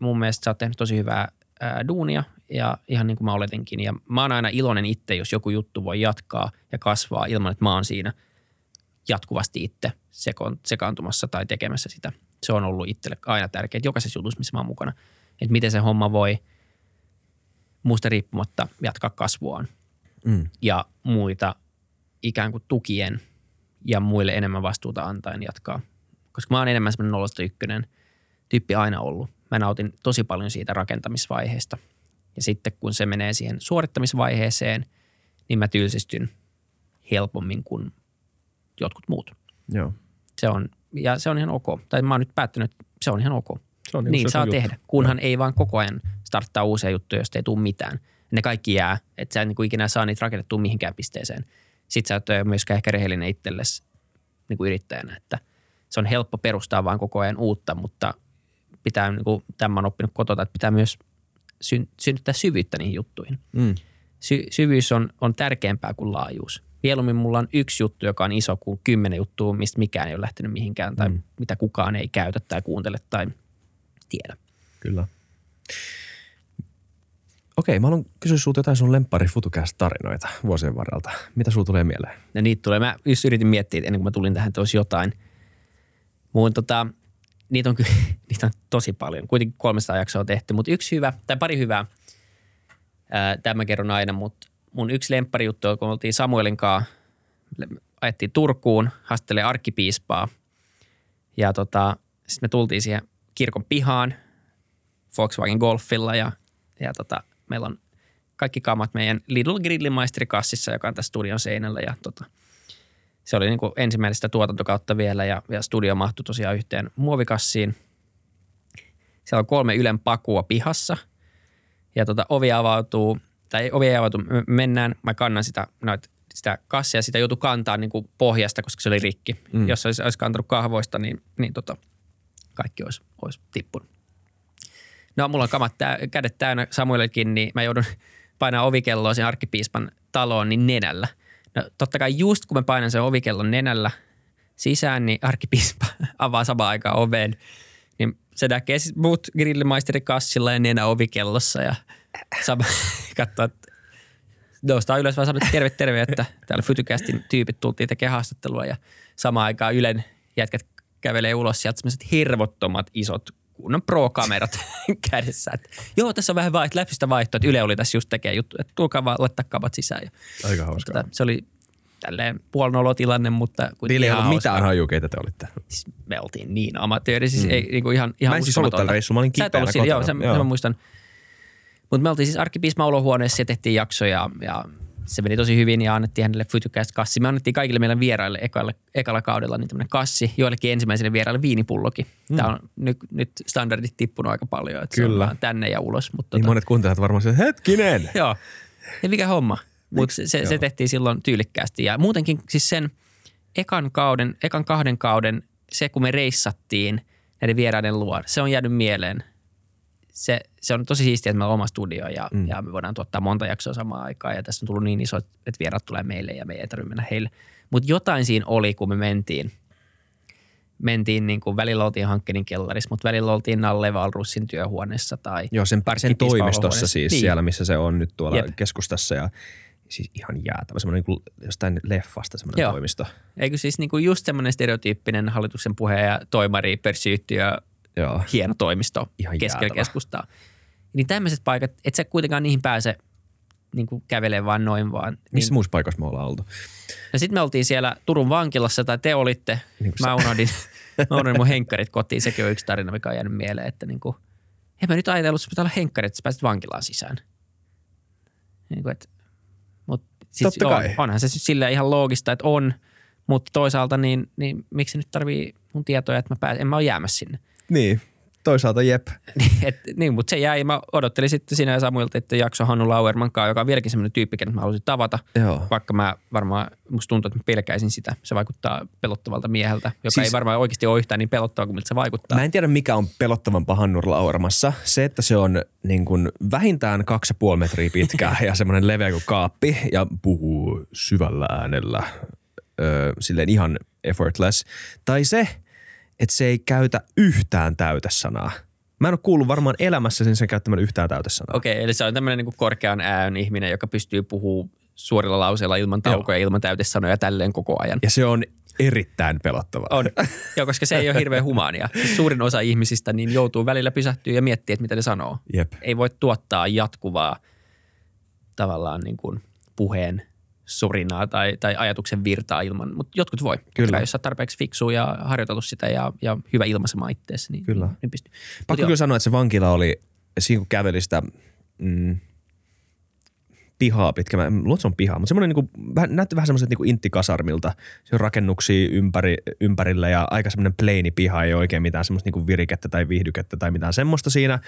mun mielestä sä oot tehnyt tosi hyvää ää, duunia ja ihan niin kuin mä oletinkin. Ja mä oon aina iloinen itse, jos joku juttu voi jatkaa ja kasvaa ilman, että mä oon siinä jatkuvasti itse seko- sekaantumassa tai tekemässä sitä. Se on ollut itselle aina tärkeää, että jokaisessa jutussa, missä mä oon mukana. Että miten se homma voi muusta riippumatta jatkaa kasvuaan Mm. ja muita ikään kuin tukien ja muille enemmän vastuuta antaen jatkaa. Koska mä oon enemmän semmoinen nollasta ykkönen tyyppi aina ollut. Mä nautin tosi paljon siitä rakentamisvaiheesta. Ja sitten kun se menee siihen suorittamisvaiheeseen, niin mä tylsistyn helpommin kuin jotkut muut. Joo. Se on, ja se on ihan ok. Tai mä oon nyt päättänyt, että se on ihan ok. Se on niinku niin se saa juttu. tehdä, kunhan ei vaan koko ajan starttaa uusia juttuja, josta ei tule mitään. Ne kaikki jää, että sä en niin kuin ikinä saa niitä rakennettua mihinkään pisteeseen. Sitten sä oot myöskään ehkä rehellinen itsellesi niin kuin yrittäjänä, että se on helppo perustaa vaan koko ajan uutta, mutta pitää, niin kuin tämän on oppinut kotota, että pitää myös syn, synnyttää syvyyttä niihin juttuihin. Mm. Sy- syvyys on, on tärkeämpää kuin laajuus. Mieluummin mulla on yksi juttu, joka on iso kuin kymmenen juttua, mistä mikään ei ole lähtenyt mihinkään tai Mm. mitä kukaan ei käytä tai kuuntele tai tiedä. Kyllä. Okei, mä haluan kysyä sulta jotain sun lemppari tarinoita vuosien varrelta. Mitä sulla tulee mieleen? Ja niitä tulee. Mä just yritin miettiä, että ennen kuin mä tulin tähän, että olisi jotain. Mun tota, niitä on, ky- niitä on tosi paljon. Kuitenkin 300 jaksoa on tehty, mutta yksi hyvä, tai pari hyvää, ää, tämä mä kerron aina, mutta mun yksi lempparijuttu on, kun oltiin Samuelin kanssa, ajettiin Turkuun, haastattelee arkkipiispaa. Ja tota, sitten me tultiin siihen kirkon pihaan Volkswagen Golfilla ja, ja tota, meillä on kaikki kamat meidän Lidl Grillimaisterikassissa, joka on tässä studion seinällä ja tota, se oli niin kuin ensimmäistä tuotantokautta vielä ja, ja studio mahtui tosiaan yhteen muovikassiin. Siellä on kolme Ylen pakua pihassa ja tota, ovi avautuu, tai ovi ei avautu, me mennään, mä kannan sitä, noit, sitä kassia, sitä joutui kantaa niin kuin pohjasta, koska se oli rikki. Mm. Jos olisi, olisi kantanut kahvoista, niin, niin tota, kaikki olisi, olisi tippunut. No mulla on kamat tää, kädet täynnä Samuelillekin, niin mä joudun painaa ovikelloa sen arkkipiispan taloon niin nenällä. No totta kai just kun mä painan sen ovikellon nenällä sisään, niin arkkipiispa avaa samaan aikaan oven. Niin se näkee siis muut grillimaisteri kassilla ja nenä ovikellossa ja sama katsoo, että ylös vaan sanoo, että terve terve, että täällä Fytycastin tyypit tultiin tekemään haastattelua ja samaan aikaan Ylen jätkät kävelee ulos sieltä sellaiset hirvottomat isot kunnon pro-kamerat kädessä. Että, joo, tässä on vähän vaihto, läpsistä vaihtoa, että Yle oli tässä just tekee juttu, että tulkaa vaan laittaa kamat sisään. Ja, Aika hauskaa. tota, se oli tälleen puolinolotilanne, mutta kuitenkin Teillä ei ollut mitään haju, keitä te olitte. Siis me oltiin niin amatööri, siis mm. ei niinku ihan, ihan Mä en siis ollut tällä reissulla, mä olin et kipeänä siinä, joo, kotona. sen, Joo. sen mä muistan. Mutta me oltiin siis arkkipiisma olohuoneessa ja tehtiin jaksoja ja se meni tosi hyvin ja annettiin hänelle Fytycast kassi. Me annettiin kaikille meidän vieraille ekalle, ekalla kaudella niin tämmöinen kassi, joillekin ensimmäiselle vieraille viinipullokin. Mm. Tämä on nyt, nyt standardit tippunut aika paljon, että se Kyllä. on vaan tänne ja ulos. Mutta Niin tota, monet kuuntelijat varmaan se, hetkinen. Joo. Ja mikä homma. Mutta se, se, se tehtiin silloin tyylikkäästi. Ja muutenkin siis sen ekan kauden, ekan kahden kauden, se kun me reissattiin näiden vieraiden luo, se on jäänyt mieleen. Se, se on tosi siistiä, että meillä on oma studio ja, Mm. ja me voidaan tuottaa monta jaksoa samaan aikaan. Ja tässä on tullut niin iso, että vieraat tulee meille ja me ei tarvitse mennä heille. Mutta jotain siinä oli, kun me mentiin. Mentiin niin kuin välillä oltiin Hankkenin kellarissa, mutta välillä oltiin Nalle Valrussin työhuoneessa tai Joo, sen, sen toimistossa siis Niin. siellä, missä se on nyt tuolla Jep. keskustassa ja siis ihan jäätävä, semmoinen niin kuin jostain leffasta semmoinen Joo. toimisto. Eikö siis niinku just semmoinen stereotyyppinen hallituksen puhe ja toimari, pörssiyhtiö, Joo. hieno toimisto Ihan keskellä jäätävä. keskustaa. Niin tämmöiset paikat, et sä kuitenkaan niihin pääse niin kuin kävelee vaan noin vaan. Missä niin, muussa paikassa me ollaan oltu? ja sitten me oltiin siellä Turun vankilassa, tai te olitte. Niin mä unohdin, mä unohdin mun henkkarit kotiin. Sekin on yksi tarina, mikä on jäänyt mieleen, että niin kuin, en mä nyt ajatellut, että pitää olla henkkarit, että sä pääset vankilaan sisään. Niin kuin, että, mut, siis Totta kai. On, onhan se sillä ihan loogista, että on, mutta toisaalta niin, niin miksi nyt tarvii mun tietoja, että mä pääsen, en mä ole jäämässä sinne. Niin, toisaalta jep. Et, niin, mutta se jäi. Mä odottelin sitten sinä ja Samuilta, että jakso Hannu Lauerman kanssa, joka on vieläkin semmoinen tyyppi, kenet mä haluaisin tavata. Joo. Vaikka mä varmaan, musta tuntuu, että mä pelkäisin sitä. Se vaikuttaa pelottavalta mieheltä, joka Siis- ei varmaan oikeasti ole yhtään niin pelottava kuin miltä se vaikuttaa. Mä en tiedä, mikä on pelottavampaa Hannur Lauermassa. Se, että se on niin kuin vähintään kaksi ja puoli metriä pitkä ja semmoinen leveä kuin kaappi ja puhuu syvällä äänellä, öö, silleen ihan effortless. Tai se, että se ei käytä yhtään täytesanaa. Mä en ole kuullut varmaan elämässäni sen käyttämään yhtään täytesanaa. Okei, eli se on tämmöinen niin korkean ään ihminen, joka pystyy puhumaan suorilla lauseilla ilman taukoja, ilman täytesanoja tälleen koko ajan. Ja se on erittäin pelottavaa. On. Joo, koska se ei ole hirveän humaania. Siis Suurin osa ihmisistä niin joutuu välillä pysähtyä ja miettiä, että mitä ne sanoo. Jep. Ei voi tuottaa jatkuvaa tavallaan niin kuin puheen sorinaa tai, tai ajatuksen virtaa ilman, mutta jotkut voi. Kyllä. Jos oot tarpeeksi fiksu ja harjoitellut sitä ja, ja hyvä ilmaisemaan itteessä, niin, Kyllä. niin, pystyy. Pakko kyllä sanoa, että se vankila oli, siinä kun käveli sitä mm, pihaa pitkä, mä luulen, että se on piha, mutta semmoinen niin kuin, vähän, näytti vähän semmoiset niin intikasarmilta. Se on rakennuksia ympäri, ympärillä ja aika semmoinen pleini piha, ei oikein mitään semmoista niin kuin virikettä tai viihdykettä tai mitään semmoista siinä.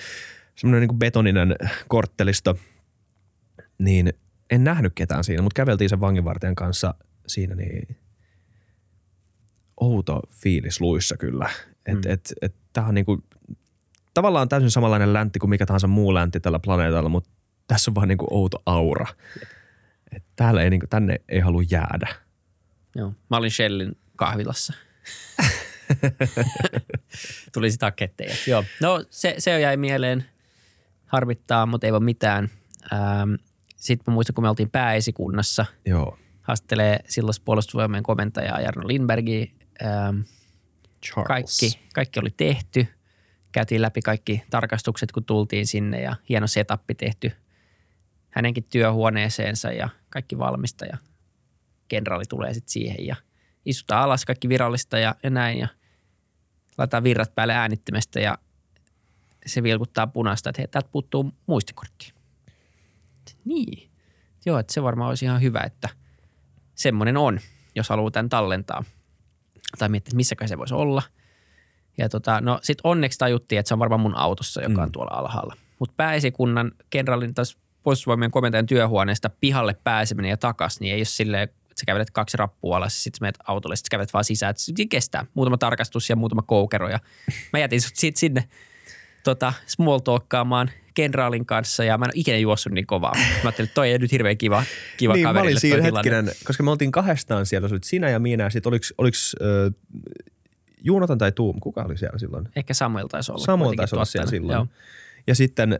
Semmoinen niin kuin betoninen korttelisto. Niin en nähnyt ketään siinä, mutta käveltiin sen vanginvartijan kanssa siinä, niin outo fiilis luissa kyllä. Että Mm. et, et, tämä on niinku, tavallaan täysin samanlainen läntti kuin mikä tahansa muu läntti tällä planeetalla, mutta tässä on vaan niinku outo aura. Et täällä ei, niinku, tänne ei halua jäädä. Joo. Mä olin Shellin kahvilassa. Tuli sitä ketteja. Joo. No se, se jäi mieleen. Harvittaa, mutta ei voi mitään. Ähm, Sitten mä muistan, kun me oltiin pääesikunnassa, Joo. haastattelee silloin puolustusvoimien komentajaa Jarno Lindbergia. Ähm, Charles. kaikki, kaikki oli tehty. Käytiin läpi kaikki tarkastukset, kun tultiin sinne ja hieno setappi tehty hänenkin työhuoneeseensa ja kaikki valmista ja kenraali tulee sitten siihen ja istutaan alas kaikki virallista ja, ja näin ja laitetaan virrat päälle äänittimestä ja se vilkuttaa punaista, että hei, täältä puuttuu muistikortti. Niin. Joo, että se varmaan olisi ihan hyvä, että semmoinen on, jos haluaa tämän tallentaa. Tai miettiä, että missäkään se voisi olla. Ja tota, no sit onneksi tajuttiin, että se on varmaan mun autossa, joka on Mm. tuolla alhaalla. Mutta pääesikunnan kenraalin taas puolustusvoimien komentajan työhuoneesta pihalle pääseminen ja takas, niin ei ole silleen, että sä kävelet kaksi rappua alas ja sitten menet autolle, sitten kävelet vaan sisään. Et se kestää muutama tarkastus ja muutama koukero. Ja mä jätin sut siitä sinne tota, small talkkaamaan kenraalin kanssa ja mä en ole ikinä juossut niin kovaa. Mä ajattelin, että toi ei nyt hirveän kiva, kiva niin, mä kaverille olin toi siinä tilanne. hetkinen, koska me oltiin kahdestaan siellä, olit sinä ja minä, ja sitten oliks, oliks äh, Juunatan tai Tuum, kuka oli siellä silloin? Ehkä Samuel taisi olla. Samuel taisi olla siellä silloin. Joo. Ja sitten äh,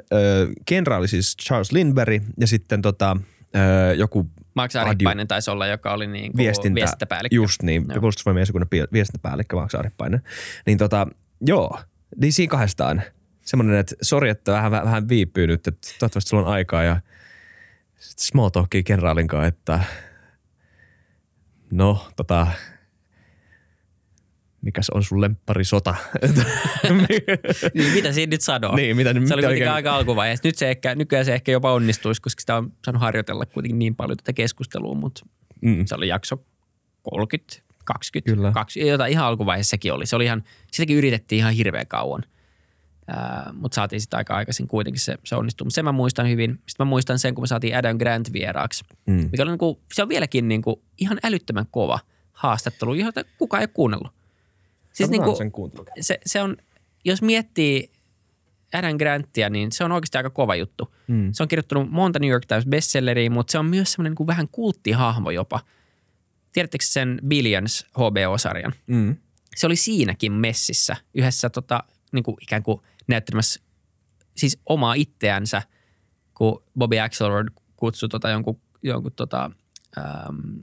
kenraali siis Charles Lindberg ja sitten tota, äh, joku Max Aripainen taisi olla, joka oli niin kuin viestintä, viestintäpäällikkö. Just niin, Joo. puolustusvoimien esikunnan viestintäpäällikkö Max Aripainen. Niin tota, joo, niin siinä kahdestaan semmoinen, että sori, että vähän, vähän viipyy nyt, että toivottavasti sulla on aikaa ja sitten small talkia kenraalin kanssa, että no tota, mikäs on sun lempparisota? Niin, mitä siinä nyt sanoo? niin, mitä, Se oli mitä kuitenkin oikein- aika alkuvaiheessa. Nyt se ehkä, nykyään se ehkä jopa onnistuisi, koska sitä on saanut harjoitella kuitenkin niin paljon tätä keskustelua, mutta Mm. se oli jakso 30, 20, Kyllä. 20 jota ihan alkuvaiheessa sekin oli. Se oli ihan, sitäkin yritettiin ihan hirveän kauan, Mutta saatiin sitä aika aikaisin kuitenkin se, se onnistui. Sen mä muistan hyvin. Sitten mä muistan sen, kun me saatiin Adam Grant vieraaksi, Mm. mikä oli niinku, se on vieläkin niinku ihan älyttömän kova haastattelu, jota kukaan ei ole kuunnellut. Siis niinku, sen kuuntelu. se, se on, jos miettii Adam Grantia, niin se on oikeasti aika kova juttu. Mm. Se on kirjoittanut monta New York Times bestselleriä, mutta se on myös semmoinen niin vähän kulttihahmo jopa. Tiedättekö sen Billions HBO-sarjan? Mm. Se oli siinäkin messissä yhdessä tota, niin kuin ikään kuin näyttelemässä siis omaa itseänsä, kun Bobby Axelrod kutsui tota jonkun, jonkun tota, ähm,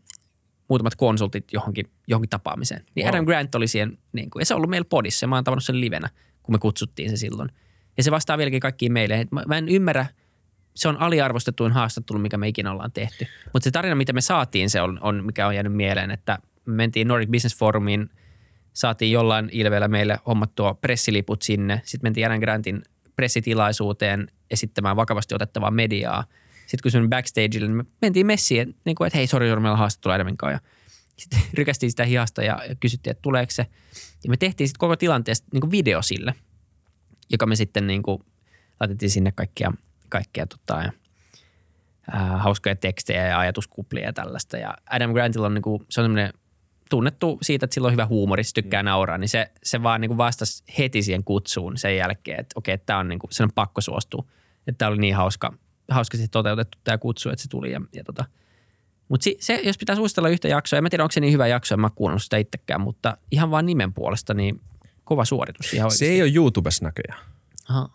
muutamat konsultit johonkin, johonkin tapaamiseen. Niin Wow. Adam Grant oli siihen, niin kuin, ja se on ollut meillä podissa ja mä oon tavannut sen livenä, kun me kutsuttiin se silloin. Ja se vastaa vieläkin kaikkiin meille. Mä, mä en ymmärrä, se on aliarvostetuin haastattelu, mikä me ikinä ollaan tehty. Mutta se tarina, mitä me saatiin, se on, on, mikä on jäänyt mieleen, että me mentiin Nordic Business Forumiin, saatiin jollain ilveellä meille hommattua pressiliput sinne. Sitten mentiin Aaron Grantin pressitilaisuuteen esittämään vakavasti otettavaa mediaa. Sitten kun se backstageille, niin me mentiin messiin, niin kuin, että hei, sori, meillä on kanssa. Ja sitten rykästiin sitä hihasta ja kysyttiin, että tuleeko se. Ja me tehtiin sitten koko tilanteesta niin video sille, joka me sitten niin kuin laitettiin sinne kaikkia, kaikkia tota, ja, ää, hauskoja tekstejä ja ajatuskuplia ja tällaista. Ja Adam Grantilla on, niin kuin, se on semmoinen tunnettu siitä, että sillä on hyvä huumori, se tykkää mm. nauraa, niin se, se vaan niin kuin vastasi heti siihen kutsuun sen jälkeen, että okei, tämä on, niin kuin, sen on pakko suostua. Että tämä oli niin hauska, hauska toteutettu tämä kutsu, että se tuli ja, ja tota, mutta se, jos pitää suositella yhtä jaksoa, en mä tiedä, onko se niin hyvä jakso, en mä kuunnellut sitä itsekään, mutta ihan vaan nimen puolesta, niin kova suoritus. Ihan se ei ole YouTubessa näköjään. Aha.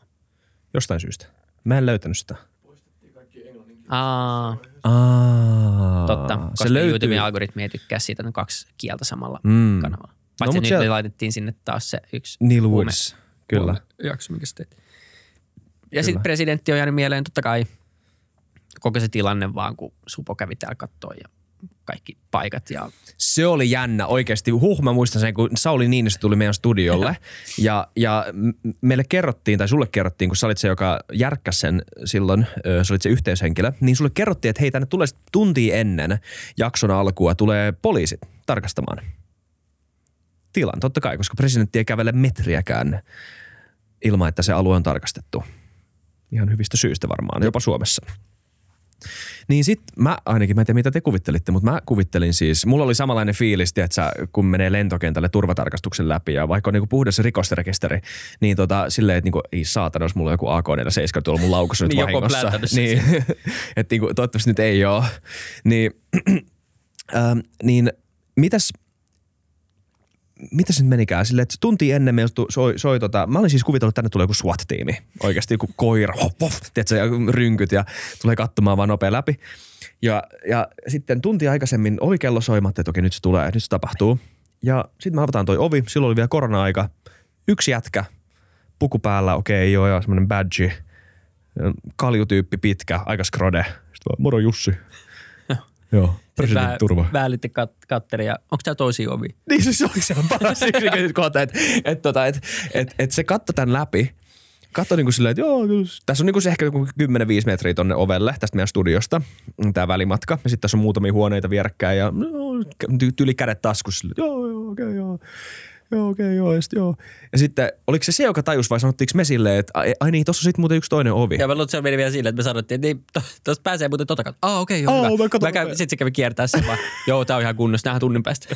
Jostain syystä. Mä en löytänyt sitä. Aa, Aa, totta. Koska se löytyy. YouTuben algoritmi ei tykkää siitä, että on kaksi kieltä samalla Mm. kanavalla. No, Paitsi mut nyt siellä- laitettiin sinne taas se yksi Neil huume- Woods, kyllä. jakso, mikä sä teit. Ja sitten presidentti on jäänyt mieleen totta kai koko se tilanne vaan, kun Supo kävi täällä kattoon ja kaikki paikat ja Se oli jännä oikeasti. Huh, mä muistan sen, kun Sauli Niinistö tuli meidän studiolle ja, ja meille kerrottiin, tai sulle kerrottiin, kun sä olit se, joka järkkäsi sen silloin, sä olit se yhteyshenkilö, niin sulle kerrottiin, että hei, tänne tulee sit tuntia ennen jakson alkua, tulee poliisit tarkastamaan tilan. Totta kai, koska presidentti ei kävele metriäkään ilman, että se alue on tarkastettu. Ihan hyvistä syistä varmaan, jopa Suomessa. Niin sit mä ainakin, mä en tiedä mitä te kuvittelitte, mutta mä kuvittelin siis, mulla oli samanlainen fiilis, että kun menee lentokentälle turvatarkastuksen läpi ja vaikka on niinku puhdas rikosrekisteri, niin tota, silleen, että niinku, ei saatana, jos mulla on joku AK-47 tuolla mun laukussa nyt Niin vahingossa. sen Niin, että niinku, toivottavasti nyt ei ole. Niin, ähm, niin mitäs, mitä se nyt menikään? Silleen, että tunti ennen meillä soi, soi tota, mä olin siis kuvitellut, että tänne tulee joku SWAT-tiimi. Oikeasti joku koira, hof, hof, tiedätkö, ja rynkyt ja tulee katsomaan vaan nopea läpi. Ja, ja sitten tunti aikaisemmin ovi kello soimatta, että okei nyt se tulee, nyt se tapahtuu. Ja sitten me avataan toi ovi, silloin oli vielä korona-aika. Yksi jätkä, puku päällä, okei joo, joo, semmoinen badge. Kaljutyyppi pitkä, aika skrode. Sitten vaan, moro Jussi. Joo, presidentin turva. Väällitte kat- katteri ja onko tämä toisia ovi? Niin siis se oli se paras yksinkertaisesti kohta, että et, tota, et, et, et se katto tämän läpi. Katso niin kuin silleen, että joo, kyllä. tässä on niin kuin se ehkä joku 10-5 metriä tonne ovelle tästä meidän studiosta, tämä välimatka. Ja sitten tässä on muutamia huoneita vierekkäin ja no, ty- tyyli kädet taskussa. Joo, joo, okei, okay, joo. Joo, okei, okay, joo, ja sitten joo. Ja sitten, oliko se se, joka tajus vai sanottiinko me silleen, että ai, ai niin, tuossa on sitten muuten yksi toinen ovi. Ja mä luulen, että se meni vielä silleen, että me sanottiin, että niin, to- tuosta pääsee muuten tota kautta. Ah, okei, okay, joo, Aa, hyvä. mä katon Mä käyn, nopea. sit se kävi kiertää sen vaan. joo, tää on ihan kunnossa, nähdään tunnin päästä.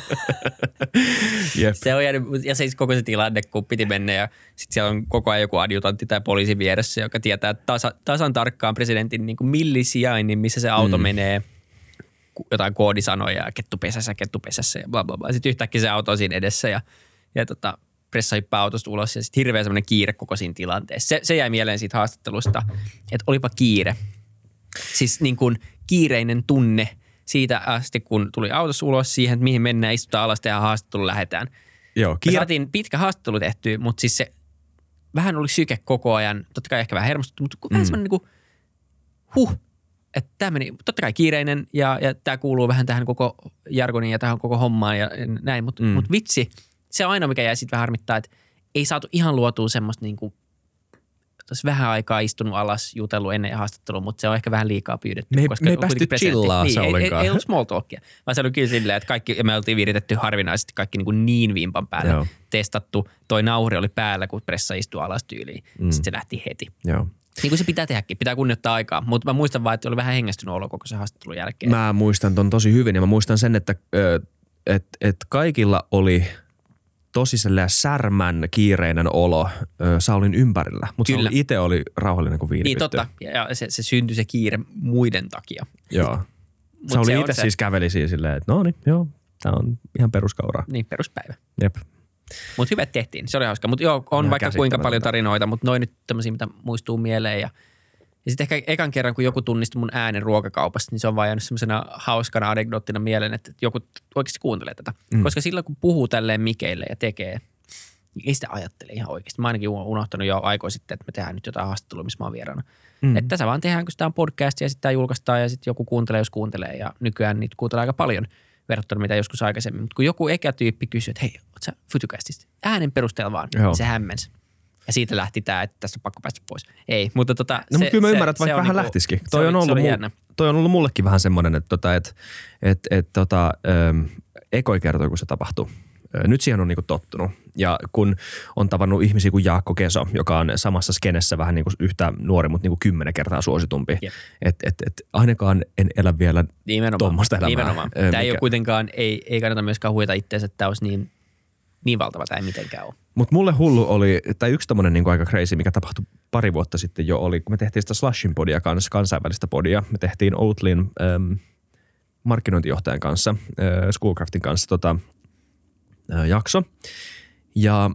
Jep. se on jäänyt, ja se siis koko se tilanne, kun piti mennä ja sitten siellä on koko ajan joku adjutantti tai poliisi vieressä, joka tietää tasa, tasan tarkkaan presidentin niin kuin millisijainnin, missä se auto mm. menee jotain koodisanoja ja kettupesässä, kettupesässä ja bla bla bla. Sitten yhtäkkiä se auto on siinä edessä ja, ja tota, pressa hyppää autosta ulos ja sitten hirveä semmoinen kiire koko siinä tilanteessa. Se, se jäi mieleen siitä haastattelusta, että olipa kiire. Siis niin kuin kiireinen tunne siitä asti, kun tuli autossa ulos siihen, että mihin mennään, istutaan alas, tehdään haastattelu, lähdetään. Joo, Me kiire. saatiin pitkä haastattelu tehtyä, mutta siis se vähän oli syke koko ajan. Totta kai ehkä vähän hermostuttu, mutta mm. vähän semmoinen niin kuin, huh, että tämä meni, totta kai kiireinen ja, ja tämä kuuluu vähän tähän koko jargoniin ja tähän koko hommaan ja näin, mutta mm. mut vitsi, se on ainoa, mikä jäi sitten vähän harmittaa, että ei saatu ihan luotua semmoista niin kuin, olisi vähän aikaa istunut alas, jutellut ennen haastattelua, mutta se on ehkä vähän liikaa pyydetty. Me ei- koska me ei päästy chillaa niin, se ei, ei, ollenkaan. ei, ollut small talkia, vaan se oli kyllä silleen, että kaikki, ja me oltiin viritetty harvinaisesti kaikki niin, kuin niin vimpan päälle. Joo. Testattu, toi nauhuri oli päällä, kun pressa istui alas tyyliin. Mm. Sitten se lähti heti. Joo. Niin kuin se pitää tehdäkin, pitää kunnioittaa aikaa. Mutta mä muistan vaan, että oli vähän hengästynyt olo koko se haastattelun jälkeen. Mä muistan ton tosi hyvin ja mä muistan sen, että ö, et, et kaikilla oli tosi sellainen särmän kiireinen olo Saulin ympärillä, mutta. Sauli itse oli rauhallinen kuin viini niin totta, ja se, se syntyi se kiire muiden takia. Joo. Mut Sauli itse se- siis käveli siinä silleen, että no niin, joo, tää on ihan peruskauraa. Niin, peruspäivä. Jep. Mutta hyvät tehtiin, se oli hauska. Mutta joo, on Ihan vaikka kuinka paljon tarinoita, mutta noin nyt tämmöisiä, mitä muistuu mieleen. Ja, ja sitten ehkä ekan kerran, kun joku tunnisti mun äänen ruokakaupasta, niin se on vaan jäänyt semmoisena hauskana anekdoottina mieleen, että joku oikeasti kuuntelee tätä. Mm. Koska silloin, kun puhuu tälleen mikeille ja tekee, Niin ei sitä ajattele ihan oikeasti. Mä ainakin unohtanut jo aikoja sitten, että me tehdään nyt jotain haastattelua, missä mä oon vieraana. Mm. Että tässä vaan tehdään, kun sitä on podcast ja sitten tämä julkaistaan ja sitten joku kuuntelee, jos kuuntelee. Ja nykyään niitä kuuntelee aika paljon verrattuna mitä joskus aikaisemmin. Mutta kun joku eka tyyppi kysyy, että hei, oot sä? Äänen perusteella vaan, Joo. niin se hämmensi. Ja siitä lähti tämä, että tässä on pakko päästä pois. Ei, mutta tota, No mutta kyllä mä ymmärrän, että vaikka vähän niinku, lähtisikin. Toi on, ollut mu- toi on ollut mullekin vähän semmoinen, että, tota, että et, et, tota, ähm, ekoi kertoi, kun se tapahtui. Nyt siihen on niinku tottunut. Ja kun on tavannut ihmisiä kuin Jaakko Keso, joka on samassa skenessä vähän niinku yhtä nuori, mutta niinku kymmenen kertaa suositumpi. Että et, et, ainakaan en elä vielä tuommoista elämää. Nimenomaan. Tämä mikä... ei ole kuitenkaan, ei, ei kannata myöskään huijata itseänsä, että tämä olisi niin, niin valtava, tämä ei mitenkään ole. Mutta mulle hullu oli, tai yksi tämmöinen niinku aika crazy, mikä tapahtui pari vuotta sitten jo oli, kun me tehtiin sitä Slashin podia kanssa, kansainvälistä podia. Me tehtiin Outlin ähm, markkinointijohtajan kanssa, äh, Schoolcraftin kanssa tota, äh, jakso. Ja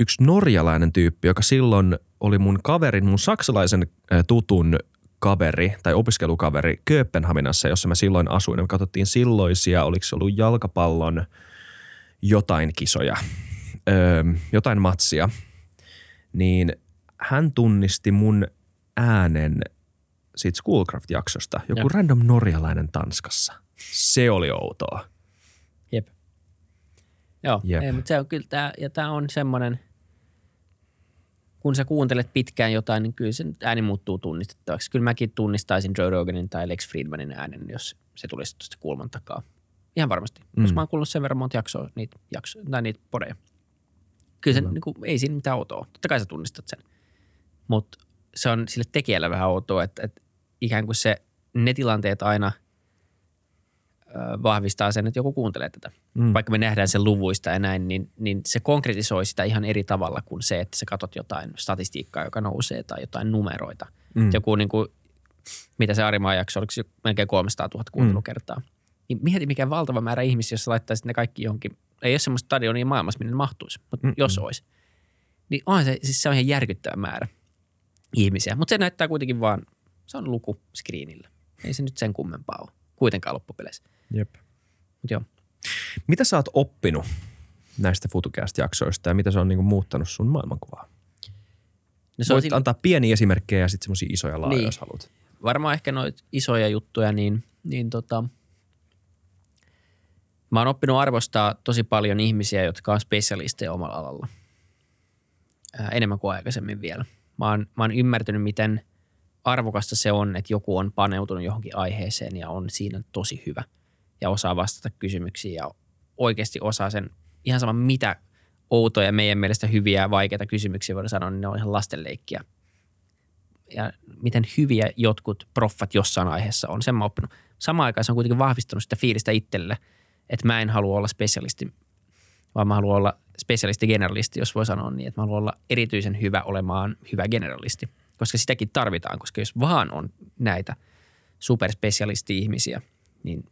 yksi norjalainen tyyppi, joka silloin oli mun kaverin, mun saksalaisen äh, tutun kaveri tai opiskelukaveri Kööpenhaminassa, jossa mä silloin asuin. Me katsottiin silloisia, oliko se ollut jalkapallon jotain kisoja, öö, jotain matsia. Niin hän tunnisti mun äänen siitä Schoolcraft-jaksosta. Joku ja. random norjalainen Tanskassa. Se oli outoa. Jep. Joo, Jep. Ei, mutta se on kyllä tämä, ja tämä on semmoinen, kun sä kuuntelet pitkään jotain, niin kyllä sen ääni muuttuu tunnistettavaksi. Kyllä mäkin tunnistaisin Joe Roganin tai Lex Friedmanin äänen, jos se tulisi tuosta kulman takaa. Ihan varmasti, mm. koska mä oon kuullut sen verran monta jaksoa, niitä, jakso, tai niitä podeja. Kyllä se, niin kuin, ei siinä mitään outoa. Totta kai sä tunnistat sen. Mutta se on sille tekijälle vähän outoa, että, että ikään kuin se, ne tilanteet aina – vahvistaa sen, että joku kuuntelee tätä. Mm. Vaikka me nähdään sen luvuista ja näin, niin, niin se konkretisoi sitä ihan eri tavalla kuin se, että sä katsot jotain statistiikkaa, joka nousee tai jotain numeroita. Mm. Joku niin kuin, mitä se Arimaa jakso, oliko se melkein 300 000 kuuntelukertaa. Mm. Niin mieti, mikä valtava määrä ihmisiä, jos laittaisit ne kaikki johonkin, ei ole semmoista stadionia maailmassa, minne ne mahtuisi, mutta Mm-mm. jos olisi. Niin on se, siis se on ihan järkyttävä määrä ihmisiä. Mutta se näyttää kuitenkin vaan, se on luku screenillä. Ei se nyt sen kummempaa ole kuitenkaan loppupeleissä. Jep. Mut joo. Mitä sä oot oppinut näistä FutuCast-jaksoista ja mitä se on niinku muuttanut sun maailmankuvaa? No se Voit sille... antaa pieniä esimerkkejä ja sitten semmoisia isoja laajoja, niin. jos haluat. Varmaan ehkä noita isoja juttuja, niin, niin tota, mä oon oppinut arvostaa tosi paljon ihmisiä, jotka on spesialisteja omalla alalla. Ää, enemmän kuin aikaisemmin vielä. Mä oon, mä oon ymmärtänyt, miten arvokasta se on, että joku on paneutunut johonkin aiheeseen ja on siinä tosi hyvä – ja osaa vastata kysymyksiin ja oikeasti osaa sen ihan sama mitä outoja meidän mielestä hyviä ja vaikeita kysymyksiä voidaan sanoa, niin ne on ihan lastenleikkiä. Ja miten hyviä jotkut proffat jossain aiheessa on, sen mä oppinut. Samaan aikaan se on kuitenkin vahvistanut sitä fiilistä itselle, että mä en halua olla spesialisti, vaan mä haluan olla spesialisti generalisti, jos voi sanoa niin, että mä haluan olla erityisen hyvä olemaan hyvä generalisti. Koska sitäkin tarvitaan, koska jos vaan on näitä superspesialisti-ihmisiä, niin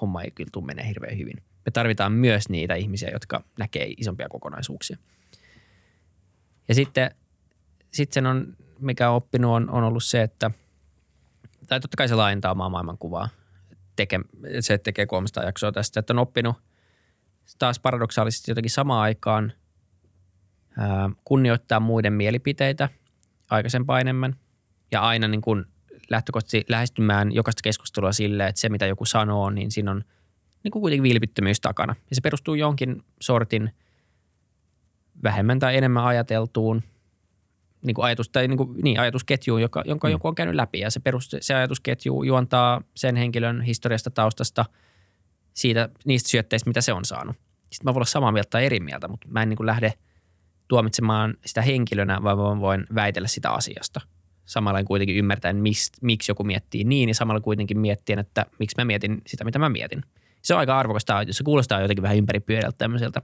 homma ei kyllä tule menee hirveän hyvin. Me tarvitaan myös niitä ihmisiä, jotka näkee isompia kokonaisuuksia. Ja sitten, sitten sen on, mikä on oppinut, on, on ollut se, että tai totta kai se laajentaa omaa maailmankuvaa. Teke, se tekee 300 jaksoa tästä, että on oppinut taas paradoksaalisesti jotenkin samaan aikaan ää, kunnioittaa muiden mielipiteitä aikaisempaa enemmän. Ja aina niin kuin lähtökohtaisesti lähestymään jokaista keskustelua sille, että se mitä joku sanoo, niin siinä on niin kuin kuitenkin vilpittömyys takana. Ja se perustuu jonkin sortin vähemmän tai enemmän ajateltuun niin kuin ajatus, tai niin kuin, niin, ajatusketjuun, joka, jonka mm. joku on käynyt läpi. Ja se, perust, se ajatusketju juontaa sen henkilön historiasta, taustasta, siitä, niistä syötteistä, mitä se on saanut. Sitten mä voin olla samaa mieltä tai eri mieltä, mutta mä en niin kuin lähde tuomitsemaan sitä henkilönä, vaan mä voin väitellä sitä asiasta – samalla kuitenkin ymmärtäen, mist, miksi joku miettii niin, ja samalla kuitenkin miettien, että miksi mä mietin sitä, mitä mä mietin. Se on aika arvokasta, jos se kuulostaa jotenkin vähän ympäripyörältä tämmöiseltä,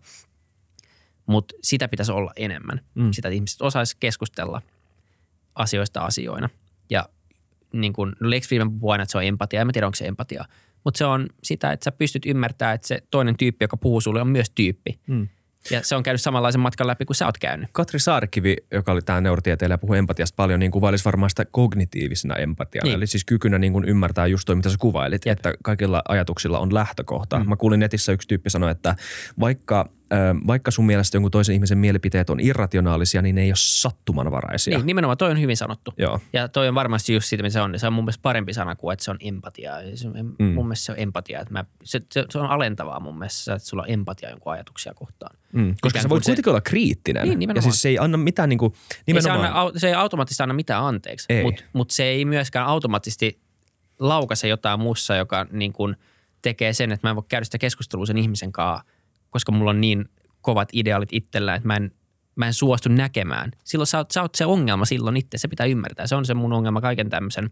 mutta sitä pitäisi olla enemmän. Mm. Sitä, että ihmiset osaisi keskustella asioista asioina. Ja niin kuin Lex Friedman puhuu aina, että se on empatia, en mä tiedä, onko se empatia, mutta se on sitä, että sä pystyt ymmärtämään, että se toinen tyyppi, joka puhuu sulle, on myös tyyppi. Mm. Ja se on käynyt samanlaisen matkan läpi kuin sä oot käynyt. Katri Saarikivi, joka oli tämä neurotieteilijä, puhui empatiasta paljon, niin kuvailisi varmaan sitä kognitiivisena empatiana. Niin. Eli siis kykynä niin kuin ymmärtää just toi, mitä sä kuvailit, Jep. että kaikilla ajatuksilla on lähtökohta. Mm. Mä kuulin netissä yksi tyyppi sanoi, että vaikka vaikka sun mielestä jonkun toisen ihmisen mielipiteet on irrationaalisia, niin ne ei ole sattumanvaraisia. Niin, nimenomaan toi on hyvin sanottu. Joo. Ja toi on varmasti just siitä, mitä se on. Se on mun mielestä parempi sana kuin, että se on empatia. Se, mm. Mun mielestä se on empatia. Että mä, se, se, se, on alentavaa mun mielestä, että sulla on empatia jonkun ajatuksia kohtaan. Mm. Koska sä voit se, kuitenkin olla kriittinen. Niin, nimenomaan. Ja siis se ei anna mitään niin kuin, nimenomaan. Ei se, anna, se ei automaattisesti anna mitään anteeksi, mutta mut se ei myöskään automaattisesti laukaise jotain muussa, joka niin kuin tekee sen, että mä en voi käydä sitä keskustelua sen ihmisen kanssa, koska mulla on niin kovat ideaalit itsellä, että mä en, mä en suostu näkemään. Silloin sä oot, sä oot se ongelma silloin itse, se pitää ymmärtää. Se on se mun ongelma kaiken tämmöisen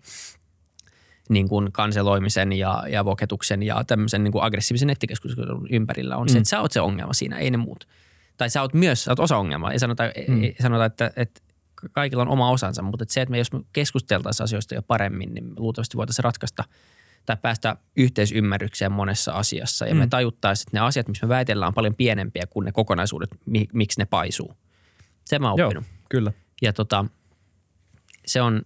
niin kuin kanseloimisen ja, ja voketuksen ja tämmöisen niin kuin aggressiivisen nettikeskustelun ympärillä on mm. se, että sä oot se ongelma siinä, ei ne muut. Tai sä oot myös, sä oot osa ongelmaa. Ei sanota, mm. ei sanota että, että kaikilla on oma osansa, mutta että se, että me jos me keskusteltaisiin asioista jo paremmin, niin luultavasti voitaisiin ratkaista tai päästä yhteisymmärrykseen monessa asiassa. Ja mm. me tajuttaisiin, että ne asiat, missä me väitellään, on paljon pienempiä kuin ne kokonaisuudet, miksi ne paisuu. Se mä oon oppinut. Joo, kyllä. Ja tota, se on,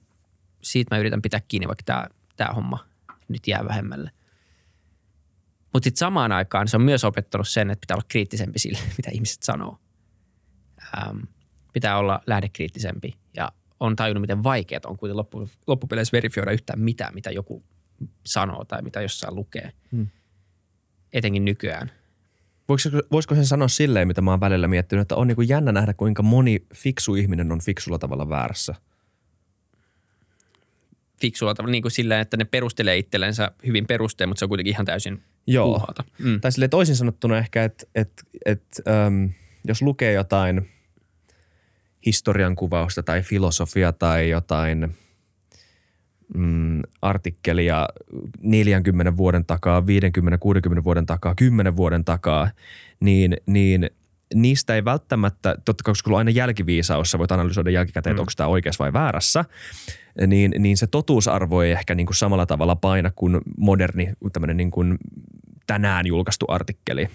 siitä mä yritän pitää kiinni, vaikka tämä, tämä homma nyt jää vähemmälle. Mutta sitten samaan aikaan se on myös opettanut sen, että pitää olla kriittisempi sille, mitä ihmiset sanoo. Ähm, pitää olla lähdekriittisempi ja on tajunnut, miten vaikeaa on kuitenkin loppu, loppupeleissä verifioida yhtään mitään, mitä joku sanoo tai mitä jossain lukee. Hmm. Etenkin nykyään. Voisiko, voisiko sen sanoa silleen, mitä mä oon välillä miettinyt, että on niin kuin jännä nähdä, kuinka moni fiksu ihminen on fiksulla tavalla väärässä? Fiksulla tavalla, niin kuin silleen, että ne perustelee itsellensä hyvin perusteen, mutta se on kuitenkin ihan täysin Joo. Mm. Tai silleen toisin sanottuna ehkä, että, että, että ähm, jos lukee jotain – historian kuvausta tai filosofia tai jotain mm, artikkelia 40 vuoden takaa, 50-60 vuoden takaa, 10 vuoden takaa, niin, niin niistä ei välttämättä, totta kai koska aina jälkiviisaus, sä voit analysoida jälkikäteen, mm. onko tämä oikeassa vai väärässä, niin, niin se totuusarvo ei ehkä niin kuin samalla tavalla paina kuin moderni tämmöinen niin kuin tänään julkaistu artikkeli,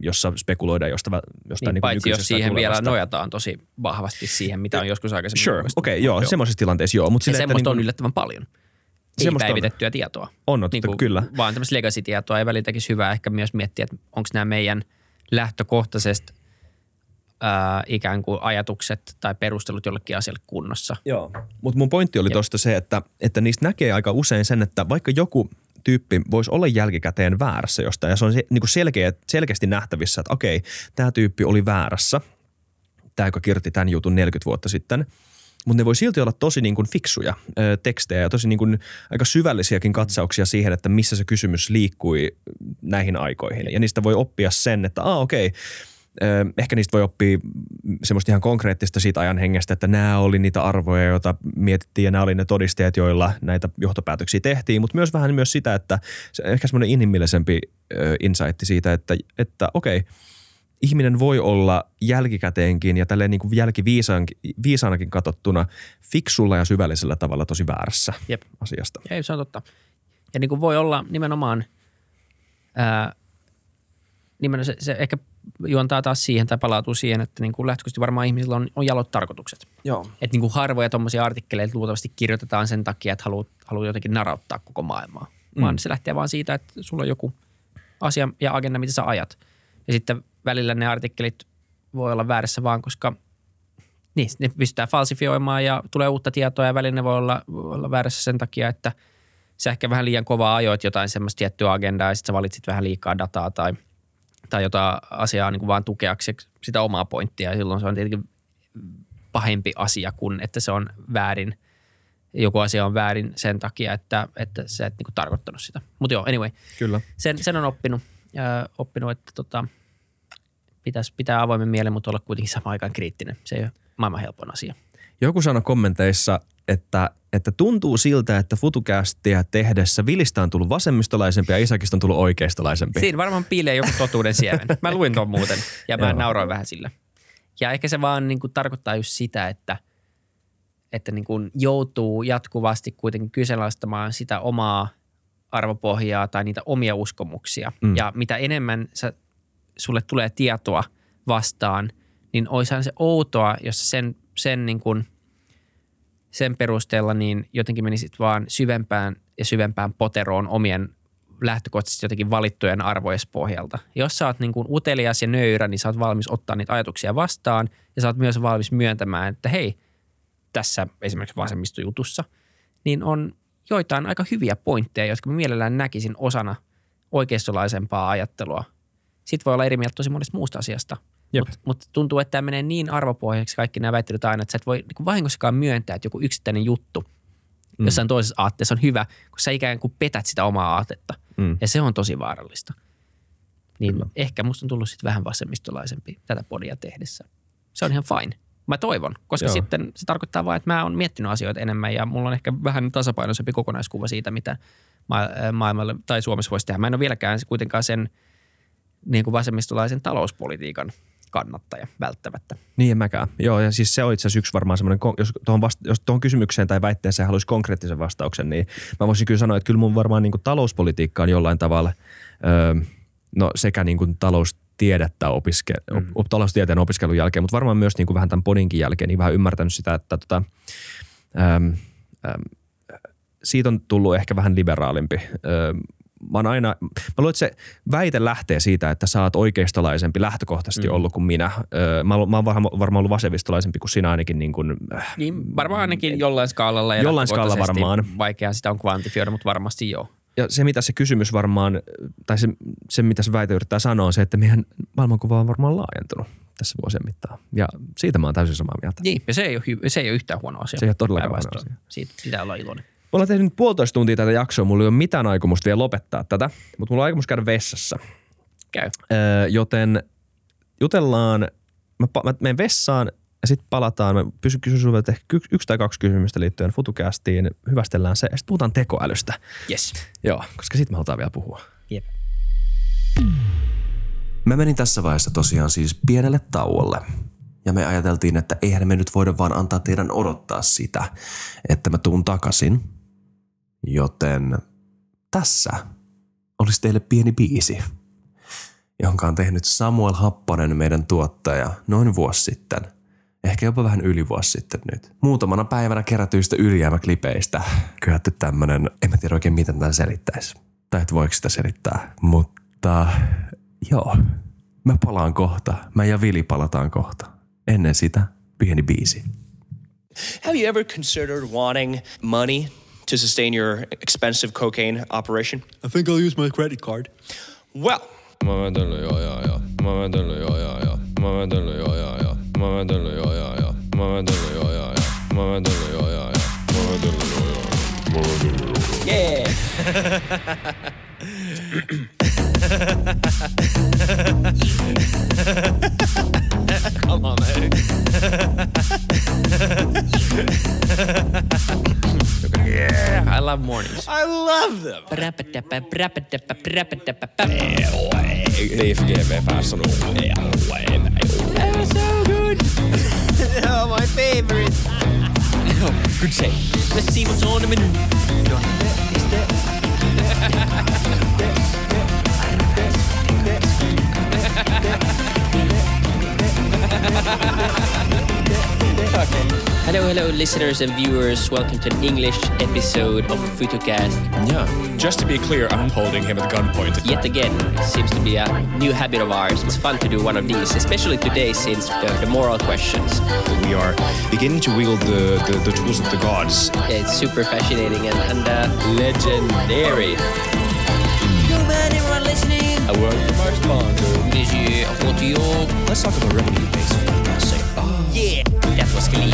jossa spekuloidaan jostain, jostain niin, niin paitsi jos siihen tulevasta. vielä nojataan tosi vahvasti siihen, mitä on joskus aikaisemmin Sure, okei, okay, joo, joo, semmoisessa tilanteessa joo. Mutta sille, semmoista että on niin, yllättävän paljon. Ei päivitettyä on, tietoa. On otettu, niin kuin, kyllä. Vaan tämmöistä legacy-tietoa ei välitäkisi hyvää ehkä myös miettiä, että onko nämä meidän lähtökohtaisesti ää, ikään kuin ajatukset tai perustelut jollekin asialle kunnossa. Joo, mutta mun pointti oli tuosta se, että, että niistä näkee aika usein sen, että vaikka joku tyyppi voisi olla jälkikäteen väärässä jostain. Ja se on niin kuin selkeä, selkeästi nähtävissä, että okei, tämä tyyppi oli väärässä, tämä, joka kirjoitti tämän jutun 40 vuotta sitten – mutta ne voi silti olla tosi niin kuin fiksuja ö, tekstejä ja tosi niin kuin aika syvällisiäkin katsauksia siihen, että missä se kysymys liikkui näihin aikoihin. Ja niistä voi oppia sen, että ah, okei, okay, ehkä niistä voi oppia semmoista ihan konkreettista siitä ajan hengestä, että nämä oli niitä arvoja, joita mietittiin ja nämä oli ne todisteet, joilla näitä johtopäätöksiä tehtiin, mutta myös vähän myös sitä, että se ehkä semmoinen inhimillisempi insight siitä, että, että okei, ihminen voi olla jälkikäteenkin ja tälleen niin kuin jälkiviisaanakin katsottuna fiksulla ja syvällisellä tavalla tosi väärässä Jep. asiasta. Ei, se on totta. Ja niin kuin voi olla nimenomaan, ää, nimenomaan se, se ehkä juontaa taas siihen tai palautuu siihen, että niin kuin lähtökohtaisesti varmaan ihmisillä on, on jalot tarkoitukset. Joo. Että niin kuin harvoja tuommoisia artikkeleita luultavasti kirjoitetaan sen takia, että haluaa, haluaa jotenkin narauttaa koko maailmaa. Mm. Vaan se lähtee vaan siitä, että sulla on joku asia ja agenda, mitä sä ajat. Ja sitten välillä ne artikkelit voi olla väärässä vaan, koska niin, ne pystytään falsifioimaan ja tulee uutta tietoa ja välillä ne voi olla, voi olla väärässä sen takia, että sä ehkä vähän liian kovaa ajoit jotain semmoista tiettyä agendaa ja sitten sä valitsit vähän liikaa dataa tai – tai jotain asiaa niin kuin vaan tukeaksi sitä omaa pointtia. Ja silloin se on tietenkin pahempi asia kuin, että se on väärin. Joku asia on väärin sen takia, että, että sä et niin kuin tarkoittanut sitä. Mutta joo, anyway. Kyllä. Sen, sen on oppinut, äh, oppinut että tota, pitäisi pitää avoimen mielen, mutta olla kuitenkin samaan aikaan kriittinen. Se ei ole maailman helpoin asia. Joku sanoi kommenteissa, että, että tuntuu siltä, että FutuCastia tehdessä Vilistä on tullut vasemmistolaisempi ja Isakista on tullut oikeistolaisempi. Siinä varmaan piilee joku totuuden siemen. Mä luin tuon muuten ja mä nauroin vähän sillä. Ja ehkä se vaan niin kuin tarkoittaa just sitä, että, että niin kuin joutuu jatkuvasti kuitenkin kyseenalaistamaan sitä omaa arvopohjaa tai niitä omia uskomuksia. Mm. Ja mitä enemmän sä, sulle tulee tietoa vastaan, niin oishan se outoa, jos sen, sen niin kuin – sen perusteella niin jotenkin menisit vaan syvempään ja syvempään poteroon omien lähtökohtaisesti jotenkin valittujen arvojen pohjalta. Jos sä oot niin kuin utelias ja nöyrä, niin sä oot valmis ottaa niitä ajatuksia vastaan ja sä oot myös valmis myöntämään, että hei, tässä esimerkiksi vasemmistojutussa, niin on joitain aika hyviä pointteja, jotka mä mielellään näkisin osana oikeistolaisempaa ajattelua. Sitten voi olla eri mieltä tosi monesta muusta asiasta. Mutta mut tuntuu, että tämä menee niin arvopohjaksi kaikki nämä väittelyt aina, että sä et voi niin vahingossakaan myöntää, että joku yksittäinen juttu mm. jossain toisessa aatteessa on hyvä, kun sä ikään kuin petät sitä omaa aatetta. Mm. Ja se on tosi vaarallista. Niin Kyllä. ehkä musta on tullut sitten vähän vasemmistolaisempi tätä podia tehdessä. Se on ihan fine. Mä toivon, koska Joo. sitten se tarkoittaa vain, että mä oon miettinyt asioita enemmän ja mulla on ehkä vähän tasapainoisempi kokonaiskuva siitä, mitä maailmalle tai Suomessa voisi tehdä. Mä en ole vieläkään kuitenkaan sen niin kuin vasemmistolaisen talouspolitiikan kannattaja välttämättä. Niin en mäkään. Joo, ja siis se on itse asiassa yksi varmaan semmoinen, jos tuohon, vasta, jos tuohon kysymykseen tai väitteeseen haluaisi konkreettisen vastauksen, niin mä voisin kyllä sanoa, että kyllä mun varmaan niin kuin talouspolitiikka on jollain tavalla, öö, no sekä niin kuin taloustiedettä opiske, mm. op, taloustieteen opiskelun jälkeen, mutta varmaan myös niin kuin vähän tämän podinkin jälkeen, niin vähän ymmärtänyt sitä, että tota, öö, öö, siitä on tullut ehkä vähän liberaalimpi. Öö, mä oon aina, mä luulen, että se väite lähtee siitä, että sä oot oikeistolaisempi lähtökohtaisesti mm. ollut kuin minä. Mä, mä oon varmaan ollut vasemmistolaisempi kuin sinä ainakin. Niin, kuin, äh, niin varmaan ainakin jollain skaalalla. Ja jollain skaalalla varmaan. Vaikea sitä on kvantifioida, mutta varmasti joo. Ja se, mitä se kysymys varmaan, tai se, se mitä se väite yrittää sanoa, on se, että meidän maailmankuva on varmaan laajentunut tässä vuosien mittaan. Ja siitä mä oon täysin samaa mieltä. Niin, ja se ei ole, se ei ole yhtään huono asia. Se ei ole todellakaan huono asia. Siitä pitää olla iloinen. Me ollaan tehnyt puolitoista tuntia tätä jaksoa. Mulla ei ole mitään aikomusta vielä lopettaa tätä, mutta mulla on aikomus käydä vessassa. Käy. Öö, joten jutellaan, mä, mä menen vessaan ja sitten palataan. Mä pysyn kysyn sinulta ehkä yksi tai kaksi kysymystä liittyen FutuCastiin. Hyvästellään se ja sitten puhutaan tekoälystä. Yes. Joo, koska sitten me halutaan vielä puhua. Jep. Mä menin tässä vaiheessa tosiaan siis pienelle tauolle. Ja me ajateltiin, että eihän me nyt voida vaan antaa teidän odottaa sitä, että mä tuun takaisin. Joten tässä olisi teille pieni biisi, jonka on tehnyt Samuel Happonen, meidän tuottaja, noin vuosi sitten. Ehkä jopa vähän yli vuosi sitten nyt. Muutamana päivänä kerätyistä ylijäämäklipeistä kyhätty tämmönen, en mä tiedä oikein miten tämän selittäisi. Tai et voiko sitä selittää. Mutta joo, mä palaan kohta. Mä ja Vili palataan kohta. Ennen sitä pieni biisi. Have you ever considered wanting money to sustain your expensive cocaine operation? I think I'll use my credit card. Well, yeah. Come on, man. yeah, I love mornings. I love them. Leif GW Persson. That was so good. oh, my favorite. Oh, good save. Let's see what's on the menu. Hello, hello, listeners and viewers. Welcome to an English episode of Futucast. Yeah, just to be clear, I'm holding him at gunpoint. Yet again, it seems to be a new habit of ours. It's fun to do one of these, especially today since the, the moral questions. We are beginning to wield the, the, the tools of the gods. Yeah, it's super fascinating and, and uh, legendary. Yo, man, everyone listening. A word from our sponsor. Monsieur Rotio. Let's talk about revenue-based financing. Yeah, that was clean.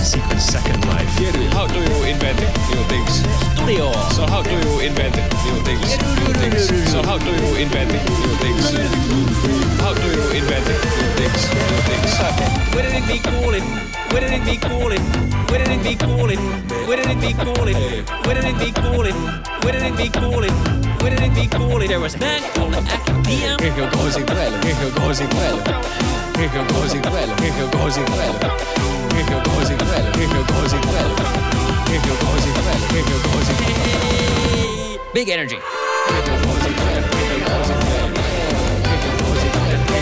Secret second life. How do you invent new things? Studio. So how do you invent new things? New things. So how do you invent new things? How do you invent it? Do things, do things? Wouldn't it. Be cool wouldn't it be cool wouldn't it be cool wouldn't it be cool wouldn't it be cool wouldn't it be cool wouldn't it be there was a man called Academia? Here goes Iguelo, here goes Iguelo, here goes Iguelo, here goes Iguelo, here goes Iguelo, here goes Iguelo, here goes Iguelo, here goes Iguelo. Big energy.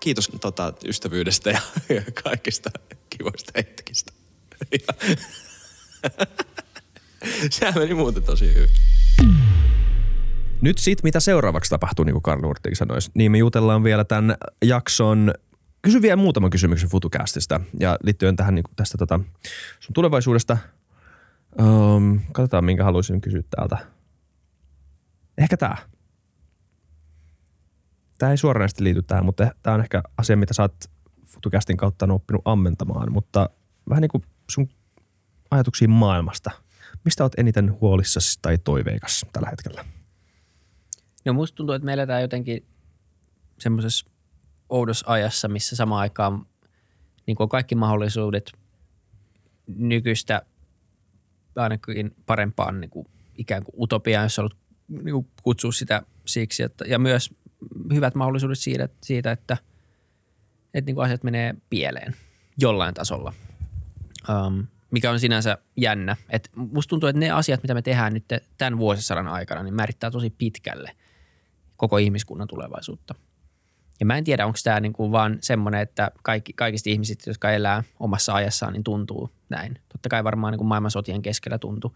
kiitos tota, ystävyydestä ja, ja kaikista kivoista hetkistä. Sehän meni muuten tosi hyvin. Nyt sit, mitä seuraavaksi tapahtuu, niin kuin Karl Hurtig sanoisi, niin me jutellaan vielä tämän jakson Kysy vielä muutaman kysymyksen FutuCastista ja liittyen tähän niin tästä tota, sun tulevaisuudesta. Um, katsotaan, minkä haluaisin kysyä täältä. Ehkä tämä. Tämä ei suoranaisesti liity tähän, mutta tämä on ehkä asia, mitä sä oot FutuCastin kautta oppinut ammentamaan, mutta vähän niin kuin sun ajatuksia maailmasta. Mistä oot eniten huolissasi tai toiveikas tällä hetkellä? No musta tuntuu, että me eletään jotenkin semmoisessa oudossa ajassa, missä samaan aikaan niin on kaikki mahdollisuudet nykyistä ainakin parempaan niin kuin ikään kuin utopiaan, jos haluat niin kuin kutsua sitä siksi. Että, ja myös hyvät mahdollisuudet siitä, siitä että, että niin kuin asiat menee pieleen jollain tasolla. Um, mikä on sinänsä jännä. Et musta tuntuu, että ne asiat, mitä me tehdään nyt tämän vuosisadan aikana, niin määrittää tosi pitkälle koko ihmiskunnan tulevaisuutta. Ja mä en tiedä, onko tämä niinku vaan semmoinen, että kaikki, kaikista ihmisistä, jotka elää omassa ajassaan, niin tuntuu näin. Totta kai varmaan niin maailmansotien keskellä tuntui,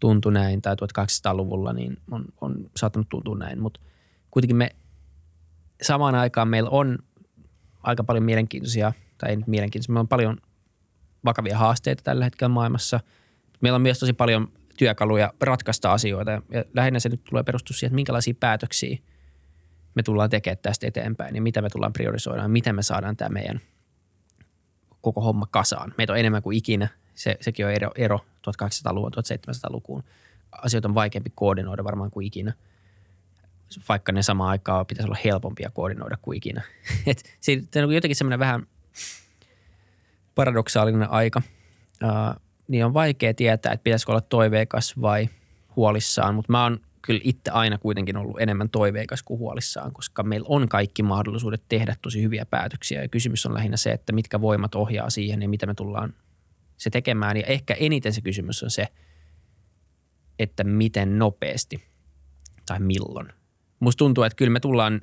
tuntui näin, tai 1800-luvulla niin on, on saattanut tuntua näin. Mutta kuitenkin me samaan aikaan meillä on aika paljon mielenkiintoisia, tai ei nyt mielenkiintoisia, meillä on paljon vakavia haasteita tällä hetkellä maailmassa. Meillä on myös tosi paljon työkaluja ratkaista asioita, ja lähinnä se nyt tulee perustua siihen, että minkälaisia päätöksiä – me tullaan tekemään tästä eteenpäin, niin mitä me tullaan priorisoidaan, miten me saadaan tämä meidän koko homma kasaan. Meitä on enemmän kuin ikinä. Se, sekin on ero, ero 1800-luvun, 1700-lukuun. Asioita on vaikeampi koordinoida varmaan kuin ikinä. Vaikka ne samaan aikaan pitäisi olla helpompia koordinoida kuin ikinä. Et se on jotenkin semmoinen vähän paradoksaalinen aika. Uh, niin on vaikea tietää, että pitäisikö olla toiveikas vai huolissaan, mutta mä oon kyllä itse aina kuitenkin ollut enemmän toiveikas kuin huolissaan, koska meillä on kaikki mahdollisuudet tehdä tosi hyviä päätöksiä ja kysymys on lähinnä se, että mitkä voimat ohjaa siihen ja mitä me tullaan se tekemään. Ja ehkä eniten se kysymys on se, että miten nopeasti tai milloin. Musta tuntuu, että kyllä me tullaan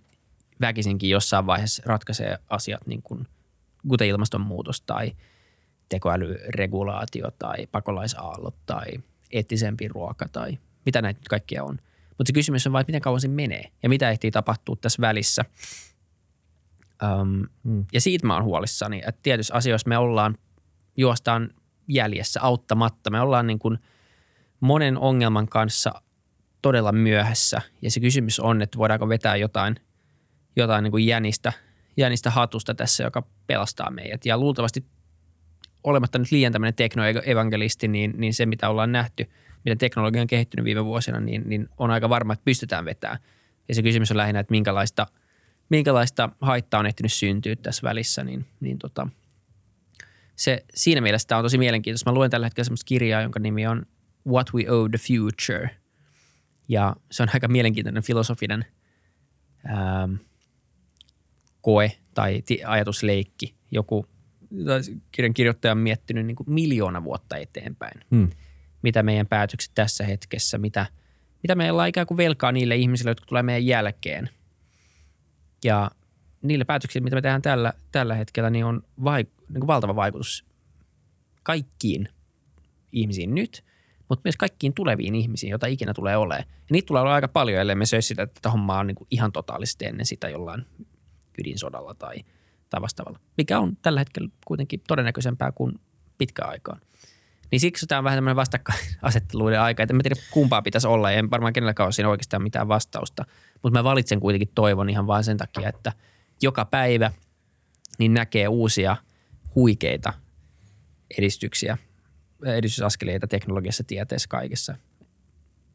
väkisinkin jossain vaiheessa ratkaisee asiat niin kuin kuten ilmastonmuutos tai tekoälyregulaatio tai pakolaisaallot tai eettisempi ruoka tai mitä näitä nyt kaikkia on – mutta se kysymys on vain, että miten kauan se menee ja mitä ehtii tapahtua tässä välissä. Um, hmm. Ja siitä mä oon huolissani, että tietyissä asioissa me ollaan, juostaan jäljessä auttamatta. Me ollaan niin kuin monen ongelman kanssa todella myöhässä ja se kysymys on, että voidaanko vetää jotain, jotain niin kuin jänistä, jänistä hatusta tässä, joka pelastaa meidät. Ja luultavasti olematta nyt liian tämmöinen teknoevangelisti, niin, niin se mitä ollaan nähty – miten teknologia on kehittynyt viime vuosina, niin, niin on aika varma, että pystytään vetämään. Ja se kysymys on lähinnä, että minkälaista, minkälaista haittaa on ehtinyt syntyä tässä välissä, niin, niin tota, se, siinä mielessä tämä on tosi mielenkiintoista. Mä luen tällä hetkellä semmoista kirjaa, jonka nimi on What We Owe the Future. Ja se on aika mielenkiintoinen filosofinen ähm, koe tai ajatusleikki. Joku kirjan kirjoittaja on miettinyt niin kuin miljoona vuotta eteenpäin. Hmm mitä meidän päätökset tässä hetkessä, mitä, mitä meillä on ikään kuin velkaa niille ihmisille, jotka tulee meidän jälkeen. Ja niille päätöksille, mitä me tehdään tällä, tällä hetkellä, niin on vaik- niin kuin valtava vaikutus kaikkiin ihmisiin nyt, mutta myös kaikkiin tuleviin ihmisiin, joita ikinä tulee olemaan. Ja niitä tulee olla aika paljon, ellei me söisi sitä, että homma on niin kuin ihan totaalisesti ennen sitä jollain ydinsodalla tai, tai vastaavalla, mikä on tällä hetkellä kuitenkin todennäköisempää kuin pitkä aikaan. Niin siksi tämä on vähän tämmöinen vastakkainasetteluiden aika, että en tiedä kumpaa pitäisi olla ja en varmaan kenelläkään ole siinä oikeastaan mitään vastausta. Mutta mä valitsen kuitenkin toivon ihan vain sen takia, että joka päivä niin näkee uusia huikeita edistyksiä, edistysaskeleita teknologiassa, tieteessä, kaikessa.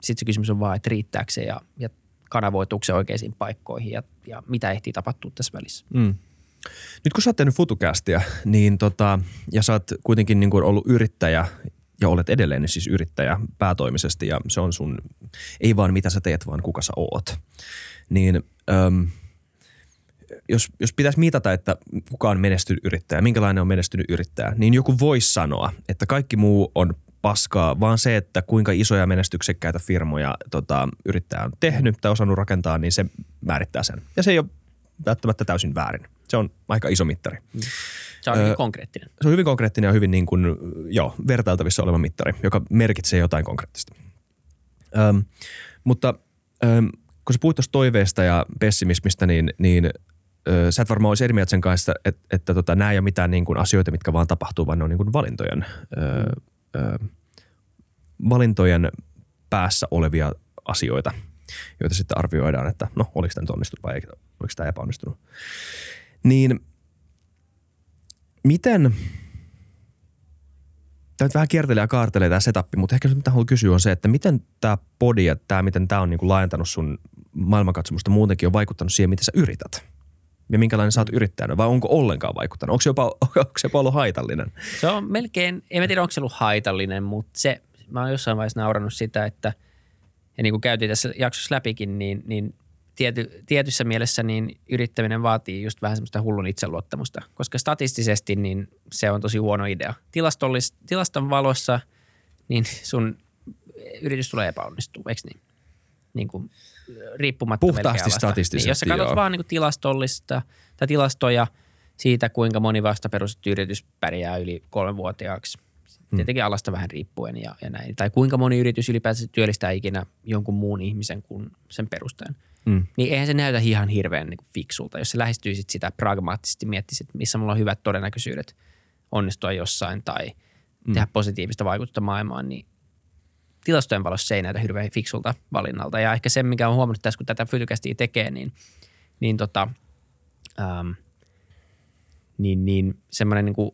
Sitten se kysymys on vaan, että riittääkö se ja, ja kanavoituuko se oikeisiin paikkoihin ja, ja mitä ehtii tapahtua tässä välissä. Mm. Nyt kun sä oot tehnyt FutuCastia, niin tota, ja sä oot kuitenkin niin kuin ollut yrittäjä ja olet edelleen siis yrittäjä päätoimisesti ja se on sun, ei vaan mitä sä teet, vaan kuka sä oot. Niin jos, jos pitäisi mitata, että kuka on menestynyt yrittäjä, minkälainen on menestynyt yrittäjä, niin joku voisi sanoa, että kaikki muu on paskaa, vaan se, että kuinka isoja menestyksekkäitä firmoja tota, yrittäjä on tehnyt tai osannut rakentaa, niin se määrittää sen. Ja se ei ole välttämättä täysin väärin. Se on aika iso mittari. Se on hyvin konkreettinen. Se on hyvin konkreettinen ja hyvin niin kuin, joo, vertailtavissa oleva mittari, joka merkitsee jotain konkreettista. Öm, mutta öm, kun sä puhuit tuosta toiveesta ja pessimismistä, niin, niin sä et varmaan olisi eri mieltä sen kanssa, että, että tota, nämä ei ole mitään niin kuin asioita, mitkä vaan tapahtuu, vaan ne on niin kuin valintojen, ö, ö, valintojen päässä olevia asioita, joita sitten arvioidaan, että no oliko tämä nyt onnistunut vai eikö- oliko tämä epäonnistunut. Niin miten, tämä nyt vähän kiertelee ja kaartelee tämä setup, mutta ehkä se mitä haluan kysyä on se, että miten tämä podi ja tämä, miten tämä on niin kuin laajentanut sun maailmankatsomusta muutenkin on vaikuttanut siihen, miten sä yrität? Ja minkälainen sä oot yrittäjänä, vai onko ollenkaan vaikuttanut? Onko se jopa, onko se jopa ollut haitallinen? Se on melkein, en mä tiedä onko se ollut haitallinen, mutta se, mä oon jossain vaiheessa naurannut sitä, että ja niin kuin käytiin tässä jaksossa läpikin, niin, niin tiety, tietyssä mielessä niin yrittäminen vaatii just vähän semmoista hullun itseluottamusta, koska statistisesti niin se on tosi huono idea. Tilastollis, tilaston valossa niin sun yritys tulee epäonnistua, eikö niin? niin kuin, riippumatta Puhtaasti melkein statistisesti, Niin, jos sä katsot joo. vaan niin kuin tilastollista tai tilastoja siitä, kuinka moni vasta perustettu yritys pärjää yli kolmenvuotiaaksi, Hmm. tietenkin alasta vähän riippuen ja, ja näin. Tai kuinka moni yritys ylipäätään työllistää ikinä jonkun muun ihmisen kuin sen perustajan. Mm. Niin eihän se näytä ihan hirveän niin kuin fiksulta, jos sä lähestyisit sitä pragmaattisesti, miettisit, missä mulla on hyvät todennäköisyydet onnistua jossain tai mm. tehdä positiivista vaikutusta maailmaan, niin tilastojen valossa se ei näytä hirveän fiksulta valinnalta. Ja ehkä se, mikä on huomannut tässä, kun tätä Fytykästiä tekee, niin, niin, tota, ähm, niin, niin semmoinen niin kuin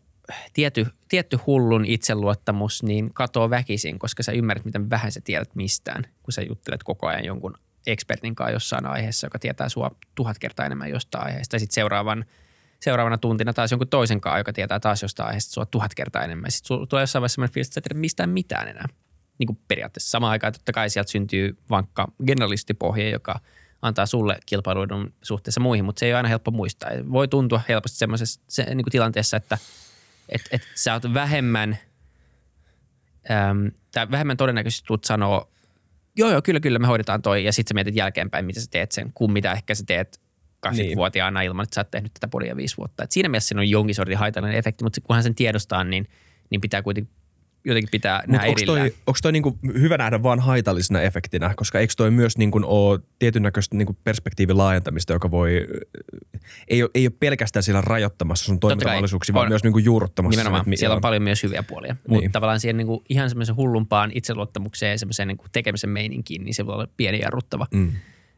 tietty, tietty hullun itseluottamus niin katoo väkisin, koska sä ymmärrät, miten vähän sä tiedät mistään, kun sä juttelet koko ajan jonkun ekspertin kanssa jossain aiheessa, joka tietää sua tuhat kertaa enemmän jostain aiheesta. Sitten seuraavan, seuraavana tuntina taas jonkun toisen kanssa, joka tietää taas jostain aiheesta sua tuhat kertaa enemmän. Sitten tulee jossain vaiheessa sellainen fiilis, että sä et mistään mitään enää. Niin kuin periaatteessa samaan aikaan totta kai sieltä syntyy vankka generalistipohja, joka antaa sulle kilpailuidun suhteessa muihin, mutta se ei ole aina helppo muistaa. Voi tuntua helposti semmoisessa se, niin kuin tilanteessa, että et, et sä oot vähemmän, äm, tai vähemmän todennäköisesti tulet sanoa, joo joo, kyllä kyllä me hoidetaan toi, ja sitten sä mietit jälkeenpäin, miten sä teet sen, kuin mitä ehkä sä teet 80-vuotiaana ilman, että sä oot tehnyt tätä podia viisi vuotta. Et siinä mielessä siinä on jonkin sortin haitallinen efekti, mutta kunhan sen tiedostaa, niin, niin pitää kuitenkin jotenkin pitää Mutta nämä onko erillään. toi, onko toi niinku hyvä nähdä vaan haitallisena efektinä, koska eikö toi myös niinku ole tietyn näköistä niinku perspektiivin laajentamista, joka voi, ei ole, ei ole pelkästään siellä rajoittamassa sun kai. toimintamahdollisuuksia, vaan On. myös niinku juurruttamassa. Nimenomaan, sen, siellä on joo. paljon myös hyviä puolia. Mutta Niin. tavallaan siihen niin kuin ihan semmoisen hullumpaan itseluottamukseen ja semmoiseen niin kuin tekemisen meininkiin, niin se voi olla pieni jarruttava mm.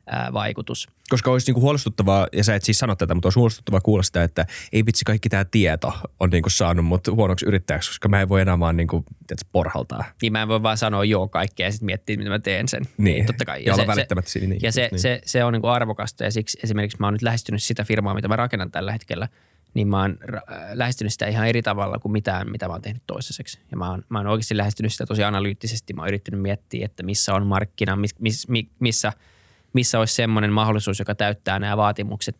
Ää, vaikutus. Koska olisi niinku huolestuttavaa, ja sä et siis sano tätä, mutta olisi huolestuttavaa kuulla sitä, että ei vitsi kaikki tämä tieto on niinku saanut mut huonoksi yrittäjäksi, koska mä en voi enää vaan niinku, tiedätkö, porhaltaa. Niin mä en voi vaan sanoa joo kaikkea ja sitten miettiä, miten mä teen sen. Niin. totta kai. Ja olla välittämättä siinä, niin, ja se, niin. se, se on niin kuin arvokasta ja siksi esimerkiksi mä oon nyt lähestynyt sitä firmaa, mitä mä rakennan tällä hetkellä, niin mä oon äh, lähestynyt sitä ihan eri tavalla kuin mitään, mitä mä oon tehnyt toistaiseksi. Ja mä oon, mä oon oikeasti lähestynyt sitä tosi analyyttisesti. Mä oon yrittänyt miettiä, että missä on markkina, miss, miss, mi- missä, missä olisi semmoinen mahdollisuus, joka täyttää nämä vaatimukset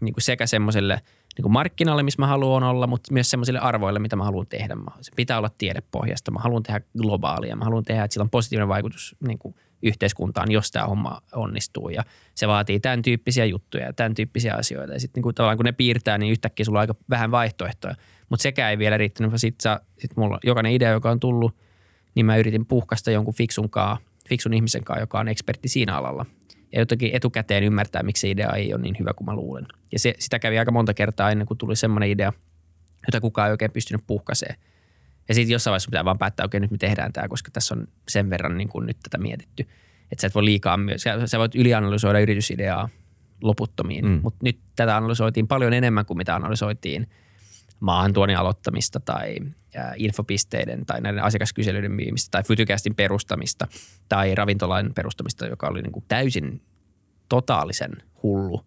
niin kuin sekä semmoiselle niin kuin markkinalle, missä mä haluan olla, mutta myös semmoisille arvoille, mitä mä haluan tehdä. Se pitää olla tiedepohjasta. Mä haluan tehdä globaalia. Mä haluan tehdä, että sillä on positiivinen vaikutus niin kuin yhteiskuntaan, jos tämä homma onnistuu. Ja se vaatii tämän tyyppisiä juttuja ja tämän tyyppisiä asioita. Ja sitten niin tavallaan kun ne piirtää, niin yhtäkkiä sulla on aika vähän vaihtoehtoja. Mutta sekään ei vielä riittänyt, vaan sitten sit mulla jokainen idea, joka on tullut, niin mä yritin puhkasta jonkun fiksun, kaa, fiksun ihmisen kanssa, joka on ekspertti siinä alalla. Ja jotenkin etukäteen ymmärtää, miksi se idea ei ole niin hyvä kuin mä luulen. Ja se, sitä kävi aika monta kertaa ennen kuin tuli semmoinen idea, jota kukaan ei oikein pystynyt puhkaseen. Ja sitten jossain vaiheessa pitää vaan päättää, okei nyt me tehdään tämä, koska tässä on sen verran niin kuin nyt tätä mietitty. Että sä et voi liikaa myös, sä, sä voit ylianalysoida yritysideaa loputtomiin, mm. mutta nyt tätä analysoitiin paljon enemmän kuin mitä analysoitiin maahantuonnin aloittamista tai infopisteiden tai näiden asiakaskyselyiden myymistä tai Fytycastin perustamista tai ravintolan perustamista, joka oli niin kuin täysin totaalisen hullu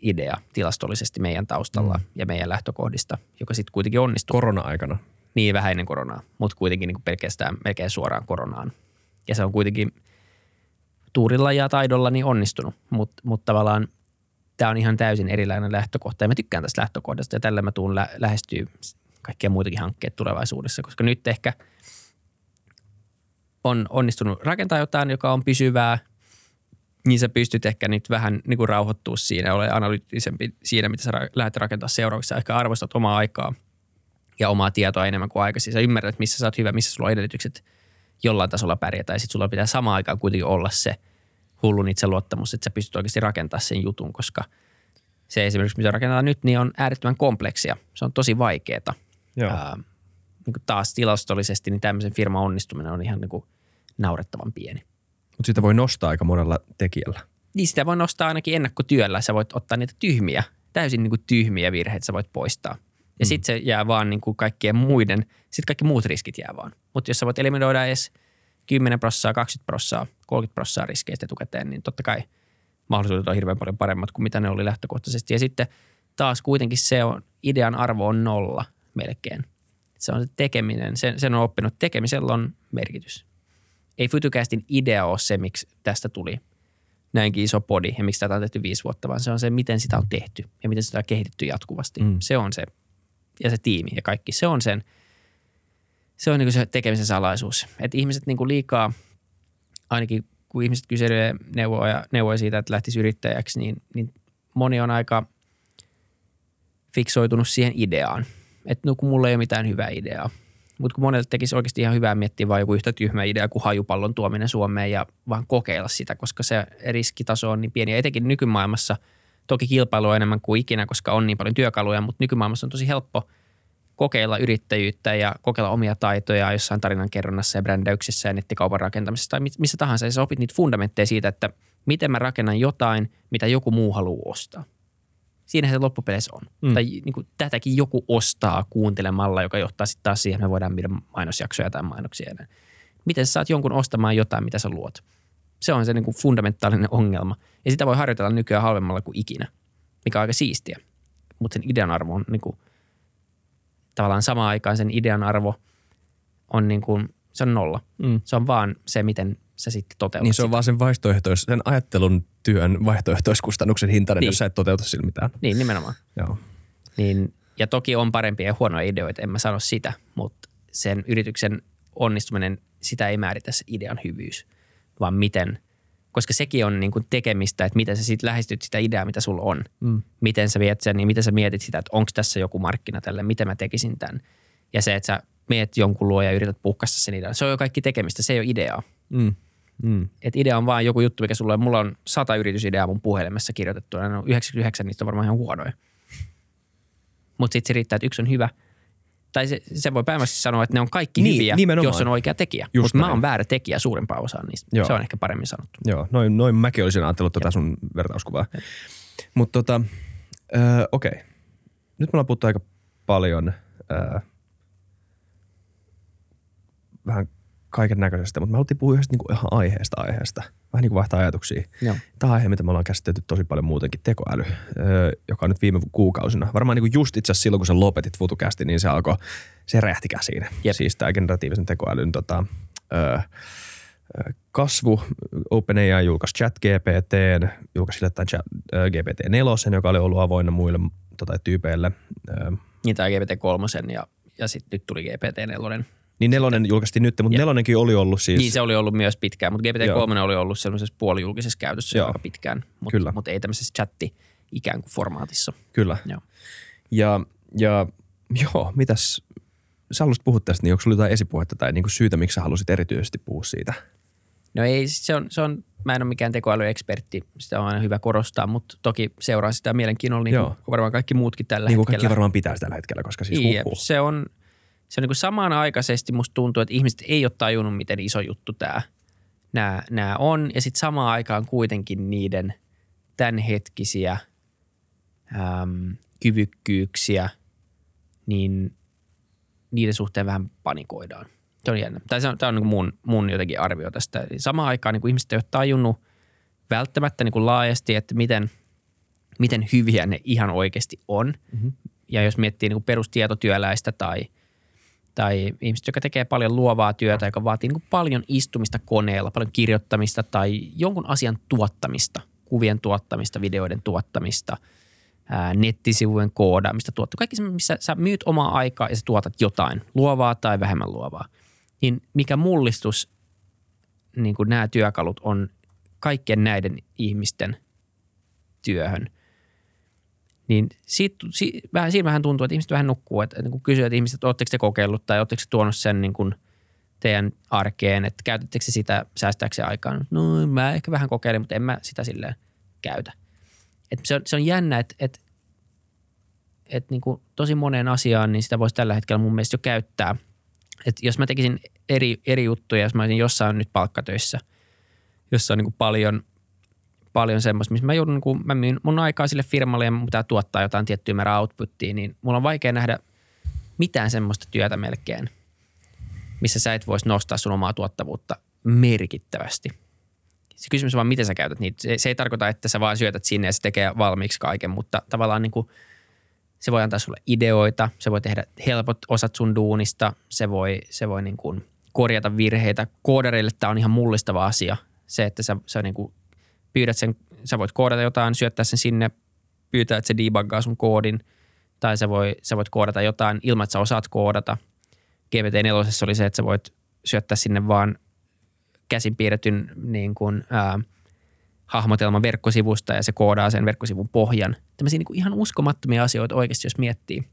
idea tilastollisesti meidän taustalla mm. ja meidän lähtökohdista, joka sitten kuitenkin onnistui. Korona-aikana. Niin vähän ennen koronaa, mutta kuitenkin niin kuin pelkästään melkein suoraan koronaan. Ja se on kuitenkin tuurilla ja taidolla niin onnistunut, mutta mut tavallaan tämä on ihan täysin erilainen lähtökohta. Ja mä tykkään tästä lähtökohdasta ja tällä mä tuun lä- lähestyä kaikkia muitakin hankkeita tulevaisuudessa, koska nyt ehkä on onnistunut rakentaa jotain, joka on pysyvää niin sä pystyt ehkä nyt vähän niin kuin rauhoittua siinä, ole analyyttisempi siinä, mitä sä lähdet rakentaa. Sä ehkä arvostat omaa aikaa ja omaa tietoa enemmän kuin aikaisemmin. Sä ymmärrät, missä sä oot hyvä, missä sulla on edellytykset jollain tasolla pärjätä. Ja sitten sulla pitää samaan aikaan kuitenkin olla se hullun itseluottamus, että sä pystyt oikeasti rakentamaan sen jutun, koska se esimerkiksi, mitä rakennetaan nyt, niin on äärettömän kompleksia. Se on tosi vaikeaa. Ää, niin kuin taas tilastollisesti, niin tämmöisen firman onnistuminen on ihan niin kuin naurettavan pieni. Mutta sitä voi nostaa aika monella tekijällä. Niin sitä voi nostaa ainakin ennakkotyöllä. Sä voit ottaa niitä tyhmiä, täysin niin kuin tyhmiä virheitä sä voit poistaa. Ja mm. sitten se jää vaan niin kuin kaikkien muiden, sitten kaikki muut riskit jää vaan. Mutta jos sä voit eliminoida edes 10 prossaa, 20 prossaa, 30 prossaa riskeistä etukäteen, niin totta kai mahdollisuudet on hirveän paljon paremmat kuin mitä ne oli lähtökohtaisesti. Ja sitten taas kuitenkin se on, idean arvo on nolla melkein. Se on se tekeminen, sen, sen on oppinut, tekemisellä on merkitys. Ei Futucastin idea ole se, miksi tästä tuli näinkin iso podi ja miksi tätä on tehty viisi vuotta, vaan se on se, miten sitä on tehty ja miten sitä on kehitetty jatkuvasti. Mm. Se on se, ja se tiimi ja kaikki. Se on sen, se on niin se tekemisen salaisuus. Että ihmiset niin liikaa, ainakin kun ihmiset kyselee neuvoja, neuvoja siitä, että lähtisi yrittäjäksi, niin, niin moni on aika fiksoitunut siihen ideaan. Että no kun mulla ei ole mitään hyvää ideaa. Mutta kun monelle tekisi oikeasti ihan hyvää miettiä vain joku yhtä tyhmä idea kuin hajupallon tuominen Suomeen ja vaan kokeilla sitä, koska se riskitaso on niin pieni. Ja etenkin nykymaailmassa, toki kilpailu on enemmän kuin ikinä, koska on niin paljon työkaluja, mutta nykymaailmassa on tosi helppo kokeilla yrittäjyyttä ja kokeilla omia taitoja jossain tarinankerronnassa ja brändäyksissä ja nettikaupan rakentamisessa tai missä tahansa. Ja sä opit niitä fundamentteja siitä, että miten mä rakennan jotain, mitä joku muu haluaa ostaa. Siinähän se loppupeleissä on. Mm. Tai niin kuin, tätäkin joku ostaa kuuntelemalla, joka johtaa sitten taas siihen, että me voidaan myydä mainosjaksoja tai mainoksia. Miten sä saat jonkun ostamaan jotain, mitä sä luot? Se on se niin kuin fundamentaalinen ongelma. Ja sitä voi harjoitella nykyään halvemmalla kuin ikinä, mikä on aika siistiä. Mutta sen idean arvo on niin kuin, tavallaan samaan aikaan sen idean arvo on niin kuin, se on nolla. Mm. Se on vaan se, miten sä sitten toteutat Niin se on sitä. vaan sen vaihtoehtois, sen ajattelun työn vaihtoehtoiskustannuksen hintainen, Niin. jos sä et toteuta sillä mitään. Niin, nimenomaan. Joo. Niin, ja toki on parempia ja huonoja ideoita, en mä sano sitä, mutta sen yrityksen onnistuminen, sitä ei määritä se idean hyvyys, vaan miten, koska sekin on niin kuin tekemistä, että miten sä sitten lähestyt sitä ideaa, mitä sulla on. Mm. Miten sä viet sen, niin miten sä mietit sitä, että onko tässä joku markkina tälle, miten mä tekisin tämän. Ja se, että sä meet jonkun luo ja yrität puhkasta sen idean, se on jo kaikki tekemistä, se ei ole ideaa. Mm. Mm. Et idea on vaan joku juttu, mikä sulla on. Mulla on sata yritysideaa mun puhelimessa kirjoitettuna. No 99 niistä on varmaan ihan huonoja. Mutta sitten se riittää, että yksi on hyvä. Tai se, se voi päivässä sanoa, että ne on kaikki Niin, hyviä, nimenomaan. jos on oikea tekijä. Mutta mä oon väärä tekijä suurimpaan osaan niistä. Joo. Se on ehkä paremmin sanottu. Joo, noin, noin mäkin olisin ajatellut tätä sun vertauskuvaa. Mutta tota, öö, okei. Nyt me ollaan puhuttu aika paljon öö, vähän kaiken näköisestä, mutta me haluttiin puhua yhdestä niinku ihan aiheesta aiheesta. Vähän niin kuin vaihtaa ajatuksia. Joo. Tämä aihe, mitä me ollaan käsitelty tosi paljon muutenkin, tekoäly, öö, joka on nyt viime kuukausina. Varmaan niin kuin just itse asiassa silloin, kun sä lopetit FutuCastin, niin se alkoi, se räjähti käsiin. Jep. Siis tämä generatiivisen tekoälyn tota, öö, kasvu. OpenAI julkaisi ChatGPT, julkaisi hiljattain chat, äh, GPT-4, joka oli ollut avoinna muille tota, tyypeille. Ö, Niin tai GPT-3 ja, ja sitten nyt tuli GPT-4. Niin nelonen julkaistiin nyt, mutta Jep. nelonenkin oli ollut siis. Niin se oli ollut myös pitkään, mutta GPT-3 oli ollut sellaisessa puolijulkisessa käytössä Joo. jo aika pitkään. Mutta Kyllä. mut ei tämmöisessä chatti ikään kuin formaatissa. Kyllä. Joo. Ja, ja joo, mitäs, sä haluaisit puhua tästä, niin onko sulla jotain esipuhetta tai niin syytä, miksi sä halusit erityisesti puhua siitä? No ei, se on, se on, mä en ole mikään tekoälyekspertti, sitä on aina hyvä korostaa, mutta toki seuraan sitä mielenkiinnolla niin Joo. kuin varmaan kaikki muutkin tällä niin kuin hetkellä. kaikki varmaan pitää tällä hetkellä, koska siis Niin, huhhuh. se on, se on niin kuin samanaikaisesti musta tuntuu, että ihmiset ei ole tajunnut, miten iso juttu tämä, nämä, nämä on. Ja sitten samaan aikaan kuitenkin niiden tämänhetkisiä äm, kyvykkyyksiä, niin niiden suhteen vähän panikoidaan. Se on jännä. Tai se on, tämä on niin kuin mun, mun jotenkin arvio tästä. Eli samaan aikaan niin kuin ihmiset ei ole tajunnut välttämättä niin kuin laajasti, että miten, miten hyviä ne ihan oikeasti on. Mm-hmm. Ja jos miettii niin kuin perustietotyöläistä tai, tai ihmistä, joka tekee paljon luovaa työtä, joka vaatii niin kuin paljon istumista koneella, paljon kirjoittamista tai jonkun asian tuottamista, kuvien tuottamista, videoiden tuottamista, ää, nettisivujen koodaamista, tuottu. Kaikki se, missä sä myyt omaa aikaa ja sä tuotat jotain, luovaa tai vähemmän luovaa. Niin mikä mullistus niin kuin nämä työkalut on kaikkien näiden ihmisten työhön, niin siitä, si, vähän, siinä vähän tuntuu, että ihmiset vähän nukkuu. Että, että kun kysyy, että ihmiset, oletteko te kokeillut tai oletteko te tuonut sen niin kuin teidän arkeen, että käytättekö se sitä säästääkseen aikaa. No mä ehkä vähän kokeilin, mutta en mä sitä silleen käytä. Et se, on, se on jännä, että, että, että niin kuin tosi moneen asiaan, niin sitä voisi tällä hetkellä mun mielestä jo käyttää. Et jos mä tekisin eri, eri juttuja, jos mä olisin jossain nyt palkkatöissä, jossa on niin kuin paljon, paljon semmoista, missä mä joudun, niin kuin, mä myyn mun aikaa sille firmalle ja mun pitää tuottaa jotain tiettyä määrää outputtia, niin mulla on vaikea nähdä mitään semmoista työtä melkein, missä sä et voisi nostaa sun omaa tuottavuutta merkittävästi. Se kysymys on vaan, miten sä käytät niitä. Se, se ei tarkoita, että sä vaan syötät sinne ja se tekee valmiiksi kaiken, mutta tavallaan niin kuin se voi antaa sulle ideoita, se voi tehdä helpot osat sun duunista, se voi, se voi niin kuin korjata virheitä. Koodareille tämä on ihan mullistava asia. Se, että sä, sä niin kuin pyydät sen, sä voit koodata jotain, syöttää sen sinne, pyytää, että se debuggaa sun koodin, tai sä, voi, sä voit koodata jotain ilman, että sä osaat koodata. GPT-4 oli se, että sä voit syöttää sinne vaan käsin piirretyn niin kuin, ää, hahmotelman verkkosivusta ja se koodaa sen verkkosivun pohjan. Tämmöisiä niin kuin ihan uskomattomia asioita oikeasti, jos miettii.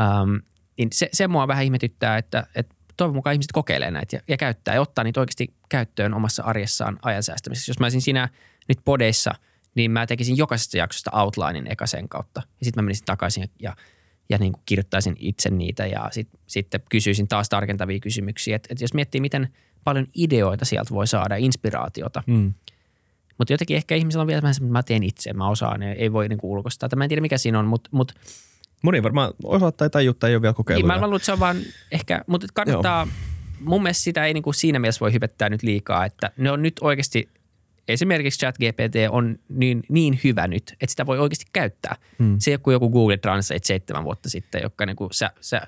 Ähm, niin se, se mua vähän ihmetyttää, että, että toivon mukaan ihmiset kokeilee näitä ja, ja käyttää ja ottaa niitä oikeasti käyttöön omassa arjessaan ajan säästämisessä. Jos mä olisin siinä nyt podeissa, niin mä tekisin jokaisesta jaksosta outlinein eka sen kautta. Ja sitten mä menisin takaisin ja, ja niin kuin kirjoittaisin itse niitä ja sit, sitten kysyisin taas tarkentavia kysymyksiä. Et, et jos miettii, miten paljon ideoita sieltä voi saada, inspiraatiota. Mm. Mutta jotenkin ehkä ihmisillä on vielä vähän että mä teen itse, mä osaan ja ei voi niinku ulkoistaa. Tai Mä en tiedä mikä siinä on, mutta mut, Moni varmaan osaa tai tajuttaa, ei ole vielä niin, kokeillut. mä luulen, että se on vaan ehkä, mutta kannattaa, mun mielestä sitä ei niinku siinä mielessä voi hypettää nyt liikaa, että ne on nyt oikeasti, esimerkiksi ChatGPT on niin, niin hyvä nyt, että sitä voi oikeasti käyttää. Mm. Se ei ole kuin joku Google Translate seitsemän vuotta sitten, joka niinku, sä, sä,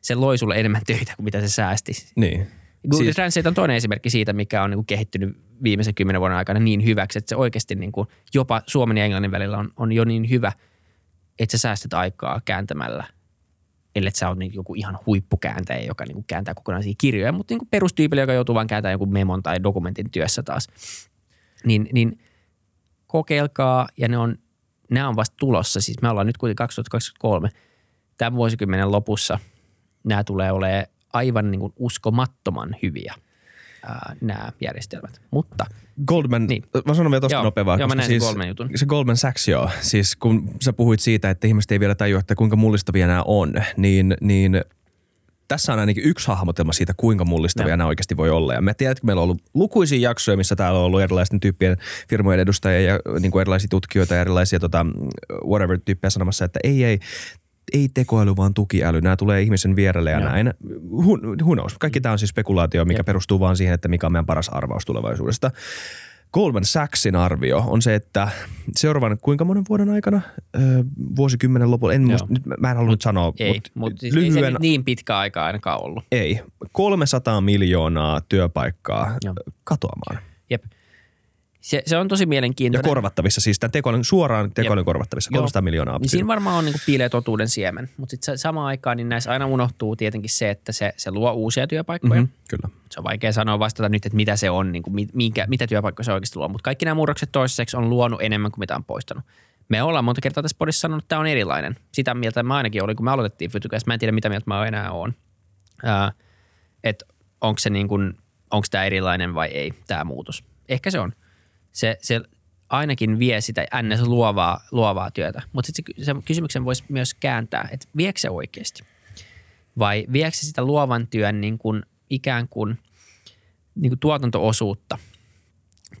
se loi sulle enemmän töitä kuin mitä se säästi. Niin. Google Siis- Translate on toinen esimerkki siitä, mikä on niin kuin kehittynyt viimeisen kymmenen vuoden aikana niin hyväksi, että se oikeasti niin kuin jopa suomen ja englannin välillä on, on jo niin hyvä, että sä säästät aikaa kääntämällä, ellei sä oot niin joku ihan huippukääntäjä, joka niin kuin kääntää kokonaisia kirjoja, mutta niin perustyypille, joka joutuu vaan kääntämään joku memon tai dokumentin työssä taas, niin, niin kokeilkaa ja ne on, nämä on vasta tulossa. Siis me ollaan nyt kuitenkin 2023, tämän vuosikymmenen lopussa nämä tulee olemaan aivan niin uskomattoman hyviä ää, nämä järjestelmät. Mutta Goldman, Niin. mä sanon vielä tosta Joo. nopea vaan. Joo, mä koska näin siis, Goldman jutun. Se Goldman Sachs joo. Siis kun sä puhuit siitä, että ihmiset ei vielä tajua, että kuinka mullistavia nämä on, niin, niin tässä on ainakin yksi hahmotelma siitä, kuinka mullistavia Joo. nämä oikeasti voi olla. Ja me tiedät, että meillä on ollut lukuisia jaksoja, missä täällä on ollut erilaisten tyyppien firmojen edustajia ja niin kuin erilaisia tutkijoita ja erilaisia tota, whatever tyyppejä sanomassa, että ei, ei, ei tekoäly, vaan tukiäly. Nämä tulee ihmisen vierelle ja Joo. näin. Who knows? Kaikki tämä on siis spekulaatio, mikä Jep. perustuu vaan siihen, että mikä on meidän paras arvaus tulevaisuudesta. Goldman Sachsin arvio on se, että seuraavan kuinka monen vuoden aikana, öö, vuosikymmenen lopulla, en muista, nyt mä- en halunnut sanoa, ei, mutta mutta siis ei se lyhyen, nyt niin pitkä aika ainakaan ollut. ei, 300 miljoonaa työpaikkaa Joo. katoamaan. Jep. Se, se on tosi Ja mielenkiintoinen. korvattavissa, siis tämän tekoälyn, suoraan tekoälyn korvattavissa, Joo. 300 miljoonaa. Niin siinä varmaan on niin piileä totuuden siemen, mutta sitten samaan aikaan niin näissä aina unohtuu tietenkin se, että se, se luo uusia työpaikkoja. Mhm, kyllä. Se on vaikea sanoa vastata nyt, että mitä se on, niin kuin, minkä, mitä työpaikkoja se oikeasti luo, mutta kaikki nämä murrokset toistaiseksi on luonut enemmän kuin mitä on poistanut. Me ollaan monta kertaa tässä podissa sanonut, että tämä on erilainen. Sitä mieltä mä ainakin olin, kun me aloitettiin Fytykäs. Mä en tiedä, mitä mieltä mä enää oon. Ää, että onko se niin kuin, onko tämä erilainen vai ei, tämä muutos. Ehkä se on. Se, se ainakin vie sitä ns. luovaa, luovaa työtä. Mutta sitten se, se kysymyksen voisi myös kääntää, että viekö se oikeasti? Vai viekö se sitä luovan työn niin kuin ikään kuin, niin kuin tuotanto-osuutta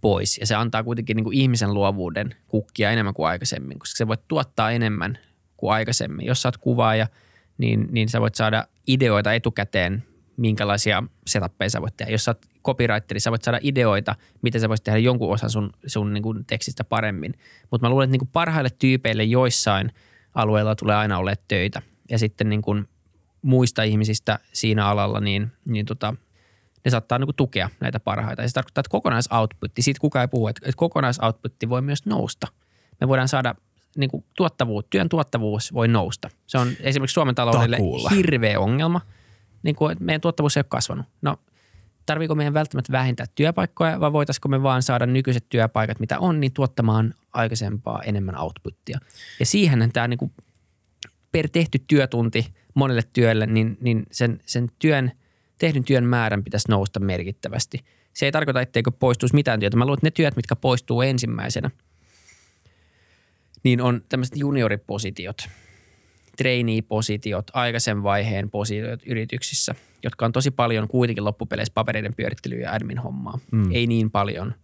pois? Ja se antaa kuitenkin niin kuin ihmisen luovuuden kukkia enemmän kuin aikaisemmin, koska se voit tuottaa enemmän kuin aikaisemmin. Jos sä oot kuvaaja, niin, niin sä voit saada ideoita etukäteen, minkälaisia setappeja sä voit tehdä. Jos sä oot copywriteri, sä voit saada ideoita, miten sä voisit tehdä jonkun osan sun, sun niin kuin tekstistä paremmin. Mutta mä luulen, että niin kuin parhaille tyypeille joissain alueilla tulee aina ole töitä. Ja sitten niin kuin muista ihmisistä siinä alalla, niin, niin tota, ne saattaa niin kuin tukea näitä parhaita. Ja se tarkoittaa, että kokonaisoutputti, siitä kukaan ei puhu, että, että kokonaisoutputti voi myös nousta. Me voidaan saada niin kuin tuottavuus, työn tuottavuus voi nousta. Se on esimerkiksi Suomen taloudelle Takuulla. hirveä ongelma, niin kuin, että meidän tuottavuus ei ole kasvanut. No tarviiko meidän välttämättä vähentää työpaikkoja vai voitaisiko me vaan saada nykyiset työpaikat, mitä on, niin tuottamaan aikaisempaa enemmän outputtia. Ja siihen tämä niin per tehty työtunti monelle työlle, niin, niin sen, sen työn, tehdyn työn määrän pitäisi nousta merkittävästi. Se ei tarkoita, etteikö poistuisi mitään työtä. Mä luulen, että ne työt, mitkä poistuu ensimmäisenä, niin on tämmöiset junioripositiot, trainee-positiot, aikaisen vaiheen positiot yrityksissä, jotka on tosi paljon kuitenkin loppupeleissä papereiden pyörittelyä ja admin-hommaa. Mm. Ei niin paljon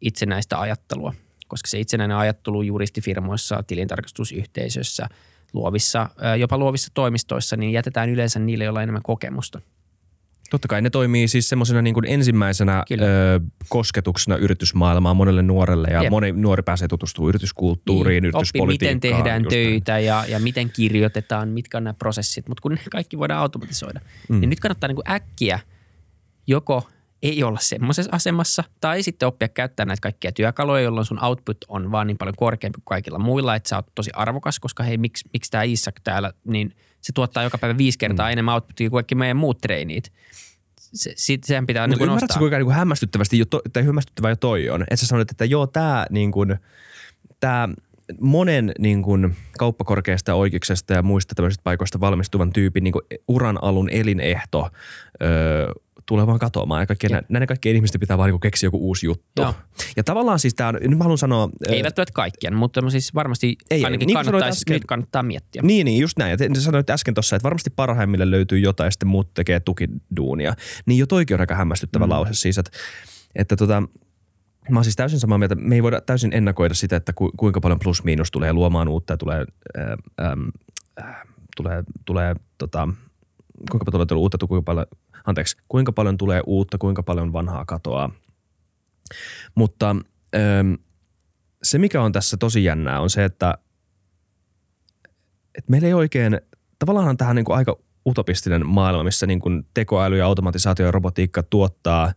itsenäistä ajattelua, koska se itsenäinen ajattelu juristifirmoissa, tilintarkastusyhteisössä, luovissa, jopa luovissa toimistoissa, niin jätetään yleensä niille, joilla on enemmän kokemusta. Totta kai ne toimii siis semmoisena niin ensimmäisenä Kyllä. ö, kosketuksena yritysmaailmaan monelle nuorelle ja Jep. moni nuori pääsee tutustumaan yrityskulttuuriin, Niin, oppi, yrityspolitiikkaan. miten tehdään näin. töitä ja, ja miten kirjoitetaan, mitkä on nämä prosessit, mutta kun ne kaikki voidaan automatisoida, mm. niin nyt kannattaa niin kuin äkkiä joko ei olla semmoisessa asemassa tai sitten oppia käyttää näitä kaikkia työkaluja, jolloin sun output on vaan niin paljon korkeampi kuin kaikilla muilla, että sä oot tosi arvokas, koska hei, miksi, miksi tämä Isak täällä, niin se tuottaa joka päivä viisi kertaa mm. enemmän outputia kuin kaikki meidän muut treenit. Se, sit, sehän pitää niin kuin ymmärrätkö, nostaa. kuinka niin hämmästyttävästi jo to, tai hämmästyttävää jo toi on? Että sä sanoit, että joo, tämä niin kuin, tää monen niin kuin, kauppakorkeasta oikeuksesta ja muista tämmöisistä paikoista valmistuvan tyypin niin kuin, uran alun elinehto öö, tulee vaan katoamaan. Ja kaikkien, Jep. näiden kaikkien ihmisten pitää vaan niin keksiä joku uusi juttu. Joo. Ja tavallaan siis tämä, nyt mä haluan sanoa... Ei välttämättä kaikkien, mutta siis varmasti Ei, ainakin niin kannattaisi, äsken- nyt kannattaa miettiä. Niin, niin, just näin. Ja te, te sanoit äsken tuossa, että varmasti parhaimmille löytyy jotain ja sitten muut tekee tukiduunia. Niin jo toikin on aika hämmästyttävä mm. lause siis, että, että tota, mä oon siis täysin samaa mieltä. Me ei voida täysin ennakoida sitä, että ku, kuinka paljon plus-miinus tulee luomaan uutta ja tulee, ää, äm, äh, tulee, tulee tota, kuinka paljon tulee uutta, kuinka paljon, anteeksi, kuinka paljon tulee uutta, kuinka paljon vanhaa katoaa. Mutta äm, se, mikä on tässä tosi jännää, on se, että et meillä ei oikein, tavallaan tähän niin kuin aika utopistinen maailma, missä niin kuin tekoäly ja automatisaatio ja robotiikka tuottaa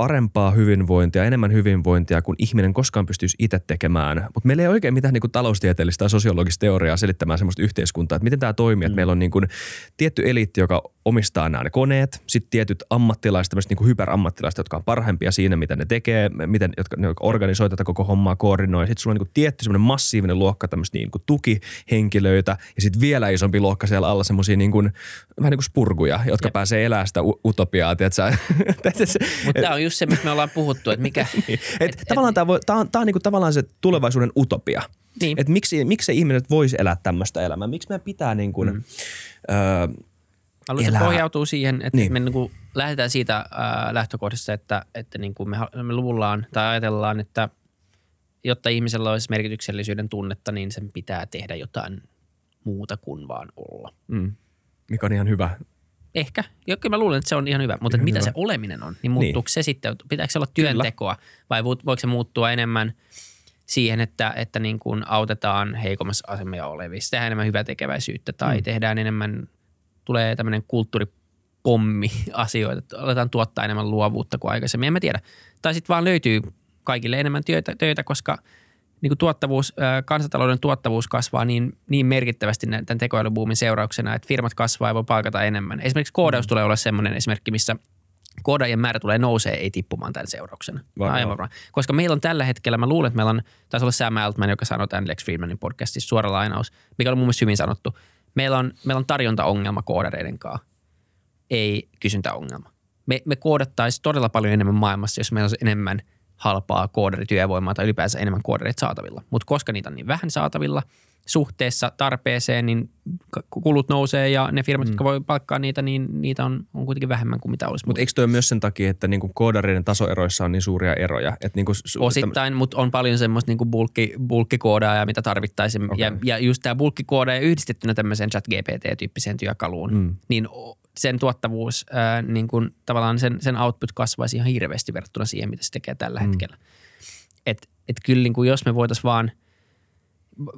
parempaa hyvinvointia, enemmän hyvinvointia kuin ihminen koskaan pystyisi itse tekemään. Mutta meillä ei oikein mitään niin kuin taloustieteellistä tai sosiologista teoriaa selittämään sellaista yhteiskuntaa, että miten tämä toimii. Mm. Että meillä on niin kuin tietty eliitti, joka omistaa nämä ne koneet, sitten tietyt ammattilaiset, tämmöiset niin kuin hyperammattilaiset, jotka on parhaimpia siinä, mitä ne tekee, miten, jotka, ne, organisoi tätä koko hommaa, koordinoi. Sitten sulla on niin kuin tietty semmoinen massiivinen luokka tämmöistä niin kuin tukihenkilöitä ja sitten vielä isompi luokka siellä alla semmoisia niin kuin, vähän niin kuin spurguja, jotka Jep. pääsee elämään sitä utopiaa, tiedätkö? Mutta tämä on just se, mistä me ollaan puhuttu, että mikä... Et, tavallaan tämä on, tää on niinku tavallaan se tulevaisuuden utopia. Niin. Et miksi, miksi ihmiset voisi elää tämmöistä elämää? Miksi meidän pitää niinku, mm. öö, Mä luulen, että se elää. pohjautuu siihen, että Niin. niin. me niin kuin lähdetään siitä ää, lähtökohdasta, että, että niin kuin me, me luullaan tai ajatellaan, että jotta ihmisellä olisi merkityksellisyyden tunnetta, niin sen pitää tehdä jotain muuta kuin vaan olla. mm, mikä on ihan hyvä. Ehkä. Ja kyllä mä luulen, että se on ihan hyvä. Mutta Ihan mitä hyvä. se oleminen on, niin muuttuuko niin. se sitten? Pitääkö se olla työntekoa vai vo- voiko se muuttua enemmän siihen, että, että niin kuin autetaan heikommassa asemassa olevissa, tehdään enemmän hyvää tekeväisyyttä tai mm. tehdään enemmän, tulee tämmöinen kulttuuripommi asioita, aletaan tuottaa enemmän luovuutta kuin aikaisemmin, en mä tiedä. Tai sitten vaan löytyy kaikille enemmän työtä, töitä koska niin kuin tuottavuus, kansantalouden tuottavuus kasvaa niin, niin merkittävästi tämän tekoälybuumin seurauksena, että firmat kasvaa ja voi palkata enemmän. Esimerkiksi koodaus mm. tulee olla sellainen esimerkki, missä koodaajien määrä tulee nousee, ei tippumaan tämän seurauksena. Varmaan. Aivan varmaan. Koska meillä on tällä hetkellä, mä luulen, että meillä on, taisi olla Sam Altman, joka sanoi tämän Lex Friedmanin podcastissa, suora lainaus, mikä on mun mielestä hyvin sanottu. Meillä on, meillä on tarjontaongelma koodareiden kanssa, ei kysyntäongelma. Me, me koodattaisiin todella paljon enemmän maailmassa, jos meillä olisi enemmän halpaa koodarityövoimaa tai ylipäänsä enemmän koodareita saatavilla. Mutta koska niitä on niin vähän saatavilla suhteessa tarpeeseen, niin kulut nousee ja ne firmat, mm. jotka voi palkkaa niitä, niin niitä on, on kuitenkin vähemmän kuin mitä olisi Mutta eikö toi myös sen takia, että niinku koodareiden tasoeroissa on niin suuria eroja? Et niinku, su- Osittain, mutta on paljon semmoista niinku bulkki, bulkkikoodaaja, mitä tarvittaisiin. Okay. Ja, ja just tämä bulkkikoodaaja yhdistettynä tämmöiseen chat GPT-tyyppiseen työkaluun, mm. niin sen tuottavuus, ää, niin kun, tavallaan sen, sen output kasvaisi ihan hirveästi verrattuna siihen, mitä se tekee tällä mm. hetkellä. Et, et kyllä niin kuin jos me voitaisiin vaan,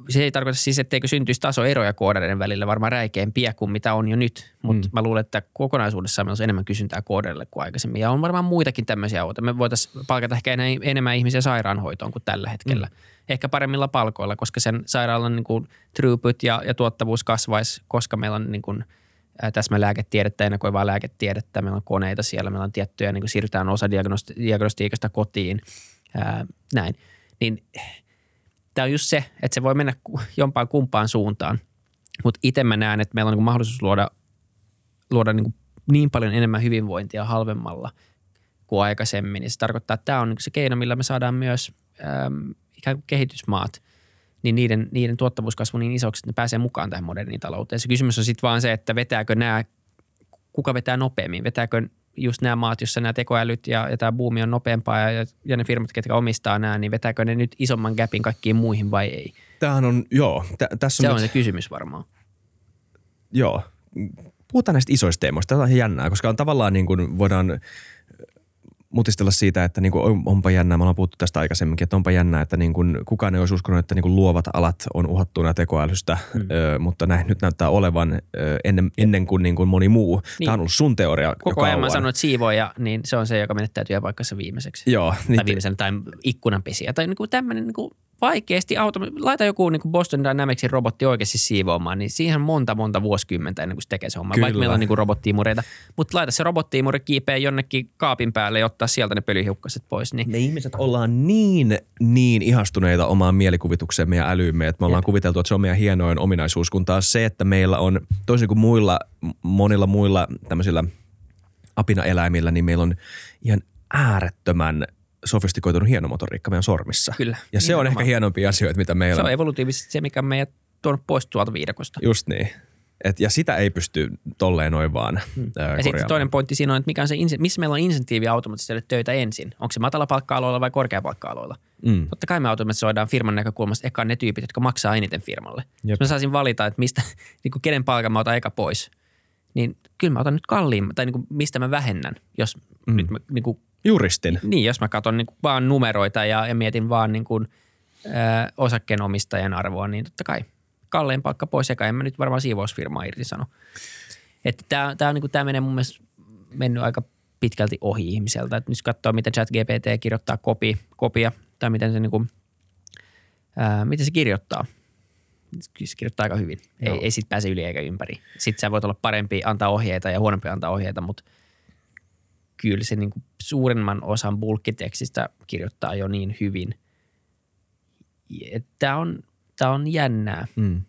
se ei tarkoita siis, etteikö syntyisi tasoeroja koodareiden välillä varmaan räikeämpiä kuin mitä on jo nyt, mutta mm. mä luulen, että kokonaisuudessaan meillä olisi enemmän kysyntää koodareille kuin aikaisemmin. Ja on varmaan muitakin tämmöisiä outoja. Me voitaisiin palkata ehkä enemmän ihmisiä sairaanhoitoon kuin tällä hetkellä. Mm. Ehkä paremmilla palkoilla, koska sen sairaalan niin kuin throughput ja, ja tuottavuus kasvaisi, koska meillä on niin kuin ää, täsmälääketiedettä, ennakoivaa lääketiedettä, meillä on koneita siellä, meillä on tiettyjä, niin kuin siirrytään osa diagnosti- diagnostiikasta kotiin, ää, näin. Niin tämä on just se, että se voi mennä jompaan kumpaan suuntaan. Mutta itse mä näen, että meillä on niin mahdollisuus luoda, luoda niin, niin paljon enemmän hyvinvointia halvemmalla kuin aikaisemmin. Ja se tarkoittaa, että tämä on niin se keino, millä me saadaan myös äm, ikään kuin kehitysmaat, niin niiden, niiden tuottavuuskasvu niin isoksi, että ne pääsee mukaan tähän moderniin talouteen. Se kysymys on sitten vaan se, että vetääkö nämä, kuka vetää nopeammin, vetääkö just nämä maat, joissa nämä tekoälyt ja, ja tämä buumi on nopeampaa ja, ja ne firmat, ketkä omistaa nämä, niin vetääkö ne nyt isomman gapin kaikkiin muihin vai ei? Tämähän on, joo, tä, tässä Se on, on nyt, se kysymys varmaan. joo. Puhutaan näistä isoista teemoista. Tämä on ihan jännää, koska on tavallaan niin kuin voidaan mutistella siitä, että niin kuin on- onpa jännää, me ollaan puhuttu tästä aikaisemminkin, että onpa jännää, että niin kuin kukaan ei olisi uskonut, että niin kuin luovat alat on uhattuna tekoälystä, mm. ö, mutta näin nyt näyttää olevan ö, ennen, ennen kuin, niin kuin moni muu. Niin. Tämä on ollut sun teoria Koko ajan mä sanon, että siivoja, niin se on se, joka menettää työpaikkansa viimeiseksi. Joo, tai niin, viimeisen tai ikkunanpesiä. Tai niinku tämmöinen niinku vaikeasti auto, laita joku niinku Boston Dynamicsin robotti oikeasti siivoamaan, niin siihen on monta monta vuosikymmentä ennen kuin se tekee se homma. Kyllä. Vaikka meillä on niinku robottiimureita. Mutta laita se robottiimuri kiipeä jonnekin kaapin päälle ja ottaa sieltä ne pölyhiukkaset pois. Niin me ihmiset ollaan niin, niin ihastuneita omaan mielikuvitukseemme ja älyymme, että me ollaan Jep. kuviteltu, että se on meidän hienoin ominaisuus, kun taas se, että meillä on toisin kuin muilla, monilla muilla tämmöisillä apinaeläimillä, niin meillä on ihan äärettömän sofistikoitunut hienomotoriikka meidän sormissa. Kyllä, Ja se on nimenomaan. ehkä hienompia asioita, mitä meillä se on. on evolutiivisesti se, mikä on meidät tuonut pois tuolta viidakosta. Just niin. Et, ja sitä ei pysty tolleen noin vaan hmm. Ja sitten toinen pointti siinä on, että mikä on se, missä meillä on insentiivi automatisoida töitä ensin. Onko se matalapalkka-aloilla vai korkeapalkka-aloilla? Mm. Totta kai me automatisoidaan firman näkökulmasta eka ne tyypit, jotka maksaa eniten firmalle. Jep. Jos mä saisin valita, että mistä, niin kuin kenen palkan mä otan eka pois, niin kyllä mä otan nyt kalliimman, tai niin kuin mistä mä vähennän, jos mm. nyt mä, niin kuin, Juristin. niin, jos mä katson niin vaan numeroita ja, ja mietin vaan niin kuin, ö, osakkeenomistajan arvoa, niin totta kai kallein palkka pois eka. En mä nyt varmaan siivousfirmaa irtisano. Että tämä, tämä, on, niin kuin, tämä menee mun mielestä mennyt aika pitkälti ohi ihmiseltä. Et nyt katsoo, miten ChatGPT kirjoittaa kopi, kopia tai miten se, niin kuin, ää, miten se kirjoittaa. Se kirjoittaa aika hyvin. Ei, ei sit pääse yli eikä ympäri. Sitten sä voit olla parempi antaa ohjeita ja huonompi antaa ohjeita, mutta kyllä se niin kuin suurimman osan bulkkitekstistä kirjoittaa jo niin hyvin. Tämä on, tää on jännää. Mm.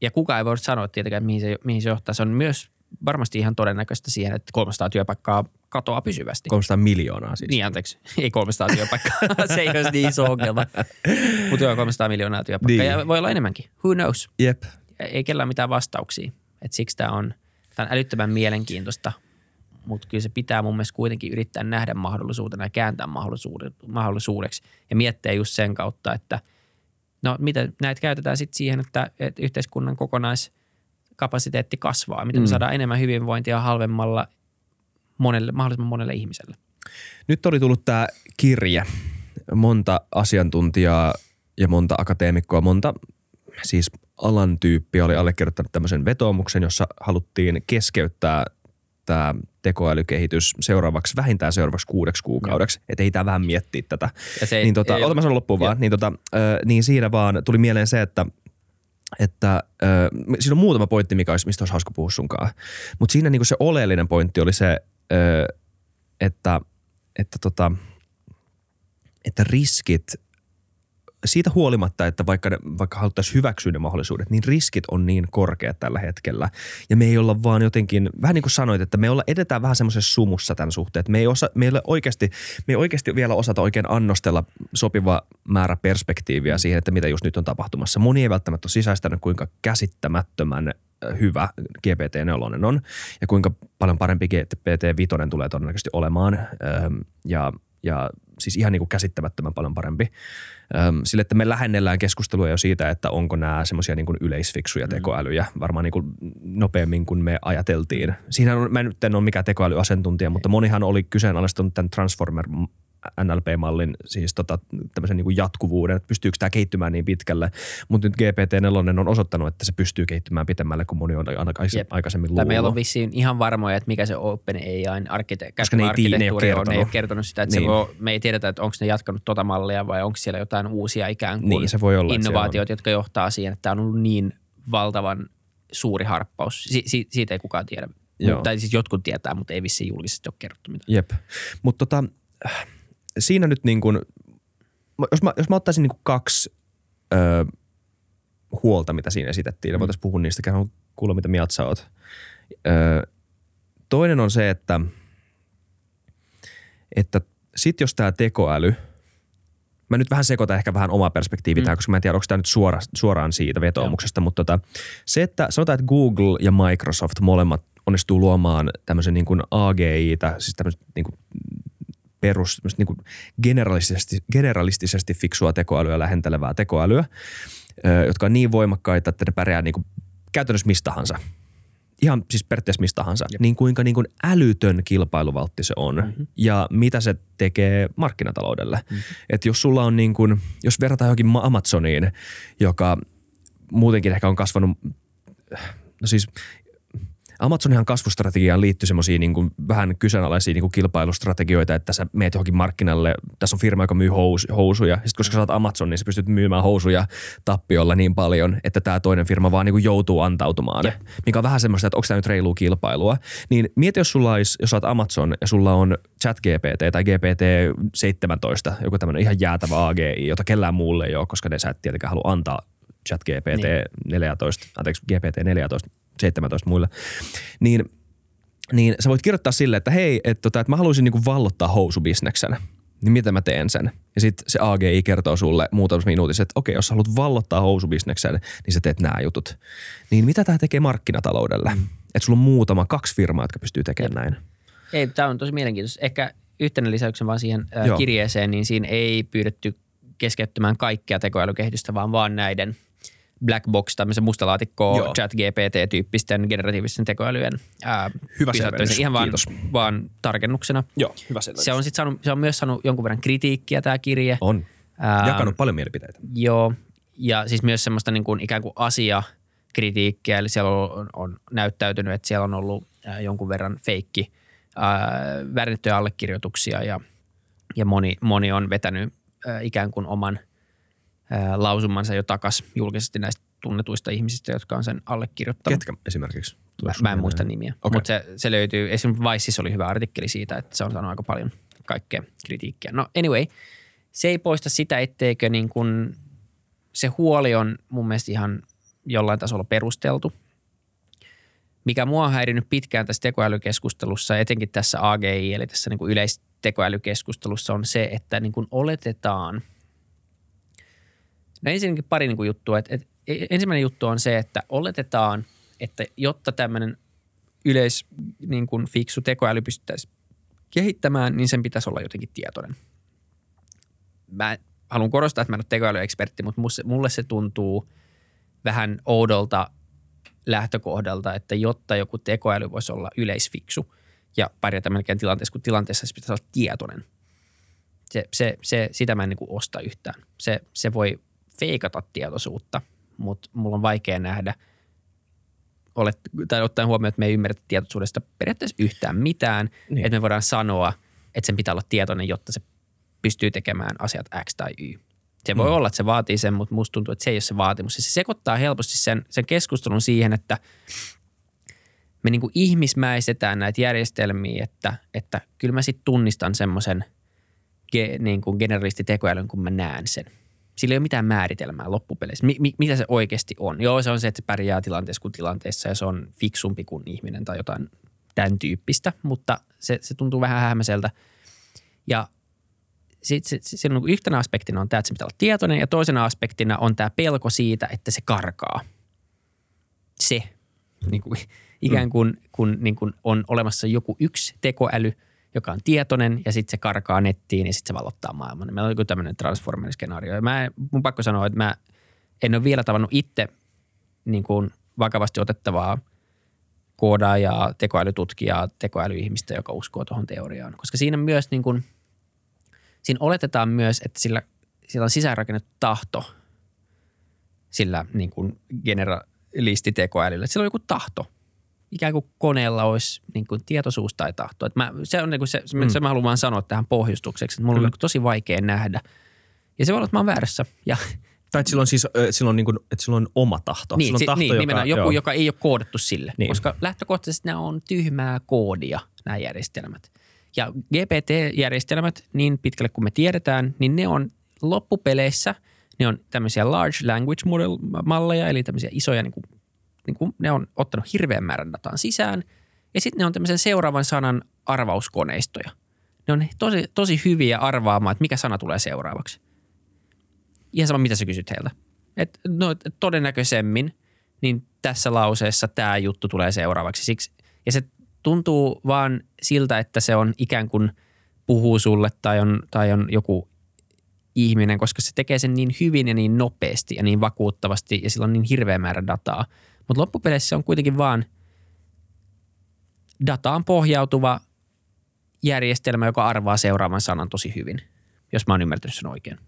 Ja kukaan ei voi sanoa tietenkään, että mihin se, mihin se johtaa. Se on myös varmasti ihan todennäköistä siihen, että 300 työpaikkaa katoaa pysyvästi. 300 miljoonaa siis. Niin, anteeksi. Ei 300 työpaikkaa. se ei olisi niin iso ongelma. Mutta joo, 300 miljoonaa työpaikkaa. Niin. Ja voi olla enemmänkin. Who knows? Jep. Ei kellään mitään vastauksia. Et siksi tämä on, tää on älyttömän mielenkiintoista. Mutta kyllä se pitää mun mielestä kuitenkin yrittää nähdä mahdollisuutena ja kääntää mahdollisuudeksi. Ja miettiä just sen kautta, että no miten näitä käytetään sitten siihen, että, että yhteiskunnan kokonaiskapasiteetti kasvaa. Miten me Mm. saadaan enemmän hyvinvointia halvemmalla monelle, mahdollisimman monelle ihmiselle. Nyt oli tullut tämä kirje. Monta asiantuntijaa ja monta akateemikkoa, monta siis alan tyyppiä oli allekirjoittanut tämmöisen vetoomuksen, jossa haluttiin keskeyttää tämä tekoälykehitys seuraavaksi, vähintään seuraavaksi kuudeksi kuukaudeksi. Että ei tämä vähän miettiä tätä. Ja se ei- niin tota, ei- ota mä sanon loppuun vaan. Niin, tota, ö, niin siinä vaan tuli mieleen se, että että ö, siinä on muutama pointti, mikä olisi, mistä olisi hauska puhua sunkaan. Mutta siinä niinku se oleellinen pointti oli se, ö, että, että, tota, että riskit, siitä huolimatta, että vaikka, ne, vaikka haluttaisiin hyväksyä ne mahdollisuudet, niin riskit on niin korkeat tällä hetkellä. Ja me ei olla vaan jotenkin, vähän niin kuin sanoit, että me olla, edetään vähän semmoisessa sumussa tämän suhteen, että me ei, osa, me ei, oikeasti, me ei oikeasti vielä osata oikein annostella sopiva määrä perspektiiviä siihen, että mitä just nyt on tapahtumassa. Moni ei välttämättä ole sisäistänyt, kuinka käsittämättömän ö, hyvä GPT-4 on ja kuinka paljon parempi GPT-5 tulee todennäköisesti olemaan. Ja, ja siis ihan niin kuin käsittämättömän paljon parempi. Sille, että me lähennellään keskustelua jo siitä, että onko nämä semmoisia niin yleisfiksuja tekoälyjä varmaan niin kuin nopeammin kuin me ajateltiin. Siinä on, mä nyt en ole mikään tekoälyasiantuntija, mutta monihan oli kyseenalaistanut tämän Transformer NLP-mallin siis tota, tämmöisen niin kuin jatkuvuuden, että pystyykö tämä kehittymään niin pitkälle. Mutta nyt GPT-4 on osoittanut, että se pystyy kehittymään pitemmälle kuin moni on aikaisemmin, Jep. Tai luullut. meillä on vissiin ihan varmoja, että mikä se OpenAIn arkkite- Koska ne ei tii- ne ei ole on. Ne ei ole kertonut. sitä, että Niin. se voi, me ei tiedetä, että onko ne jatkanut tota mallia vai onko siellä jotain uusia ikään kuin Niin, se voi olla, innovaatioita, jotka johtaa siihen, että tämä on ollut niin valtavan suuri harppaus. Si- si- siitä ei kukaan tiedä. Joo. Tai siis jotkut tietää, mutta ei vissiin julkisesti ole kerrottu mitään. Jep. Mutta tota, siinä nyt niin kuin, jos mä, jos mä ottaisin niin kuin kaksi ö, huolta, mitä siinä esitettiin, mm. voitaisiin puhua niistä, käydään kuulla, mitä mieltä sä oot. Ö, toinen on se, että, että sit jos tämä tekoäly, mä nyt vähän sekoitan ehkä vähän omaa perspektiiviä mm. tähän, koska mä en tiedä, onko tämä nyt suora, suoraan siitä vetoomuksesta, mutta tota, se, että sanotaan, että Google ja Microsoft molemmat onnistuu luomaan tämmöisen niin kuin AGI-tä, siis tämmöisen niin kuin perus, niin kuin generalistisesti, generalistisesti fiksua tekoälyä lähentelevää tekoälyä, jotka on niin voimakkaita, että ne pärjää niin kuin käytännössä mistä tahansa. Ihan siis periaatteessa mistä tahansa. Niin kuinka niin kuin älytön kilpailuvaltti se on mm-hmm. ja mitä se tekee markkinataloudelle. Mm-hmm. Että jos sulla on niin kuin, jos verrataan johonkin Ma- Amazoniin, joka muutenkin ehkä on kasvanut, no siis Amazonihan kasvustrategiaan liittyy semmoisia niin kuin vähän kyseenalaisia niin kuin kilpailustrategioita, että sä meet johonkin markkinalle, tässä on firma, joka myy hous, housuja. Sitten koska sä oot Amazon, niin sä pystyt myymään housuja tappiolla niin paljon, että tämä toinen firma vaan niin kuin joutuu antautumaan. Yeah. Mikä on vähän semmoista, että onko tämä nyt reilua kilpailua. Niin mieti, jos sulla olisi, jos oot Amazon ja sulla on ChatGPT tai GPT-17, joku tämmöinen ihan jäätävä AGI, jota kellään muulle ei ole, koska ne sä et tietenkään halua antaa ChatGPT niin. 14, anteeksi GPT 14, 17 muille, niin, niin sä voit kirjoittaa sille, että hei, että, tota, että mä haluaisin niinku vallottaa housubisneksen. Niin miten mä teen sen? Ja sitten se AGI kertoo sulle muutamassa minuutissa, että okei, jos sä haluat vallottaa housubisneksen, niin sä teet nämä jutut. Niin mitä tämä tekee markkinataloudelle? Mm. Että sulla on muutama, kaksi firmaa, jotka pystyy tekemään näin. Ei, tämä on tosi mielenkiintoista. Ehkä yhtenä lisäyksen vaan siihen ää, Joo. kirjeeseen, niin siinä ei pyydetty keskeyttämään kaikkea tekoälykehitystä, vaan vaan näiden black box, tämmöisen mustalaatikko, Joo. chat GPT-tyyppisten generatiivisten tekoälyjen ää, Hyvä. Ihan vaan, Kiitos. vaan tarkennuksena. Joo, hyvä selvennys. Se on, sit saanut, se on myös saanut jonkun verran kritiikkiä tämä kirje. On. Ää, Jakanut paljon mielipiteitä. Joo, ja siis myös semmoista niin kuin ikään kuin asiakritiikkiä, eli siellä on, on näyttäytynyt, että siellä on ollut ää, jonkun verran feikki ää, väärennettyjä allekirjoituksia ja, ja moni, moni on vetänyt ää, ikään kuin oman lausumansa jo takas julkisesti näistä tunnetuista ihmisistä, jotka on sen allekirjoittanut. Ketkä esimerkiksi? Mä, mä en muista nimiä, Okei. mutta se, se löytyy. Esimerkiksi Viceissa oli hyvä artikkeli siitä, että se on saanut aika paljon kaikkea kritiikkiä. No anyway, se ei poista sitä, etteikö niin kuin se huoli on mun mielestä ihan jollain tasolla perusteltu. Mikä mua on häirinyt pitkään tässä tekoälykeskustelussa, etenkin tässä AGI, eli tässä niin kuin yleistekoälykeskustelussa on se, että niin kuin oletetaan, no ensinnäkin pari niin kuin juttua, että, että ensimmäinen juttu on se, että oletetaan, että jotta tämmöinen yleis niin kuin fiksu tekoäly pystyttäisiin kehittämään, niin sen pitäisi olla jotenkin tietoinen. Mä haluan korostaa, että mä en ole tekoälyekspertti, mutta mulle se tuntuu vähän oudolta lähtökohdalta, että jotta joku tekoäly voisi olla yleisfiksu ja pärjätä melkein tilanteessa, kun tilanteessa se pitäisi olla tietoinen. Se, se, se, sitä mä en niin kuin osta yhtään. Se, se voi feikata tietoisuutta, mutta mulla on vaikea nähdä, olet, tai ottaen huomioon, että me ei ymmärretä tietoisuudesta periaatteessa yhtään mitään, Niin. että me voidaan sanoa, että sen pitää olla tietoinen, jotta se pystyy tekemään asiat X tai Y. Se voi mm. olla, että se vaatii sen, mutta musta tuntuu, että se ei ole se vaatimus. Ja se sekoittaa helposti sen, sen keskustelun siihen, että me niin kuin ihmismäistetään näitä järjestelmiä, että, että kyllä mä sitten tunnistan semmoisen ge, niin generalistitekoälyn, kun mä näen sen. Sillä ei ole mitään määritelmää loppupeleissä. Mi, mi, mitä se oikeasti on? Joo, se on se, että se pärjää tilanteessa kuin tilanteessa ja se on fiksumpi kuin ihminen tai jotain tämän tyyppistä, mutta se, se tuntuu vähän hämmäiseltä. Ja sitten sit, sit, on yhtenä aspektina on tämä, että se pitää olla tietoinen ja toisena aspektina on tämä pelko siitä, että se karkaa. Se. Niin kuin, ikään kuin, kun, niin kuin on olemassa joku yksi tekoäly, joka on tietoinen ja sitten se karkaa nettiin ja sitten se valottaa maailman. Meillä on joku tämmöinen transformer-skenaario. Ja mä, mun pakko sanoa, että mä en ole vielä tavannut itse niin kuin vakavasti otettavaa koodaajaa, tekoälytutkijaa, tekoälyihmistä, joka uskoo tuohon teoriaan. Koska siinä myös niin kuin, siinä oletetaan myös, että sillä, sillä on sisäänrakennettu tahto sillä niin kuin generalistitekoälyllä. Sillä on joku tahto. Ikään kuin koneella olisi niin kuin tietoisuus tai tahto. Että mä, se on niin kuin se, se, se mä haluan vaan sanoa tähän pohjustukseksi, että mulla on Kyllä. niin kuin tosi vaikea nähdä. Ja se voi olla, että mä oon väärässä. Ja Tai että silloin siis, ö, silloin niin kuin, että silloin on oma tahto. Niin, silloin si- tahto, niin joka, nimenomaan joku, joo. joka ei ole koodattu sille, Niin. niin. koska lähtökohtaisesti nämä on tyhmää koodia, nämä järjestelmät. Ja GPT-järjestelmät, niin pitkälle kuin me tiedetään, niin ne on loppupeleissä, ne on tämmöisiä large language model-malleja, eli tämmöisiä isoja, niin kuin, niin kuin ne on ottanut hirveän määrän dataan sisään, ja sitten ne on tämmöisen seuraavan sanan arvauskoneistoja. Ne on tosi, tosi hyviä arvaamaan, että mikä sana tulee seuraavaksi. Ihan sama, mitä sä kysyt heiltä. Et, no, todennäköisemmin niin tässä lauseessa tämä juttu tulee seuraavaksi. Siksi, ja se tuntuu vaan siltä, että se on ikään kuin puhuu sulle tai on, tai on joku ihminen, koska se tekee sen niin hyvin ja niin nopeasti ja niin vakuuttavasti ja sillä on niin hirveä määrä dataa. Mutta loppupeleissä se on kuitenkin vaan dataan pohjautuva järjestelmä, joka arvaa seuraavan sanan tosi hyvin, jos mä oon ymmärtänyt sen oikein.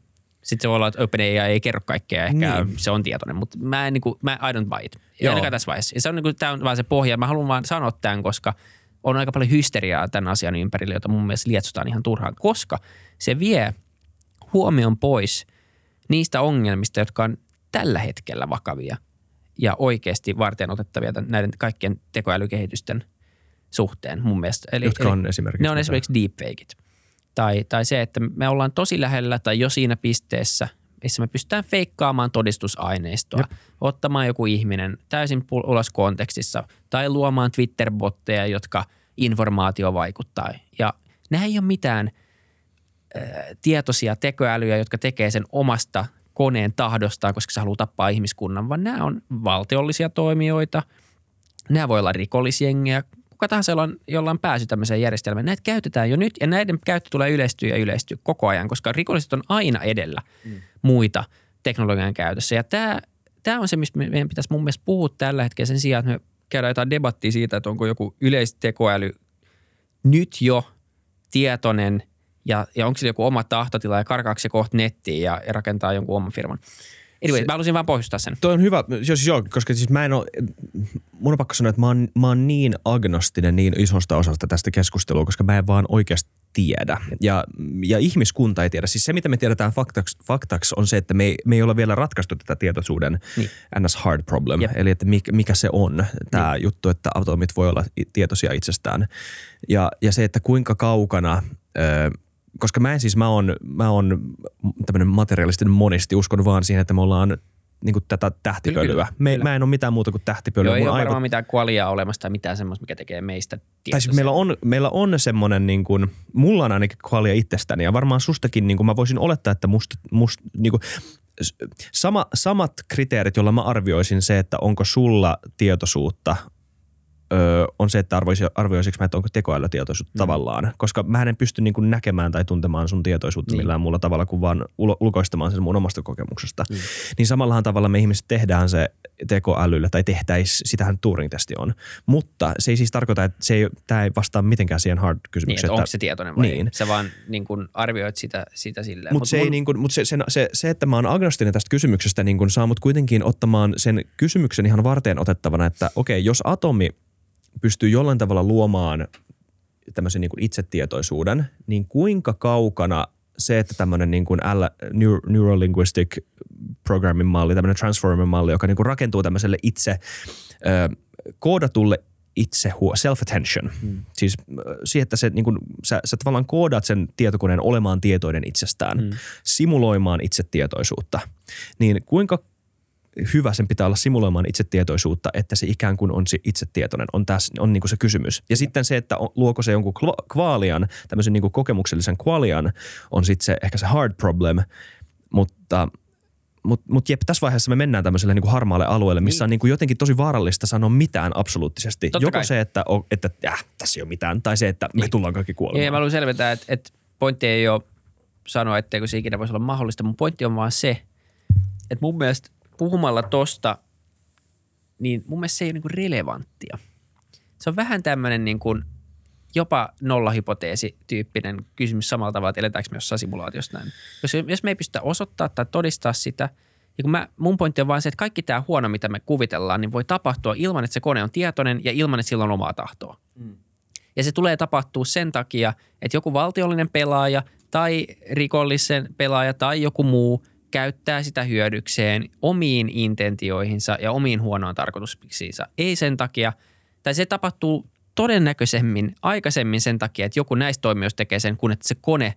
Sitten se voi olla, että OpenAI ei kerro kaikkea, ehkä niin. se on tietoinen, mutta mä, en, niin kuin, mä I don't buy it. Joo. Ainakaan tässä vaiheessa. Ja se on, niin kuin, tämä on vaan se pohja. Mä haluan vaan sanoa tämän, koska on aika paljon hysteriaa tämän asian ympärillä, jota mun mielestä lietsotaan ihan turhaan, koska se vie huomion pois niistä ongelmista, jotka on tällä hetkellä vakavia ja oikeasti varten otettavia näiden kaikkien tekoälykehitysten suhteen mun mielestä. Eli, Jotka on esimerkiksi Ne on mitä? esimerkiksi deepfakeit. Tai, tai se, että me ollaan tosi lähellä tai jo siinä pisteessä, missä me pystytään feikkaamaan todistusaineistoa, Jep. ottamaan joku ihminen täysin ulos kontekstissa tai luomaan Twitter-botteja, jotka informaatio vaikuttaa. Ja nämä ei ole mitään äh, tietoisia tekoälyjä, jotka tekee sen omasta koneen tahdostaan, koska se haluaa tappaa ihmiskunnan, vaan nämä on valtiollisia toimijoita, nämä voi olla rikollisjengejä, kuka tahansa, jolla on, jolla on pääsy tämmöiseen järjestelmään. Näitä käytetään jo nyt ja näiden käyttö tulee yleistyä ja yleistyä koko ajan, koska rikolliset on aina edellä mm. muita teknologian käytössä. Ja tämä, tämä on se, mistä me- meidän pitäisi mun mielestä puhua tällä hetkellä sen sijaan, että me käydään jotain debattia siitä, että onko joku yleistekoäly nyt jo tietoinen ja, ja onko sillä joku oma tahtotila ja karkaako se kohta nettiin ja, ja rakentaa jonkun oman firman. Anyway, Se- mä halusin vaan pohjustaa sen. Toi on hyvä, siis joo, koska siis mä en ole, mun on pakko sanoa, että mä oon, mä oon niin agnostinen niin isosta osasta tästä keskustelua, koska mä en vaan oikeasti tiedä. Ja, ja ihmiskunta ei tiedä. Siis se, mitä me tiedetään faktaksi, faktaksi on se, että me ei, me ei ole vielä ratkaistu tätä tietoisuuden Niin. ns. hard problem. Jep. Eli että mikä, mikä se on, tämä niin. juttu, että atomit voi olla tietoisia itsestään. Ja, ja se, että kuinka kaukana... Ö, koska mä en siis, mä oon, mä oon tämmöinen materialistinen monisti, uskon vaan siihen, että me ollaan niin kuin tätä tähtipölyä. Kyllä, me, kyllä. mä en ole mitään muuta kuin tähtipölyä. Joo, ei Mun ole aivot- varmaan mitään kualiaa olemassa tai mitään semmoista, mikä tekee meistä tai tietoisia. siis meillä on, meillä on semmoinen, niin kuin, mulla on ainakin kvalia itsestäni ja varmaan sustakin, niin kuin mä voisin olettaa, että musta, must, niin kuin, sama, samat kriteerit, joilla mä arvioisin se, että onko sulla tietoisuutta, öö, on se, että arvoisi, arvioisinko mä, että onko tekoälyllä tietoisuutta mm. tavallaan. Koska mä en pysty niin kuin näkemään tai tuntemaan sun tietoisuutta niin. Niin. millään muulla tavalla kuin vaan ulo, ulkoistamaan sen mun omasta kokemuksesta. Mm. Niin samallahan tavalla me ihmiset tehdään se tekoälyllä tai tehtäis, sitähän Turing-testi on. Mutta se ei siis tarkoita, että se ei, tämä ei vastaa mitenkään siihen niin, hard-kysymykseen. että onko se tietoinen vai Niin. niin. Sä vaan niin kuin arvioit sitä, sitä silleen. Mutta se, ei niin mut se, se, se, se, että mä oon agnostinen tästä kysymyksestä, niin kuin saa mut kuitenkin ottamaan sen kysymyksen ihan varteen otettavana, että okei, jos atomi pystyy jollain tavalla luomaan tämmöisen niin kuin itsetietoisuuden, niin kuinka kaukana se, että tämmöinen niin kuin L, Neur- Neurolinguistic Programming malli, tämmöinen transformer malli, joka niin kuin rakentuu tämmöiselle itse ö, koodatulle itse self-attention. Hmm. Siis siihen, että se, niin kuin, sä, sä tavallaan koodaat sen tietokoneen olemaan tietoinen itsestään, hmm. simuloimaan itsetietoisuutta. Niin kuinka hyvä sen pitää olla simuloimaan itsetietoisuutta, että se ikään kuin on se itsetietoinen, on, tässä, on niin kuin se kysymys. Ja sitten se, että on- luoko se jonkun kvaalian, tämmöisen niin kuin kokemuksellisen kvalian, on sitten se ehkä se hard problem, mutta mutta mut jep, tässä vaiheessa me mennään tämmöiselle niinku harmaalle alueelle, missä on niinku jotenkin tosi vaarallista sanoa mitään absoluuttisesti. Totta Joko kai. se, että, on, että äh, tässä ei ole mitään, tai se, että me tullaan kaikki kuolemaan. Ja mä haluan selventää, että, että pointti ei ole sanoa, etteikö se ikinä voisi olla mahdollista. Mun pointti on vaan se, että mun mielestä puhumalla tosta, niin mun mielestä se ei ole niinku relevanttia. Se on vähän tämmöinen niin kuin jopa nollahypoteesi-tyyppinen kysymys samalla tavalla, että eletäänkö me jossain simulaatiossa näin. Jos, jos me ei pystytä osoittaa tai todistaa sitä, ja kun mä, mun pointti on vaan se, että kaikki tämä huono, mitä me kuvitellaan, niin voi tapahtua ilman, että se kone on tietoinen ja ilman, että sillä on omaa tahtoa. Ja se tulee tapahtua sen takia, että joku valtiollinen pelaaja tai rikollisen pelaaja tai joku muu käyttää sitä hyödykseen omiin intentioihinsa ja omiin huonoon tarkoituspiksiinsa. Ei sen takia, tai se tapahtuu todennäköisemmin aikaisemmin sen takia, että joku näistä toimijoista tekee sen, kun että se kone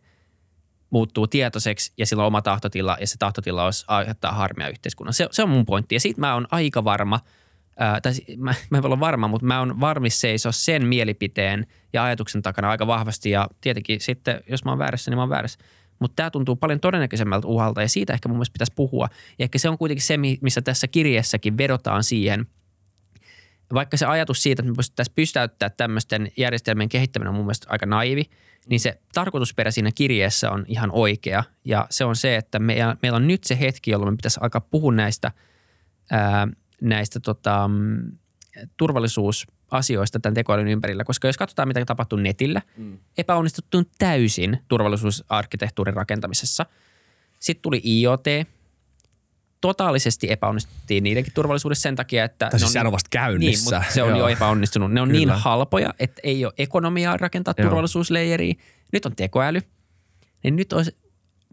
muuttuu tietoiseksi ja sillä on oma tahtotila ja se tahtotila olisi aiheuttaa harmia yhteiskunnan. Se, se on mun pointti ja siitä mä oon aika varma, ää, tai mä, mä en voi olla varma, mutta mä oon varmis seisoa sen mielipiteen ja ajatuksen takana aika vahvasti ja tietenkin sitten, jos mä oon väärässä, niin mä oon väärässä. Mutta tämä tuntuu paljon todennäköisemmältä uhalta ja siitä ehkä mun mielestä pitäisi puhua. Ja ehkä se on kuitenkin se, mi- missä tässä kirjeessäkin vedotaan siihen – vaikka se ajatus siitä, että me pystyttäisiin pystäyttää tämmöisten järjestelmien kehittäminen on mun mielestä aika naivi, niin se tarkoitusperä siinä kirjeessä on ihan oikea. Ja se on se, että meillä, on nyt se hetki, jolloin me pitäisi alkaa puhua näistä, ää, näistä tota, mm, turvallisuusasioista tämän tekoälyn ympärillä. Koska jos katsotaan, mitä tapahtuu netillä, mm. epäonnistuttu täysin turvallisuusarkkitehtuurin rakentamisessa. Sitten tuli IoT, totaalisesti epäonnistuttiin niidenkin turvallisuudessa sen takia, että... Tai siis sehän on vasta käynnissä. Niin, mutta se on Joo. jo epäonnistunut. Ne on Kyllä. niin halpoja, että ei ole ekonomiaa rakentaa Joo. turvallisuusleijeriä. Nyt on tekoäly. Niin nyt olisi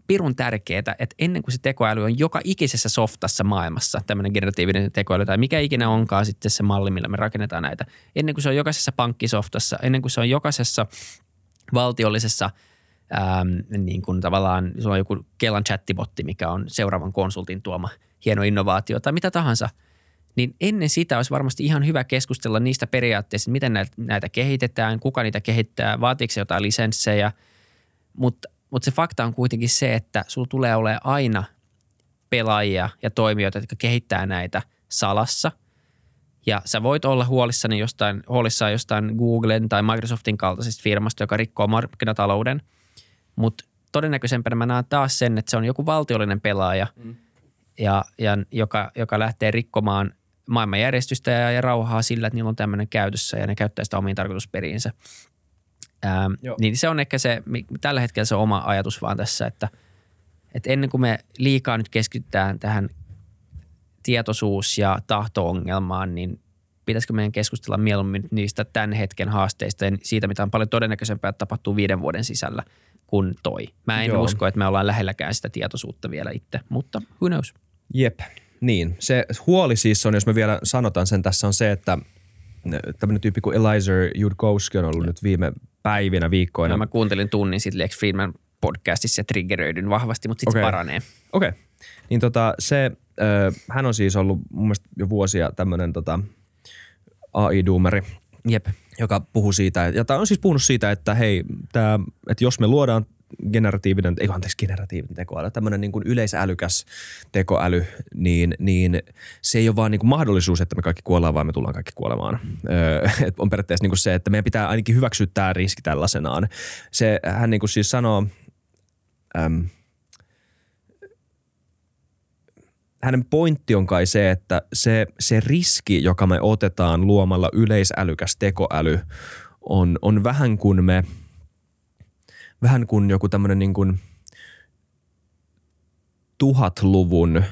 pirun tärkeää, että ennen kuin se tekoäly on joka ikisessä softassa maailmassa, tämmöinen generatiivinen tekoäly tai mikä ikinä onkaan sitten se malli, millä me rakennetaan näitä, ennen kuin se on jokaisessa pankkisoftassa, ennen kuin se on jokaisessa valtiollisessa ähm, niin kuin tavallaan, sulla on joku Kelan chattibotti, mikä on seuraavan konsultin tuoma hieno innovaatio tai mitä tahansa, niin ennen sitä olisi varmasti ihan hyvä keskustella niistä periaatteista, miten näitä kehitetään, kuka niitä kehittää, vaatiiko se jotain lisenssejä, mutta mutta se fakta on kuitenkin se, että sulla tulee olemaan aina pelaajia ja toimijoita, jotka kehittää näitä salassa. Ja sä voit olla huolissani jostain, huolissaan jostain Googlen tai Microsoftin kaltaisesta firmasta, joka rikkoo markkinatalouden. Mutta todennäköisempänä mä näen taas sen, että se on joku valtiollinen pelaaja, mm. ja, ja joka, joka lähtee rikkomaan maailmanjärjestystä ja, ja rauhaa sillä, että niillä on tämmöinen käytössä ja ne käyttää sitä omiin tarkoitusperiinsä. Ähm, niin se on ehkä se, tällä hetkellä se oma ajatus vaan tässä, että, että ennen kuin me liikaa nyt keskitytään tähän tietoisuus- ja tahto-ongelmaan, niin pitäisikö meidän keskustella mieluummin niistä tämän hetken haasteista ja siitä, mitä on paljon todennäköisempää, että tapahtuu viiden vuoden sisällä kuin toi. Mä en. Joo. usko, että me ollaan lähelläkään sitä tietoisuutta vielä itse, mutta who knows? Jep, niin. Se huoli siis on, jos me vielä sanotaan sen tässä, on se, että tämmöinen tyyppi kuin Elizer Judkowski on ollut nyt viime päivinä, viikkoina. No, mä kuuntelin tunnin sitten Lex Friedman podcastissa ja triggeröidyn vahvasti, mutta sitten Okei. se paranee. Okei. Okay. Niin tota, se, ö, hän on siis ollut mun mielestä jo vuosia tämmöinen tota, AI-duumeri, Jep. joka puhuu siitä, ja tämä on siis puhunut siitä, että hei, tää, että jos me luodaan generatiivinen, ei anteeksi generatiivinen tekoäly, tämmöinen niin kuin yleisälykäs tekoäly, niin, niin se ei ole vaan niin kuin mahdollisuus, että me kaikki kuollaan, vaan me tullaan kaikki kuolemaan. Öö, on periaatteessa niin kuin se, että meidän pitää ainakin hyväksyä tämä riski tällaisenaan. Se, hän niin kuin siis sanoo, äm, hänen pointti on kai se, että se, se riski, joka me otetaan luomalla yleisälykäs tekoäly, on, on vähän kuin me, vähän kuin joku tämmöinen niin kuin tuhatluvun ö,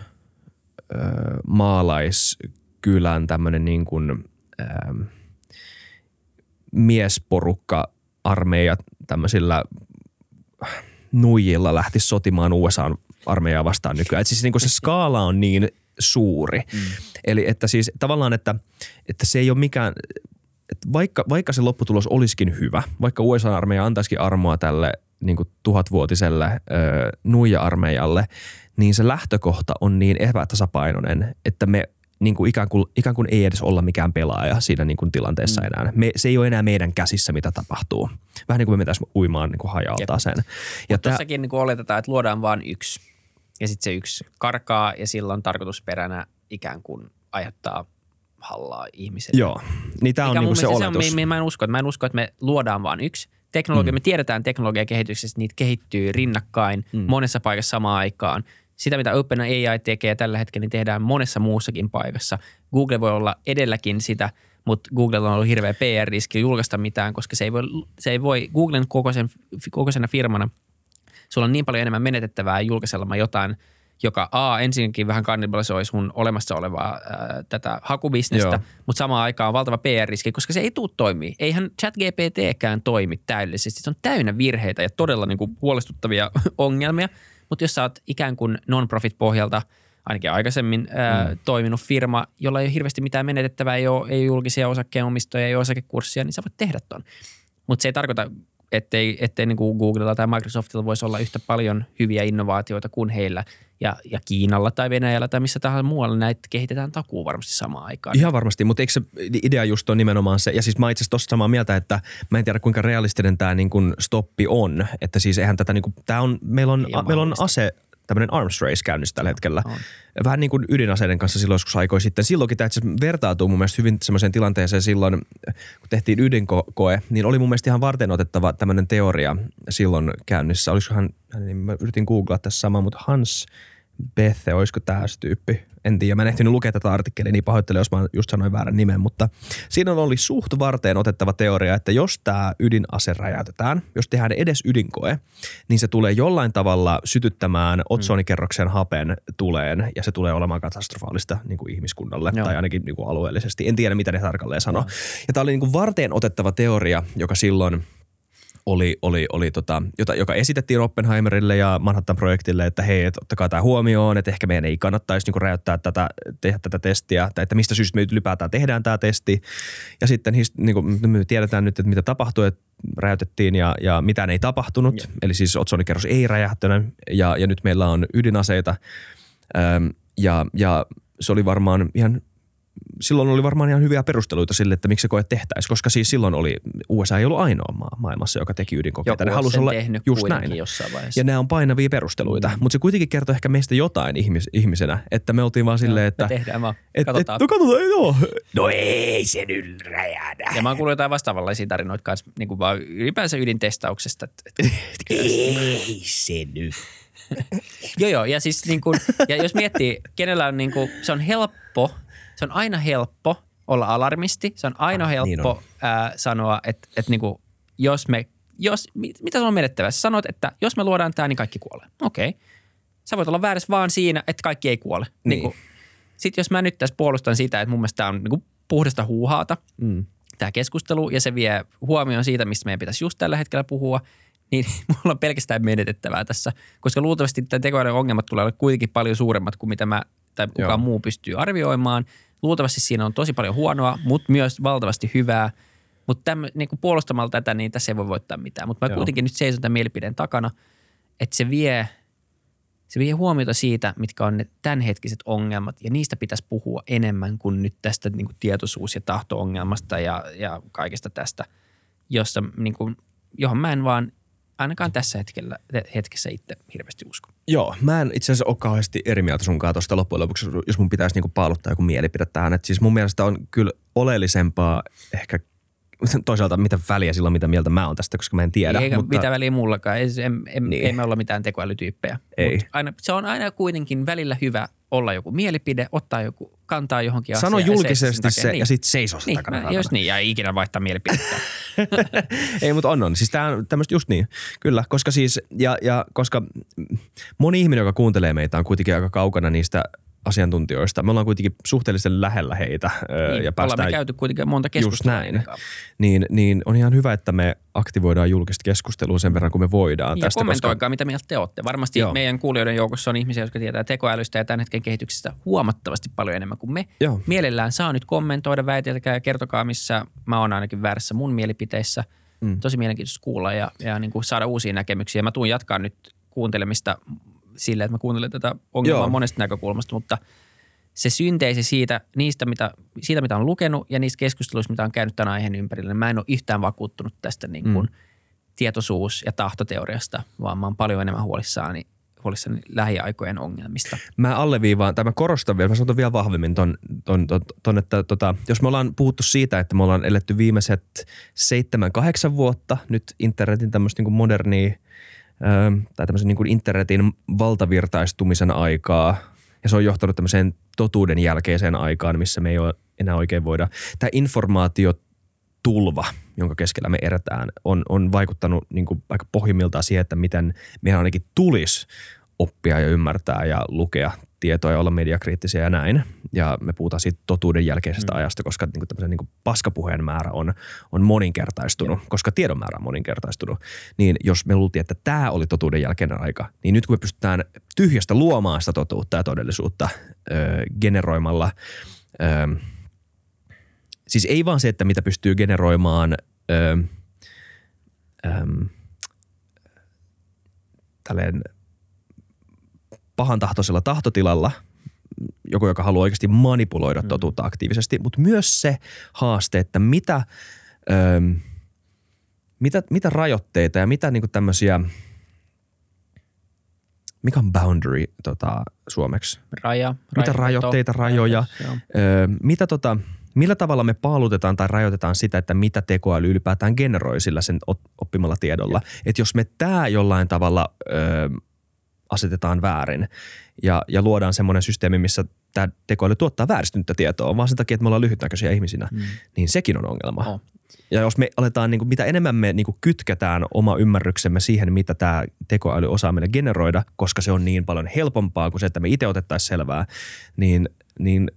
maalaiskylän tämmöinen niin kuin, ö, miesporukka armeija tämmöisillä nuijilla lähti sotimaan USAn armeijaa vastaan nykyään. Et siis niin kuin se skaala on niin suuri. Mm. Eli että siis tavallaan, että, että se ei ole mikään, että vaikka, vaikka se lopputulos olisikin hyvä, vaikka USA-armeija antaisikin armoa tälle niin kuin tuhatvuotiselle ö, nuija-armeijalle, niin se lähtökohta on niin epätasapainoinen, että me niin kuin ikään, kuin, ikään kuin ei edes olla mikään pelaaja siinä niin kuin tilanteessa mm. enää. Me, se ei ole enää meidän käsissä, mitä tapahtuu. Vähän niin kuin me mentäisiin uimaan niin kuin hajalta sen. Ja tää- Tossakin niin oletetaan, että luodaan vain yksi. Ja sitten se yksi karkaa ja sillä on tarkoitusperänä ikään kuin aiheuttaa hallaa ihmiselle. Joo, niin tämä on niinku se oletus. Se on, mi- mä, en usko, että, mä en usko, että me luodaan vain yksi. Teknologia, mm. me tiedetään teknologian kehityksestä, niitä kehittyy rinnakkain mm. monessa paikassa samaan aikaan. Sitä, mitä OpenAI tekee tällä hetkellä, niin tehdään monessa muussakin paikassa. Google voi olla edelläkin sitä, mutta Googlella on ollut hirveä PR-riski julkaista mitään, koska se ei voi, se ei voi Googlen kokoisen, kokoisena firmana, sulla on niin paljon enemmän menetettävää julkaisella jotain, joka A, ensinnäkin vähän kannibalisoi sun olemassa olevaa ää, tätä hakubisnestä, Joo. mutta samaan aikaan on valtava PR-riski, koska se ei tule toimii. Eihän ChatGPTkään toimi täydellisesti. Se on täynnä virheitä ja todella niin kuin huolestuttavia ongelmia, mutta jos sä oot ikään kuin non-profit pohjalta, ainakin aikaisemmin ää, Mm. toiminut firma, jolla ei ole hirveästi mitään menetettävää, ei ole, ei ole julkisia osakkeenomistoja, ei ole osakekurssia, niin sä voit tehdä ton. Mutta se ei tarkoita, ettei, ettei niin kuin Googlella tai Microsoftilla voisi olla yhtä paljon hyviä innovaatioita kuin heillä. Ja, ja Kiinalla tai Venäjällä tai missä tahansa muualla näitä kehitetään takuu varmasti samaan aikaan. Ihan varmasti, mutta eikö se idea just on nimenomaan se, ja siis mä itse asiassa tosta samaa mieltä, että mä en tiedä kuinka realistinen tämä niin kuin stoppi on, että siis eihän tätä niin kuin, tää on, meillä on, ole meillä on ase, tämmöinen arms race käynnissä tällä hetkellä. On. Vähän niin kuin ydinaseiden kanssa silloin joskus aikoi sitten. Silloinkin tämä itse vertautuu mun mielestä hyvin semmoiseen tilanteeseen silloin, kun tehtiin ydinkoe, niin oli mun mielestä ihan varten otettava tämmöinen teoria silloin käynnissä. Olisikohan, niin mä yritin googlaa tässä samaa, mutta Hans Bethe, olisiko tämä se tyyppi? En tiedä, mä en ehtinyt lukea tätä artikkelia, niin pahoittelen, jos mä just sanoin väärän nimen, mutta siinä oli suht varteen otettava teoria, että jos tämä ydinase räjäytetään, jos tehdään edes ydinkoe, niin se tulee jollain tavalla sytyttämään otsonikerroksen hapen tuleen ja se tulee olemaan katastrofaalista niin kuin ihmiskunnalle Joo. tai ainakin niin kuin alueellisesti. En tiedä, mitä ne tarkalleen sanoo. Ja tämä oli niin kuin varteen otettava teoria, joka silloin oli, oli, oli tota, jota, joka esitettiin Oppenheimerille ja Manhattan-projektille, että hei, et ottakaa tämä huomioon, että ehkä meidän ei kannattaisi niinku räjäyttää tätä, tehdä tätä testiä, tai että mistä syystä me ylipäätään tehdään tämä testi. Ja sitten niinku, me tiedetään nyt, että mitä tapahtui, että räjäytettiin ja, ja mitään ei tapahtunut. Ja. Eli siis otsonikerros ei räjähtänyt ja, ja nyt meillä on ydinaseita. Öm, ja, ja se oli varmaan ihan silloin oli varmaan ihan hyviä perusteluita sille, että miksi se koe tehtäisiin, koska siis silloin oli, USA ei ollut ainoa maa maailmassa, joka teki ydinkokeita. Joku Ne halusi sen olla tehnyt just näin. jossain vaiheessa. Ja nämä on painavia perusteluita, mm. mutta se kuitenkin kertoo ehkä meistä jotain ihmis, ihmisenä, että me oltiin vaan silleen, että... Me tehdään vaan, et, et, katsotaan. no katsotaan, joo. No ei se nyt räjähdä. Ja mä oon kuullut jotain vastaavanlaisia tarinoita kanssa, niin kuin vaan ylipäänsä ydintestauksesta. Että, että, Ei se nyt. joo, joo. Ja siis niin kuin, ja jos miettii, kenellä on niin kuin, se on helppo, se on aina helppo olla alarmisti. Se on aina niin helppo on. ää, sanoa, että, että niin kuin, jos me, jos, mit- mitä se on menettävä? Sä sanot, että jos me luodaan tämä, niin kaikki kuolee. Okei. Okay. Sä voit olla väärässä vaan siinä, että kaikki ei kuole. Niin. kuin, sitten jos mä nyt tässä puolustan sitä, että mun mielestä tämä on niin kuin puhdasta huuhaata, Mm. tämä keskustelu ja se vie huomioon siitä, mistä meidän pitäisi just tällä hetkellä puhua, niin mulla on pelkästään menetettävää tässä, koska luultavasti tämän tekoälyn ongelmat tulee olla kuitenkin paljon suuremmat kuin mitä mä tai kukaan Joo. muu pystyy arvioimaan. Luultavasti siinä on tosi paljon huonoa, mutta myös valtavasti hyvää. Mutta niin puolustamalla tätä, niin tässä ei voi voittaa mitään. Mutta mä Joo. kuitenkin nyt seison tämän mielipideen takana, että se vie, se vie huomiota siitä, mitkä on ne tämänhetkiset ongelmat, ja niistä pitäisi puhua enemmän kuin nyt tästä niin kuin tietoisuus- ja tahto-ongelmasta ja, ja kaikesta tästä, jossa, niin kuin, johon mä en vaan ainakaan tässä hetkellä, hetkessä itse hirveästi usko. Joo, mä en itse asiassa ole kauheasti eri mieltä sunkaan tuosta loppujen lopuksi, jos mun pitäisi niinku paaluttaa joku mielipide tähän. Et siis mun mielestä on kyllä oleellisempaa ehkä toisaalta mitä väliä sillä on, mitä mieltä mä oon tästä, koska mä en tiedä. Eikä mutta, mitä väliä mullakaan. Ei, en, en, Niin. niin. ei me olla mitään tekoälytyyppejä. Ei. Mut aina, se on aina kuitenkin välillä hyvä olla joku mielipide, ottaa joku kantaa johonkin Sano asiaan. ja julkisesti sen se takia. ja sitten seisoo sen niin, mä, jos niin, ja ei ikinä vaihtaa mielipidettä. Ei, mutta on on. Siis tää on tämmöistä just niin. Kyllä, koska siis, ja, ja koska moni ihminen, joka kuuntelee meitä, on kuitenkin aika kaukana niistä asiantuntijoista. Me ollaan kuitenkin suhteellisen lähellä heitä niin, ja ollaan päästään me käyty kuitenkin monta just keskustelua. näin. niiden kanssa. Niin, niin on ihan hyvä, että me aktivoidaan julkista keskustelua sen verran, kun me voidaan Ja tästä. kommentoikaa, mitä mieltä te olette. Varmasti. Joo. meidän kuulijoiden joukossa on ihmisiä, jotka tietää tekoälystä ja tämän hetken kehityksestä huomattavasti paljon enemmän kuin me. Joo. Mielellään saa nyt kommentoida, väitelkää ja kertokaa, missä mä oon ainakin väärässä mun mielipiteissä. Mm. Tosi mielenkiintoista kuulla ja, ja niin kuin saada uusia näkemyksiä. Mä tuun jatkaa nyt kuuntelemista sille, että mä kuuntelen tätä ongelmaa Joo. Monesta näkökulmasta, mutta se synteisi siitä, niistä, mitä, siitä, mitä on lukenut ja niistä keskusteluista, mitä on käynyt tämän aiheen ympärillä. niin Mä en ole yhtään vakuuttunut tästä niin kuin mm. tietoisuus- ja tahtoteoriasta, vaan mä oon paljon enemmän huolissani, huolissani lähiaikojen ongelmista. Mä alleviivaan, tai mä korostan vielä, mä sanon vielä vahvemmin ton, ton, ton, ton että tota, jos me ollaan puhuttu siitä, että me ollaan eletty viimeiset seitsemän, kahdeksan vuotta nyt internetin tämmöistä niin modernia, tai tämmöisen niin internetin valtavirtaistumisen aikaa, ja se on johtanut tämmöiseen totuuden jälkeiseen aikaan, missä me ei ole enää oikein voida, tämä informaatiotulva, jonka keskellä me erätään, on, on vaikuttanut niin kuin aika pohjimmiltaan siihen, että miten meidän ainakin tulisi oppia ja ymmärtää ja lukea tietoa ja olla mediakriittisiä ja näin. Ja me puhutaan siitä totuuden jälkeisestä mm. ajasta, koska niin tämmöisen niin paskapuheen määrä on, on moninkertaistunut, mm. koska tiedon määrä on moninkertaistunut. Niin jos me luultiin, että tämä oli totuuden jälkeinen aika, niin nyt kun me pystytään tyhjästä luomaan sitä totuutta ja todellisuutta ö, generoimalla, ö, siis ei vaan se, että mitä pystyy generoimaan ö, ö, tälleen pahan tahtoisella tahtotilalla, joku, joka haluaa oikeasti manipuloida mm. totuutta aktiivisesti, mutta myös se haaste, että mitä, ö, mitä, mitä rajoitteita ja mitä niinku tämmöisiä, mikä on boundary tota, suomeksi? Raja. Mitä rajoitteita, rajoja, Joo. ö, mitä tota, millä tavalla me paalutetaan tai rajoitetaan sitä, että mitä tekoäly ylipäätään generoi sillä sen op- oppimalla tiedolla. Että jos me tämä jollain tavalla ö, asetetaan väärin ja, ja luodaan semmoinen systeemi, missä tämä tekoäly tuottaa vääristynyttä tietoa, vaan sen takia, että me ollaan lyhytnäköisiä ihmisinä, mm. niin sekin on ongelma. On. Ja jos me aletaan, niin kuin, mitä enemmän me niin kuin kytketään oma ymmärryksemme siihen, mitä tämä tekoäly osaa meille generoida, koska se on niin paljon helpompaa kuin se, että me itse otettaisiin selvää, niin, niin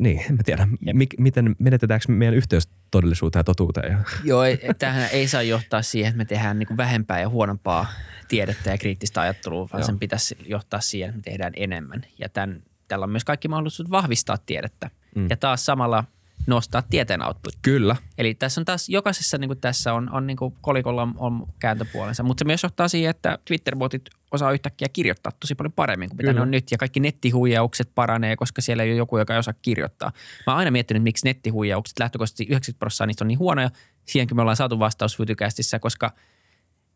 niin, en mä tiedä, mik, miten menetetäänkö meidän yhteys todellisuuteen ja totuuteen. Joo, tämähän ei saa johtaa siihen, että me tehdään niin kuin vähempää ja huonompaa tiedettä ja kriittistä ajattelua, vaan Joo. sen pitäisi johtaa siihen, että me tehdään enemmän. Ja tämän, tällä on myös kaikki mahdollisuudet vahvistaa tiedettä mm. ja taas samalla nostaa tieteen output. Kyllä. Eli tässä on taas, jokaisessa niin kuin tässä on, on niin kuin kolikolla on, on kääntöpuolensa, mutta se myös johtaa siihen, että Twitter-botit osaa yhtäkkiä kirjoittaa tosi paljon paremmin kuin mitä ne on nyt. Ja kaikki nettihuijaukset paranee, koska siellä ei ole joku, joka ei osaa kirjoittaa. Mä oon aina miettinyt, miksi nettihuijaukset lähtökohtaisesti 90 prosenttia niistä on niin huonoja. Siihenkin me ollaan saatu vastaus Fytykästissä, koska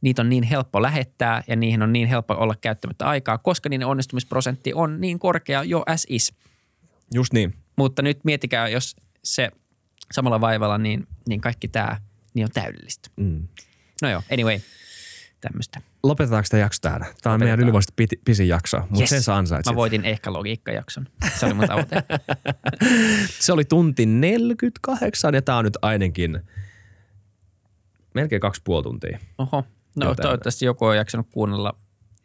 niitä on niin helppo lähettää ja niihin on niin helppo olla käyttämättä aikaa, koska niiden onnistumisprosentti on niin korkea jo as is. Just niin. Mutta nyt miettikää, jos se samalla vaivalla, niin, niin kaikki tämä niin on täydellistä. Mm. No joo, anyway, tämmöistä. Lopetetaanko tämä jakso tähän? Tämä on meidän ylivoimaisesti pisin jakso, mutta Yes. sen sä ansaitsit. Mä voitin ehkä logiikkajakson. Se oli mun tavoite. Se oli tunti 48 ja tämä on nyt ainakin melkein kaksi puoli tuntia. Oho. No Joten- toivottavasti joku on jaksanut kuunnella.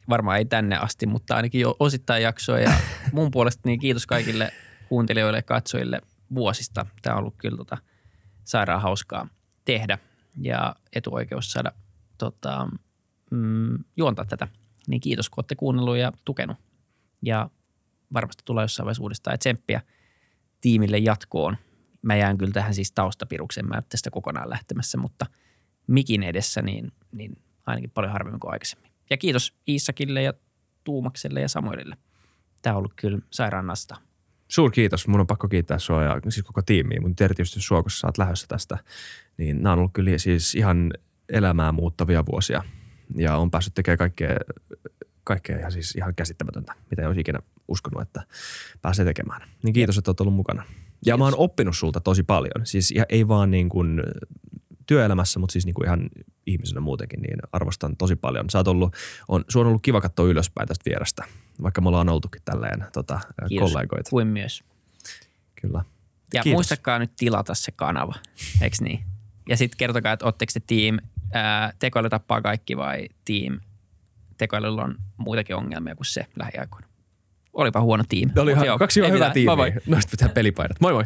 Varmaan ei tänne asti, mutta ainakin jo osittain jaksoa. Ja mun puolesta niin kiitos kaikille kuuntelijoille ja katsojille vuosista. Tämä on ollut kyllä tota, sairaan hauskaa tehdä ja etuoikeus saada tota, mm, juontaa tätä. Niin kiitos, kun olette kuunnellut ja tukenut. Ja varmasti tulee jossain vaiheessa uudestaan tsemppiä tiimille jatkoon. Mä jään kyllä tähän siis taustapirukseen, mä tästä kokonaan lähtemässä, mutta mikin edessä niin, niin ainakin paljon harvemmin kuin aikaisemmin. Ja kiitos Iissakille ja Tuumakselle ja Samuelille. Tämä on ollut kyllä sairaan nasta. Suur kiitos. Mun on pakko kiittää sua ja siis koko tiimiä, mutta erityisesti sua, kun sä oot lähdössä tästä. Niin nämä on ollut kyllä siis ihan elämää muuttavia vuosia. Ja on päässyt tekemään kaikkea, kaikkea ihan, siis ihan käsittämätöntä, mitä ei olisi ikinä uskonut, että pääsee tekemään. Niin kiitos, että oot ollut mukana. Ja mä oon oppinut sulta tosi paljon. Siis ei vaan niin kuin työelämässä, mutta siis niin kuin ihan ihmisenä muutenkin, niin arvostan tosi paljon. Sä oot ollut, on, sun on ollut kiva katsoa ylöspäin tästä vierestä, vaikka me ollaan oltukin tälleen tota, Kiitos. kollegoita. Kuin myös. Kyllä. Ja Kiitos. Muistakaa nyt tilata se kanava, eikö niin? Ja sitten kertokaa, että ootteko te team ää, tekoäly tappaa kaikki vai team tekoälyllä on muitakin ongelmia kuin se lähiaikoina. Olipa huono tiimi. Oli ihan, joo, kaksi hyvää tiimiä. Moi moi. Noista pitää pelipaidat. Moi moi.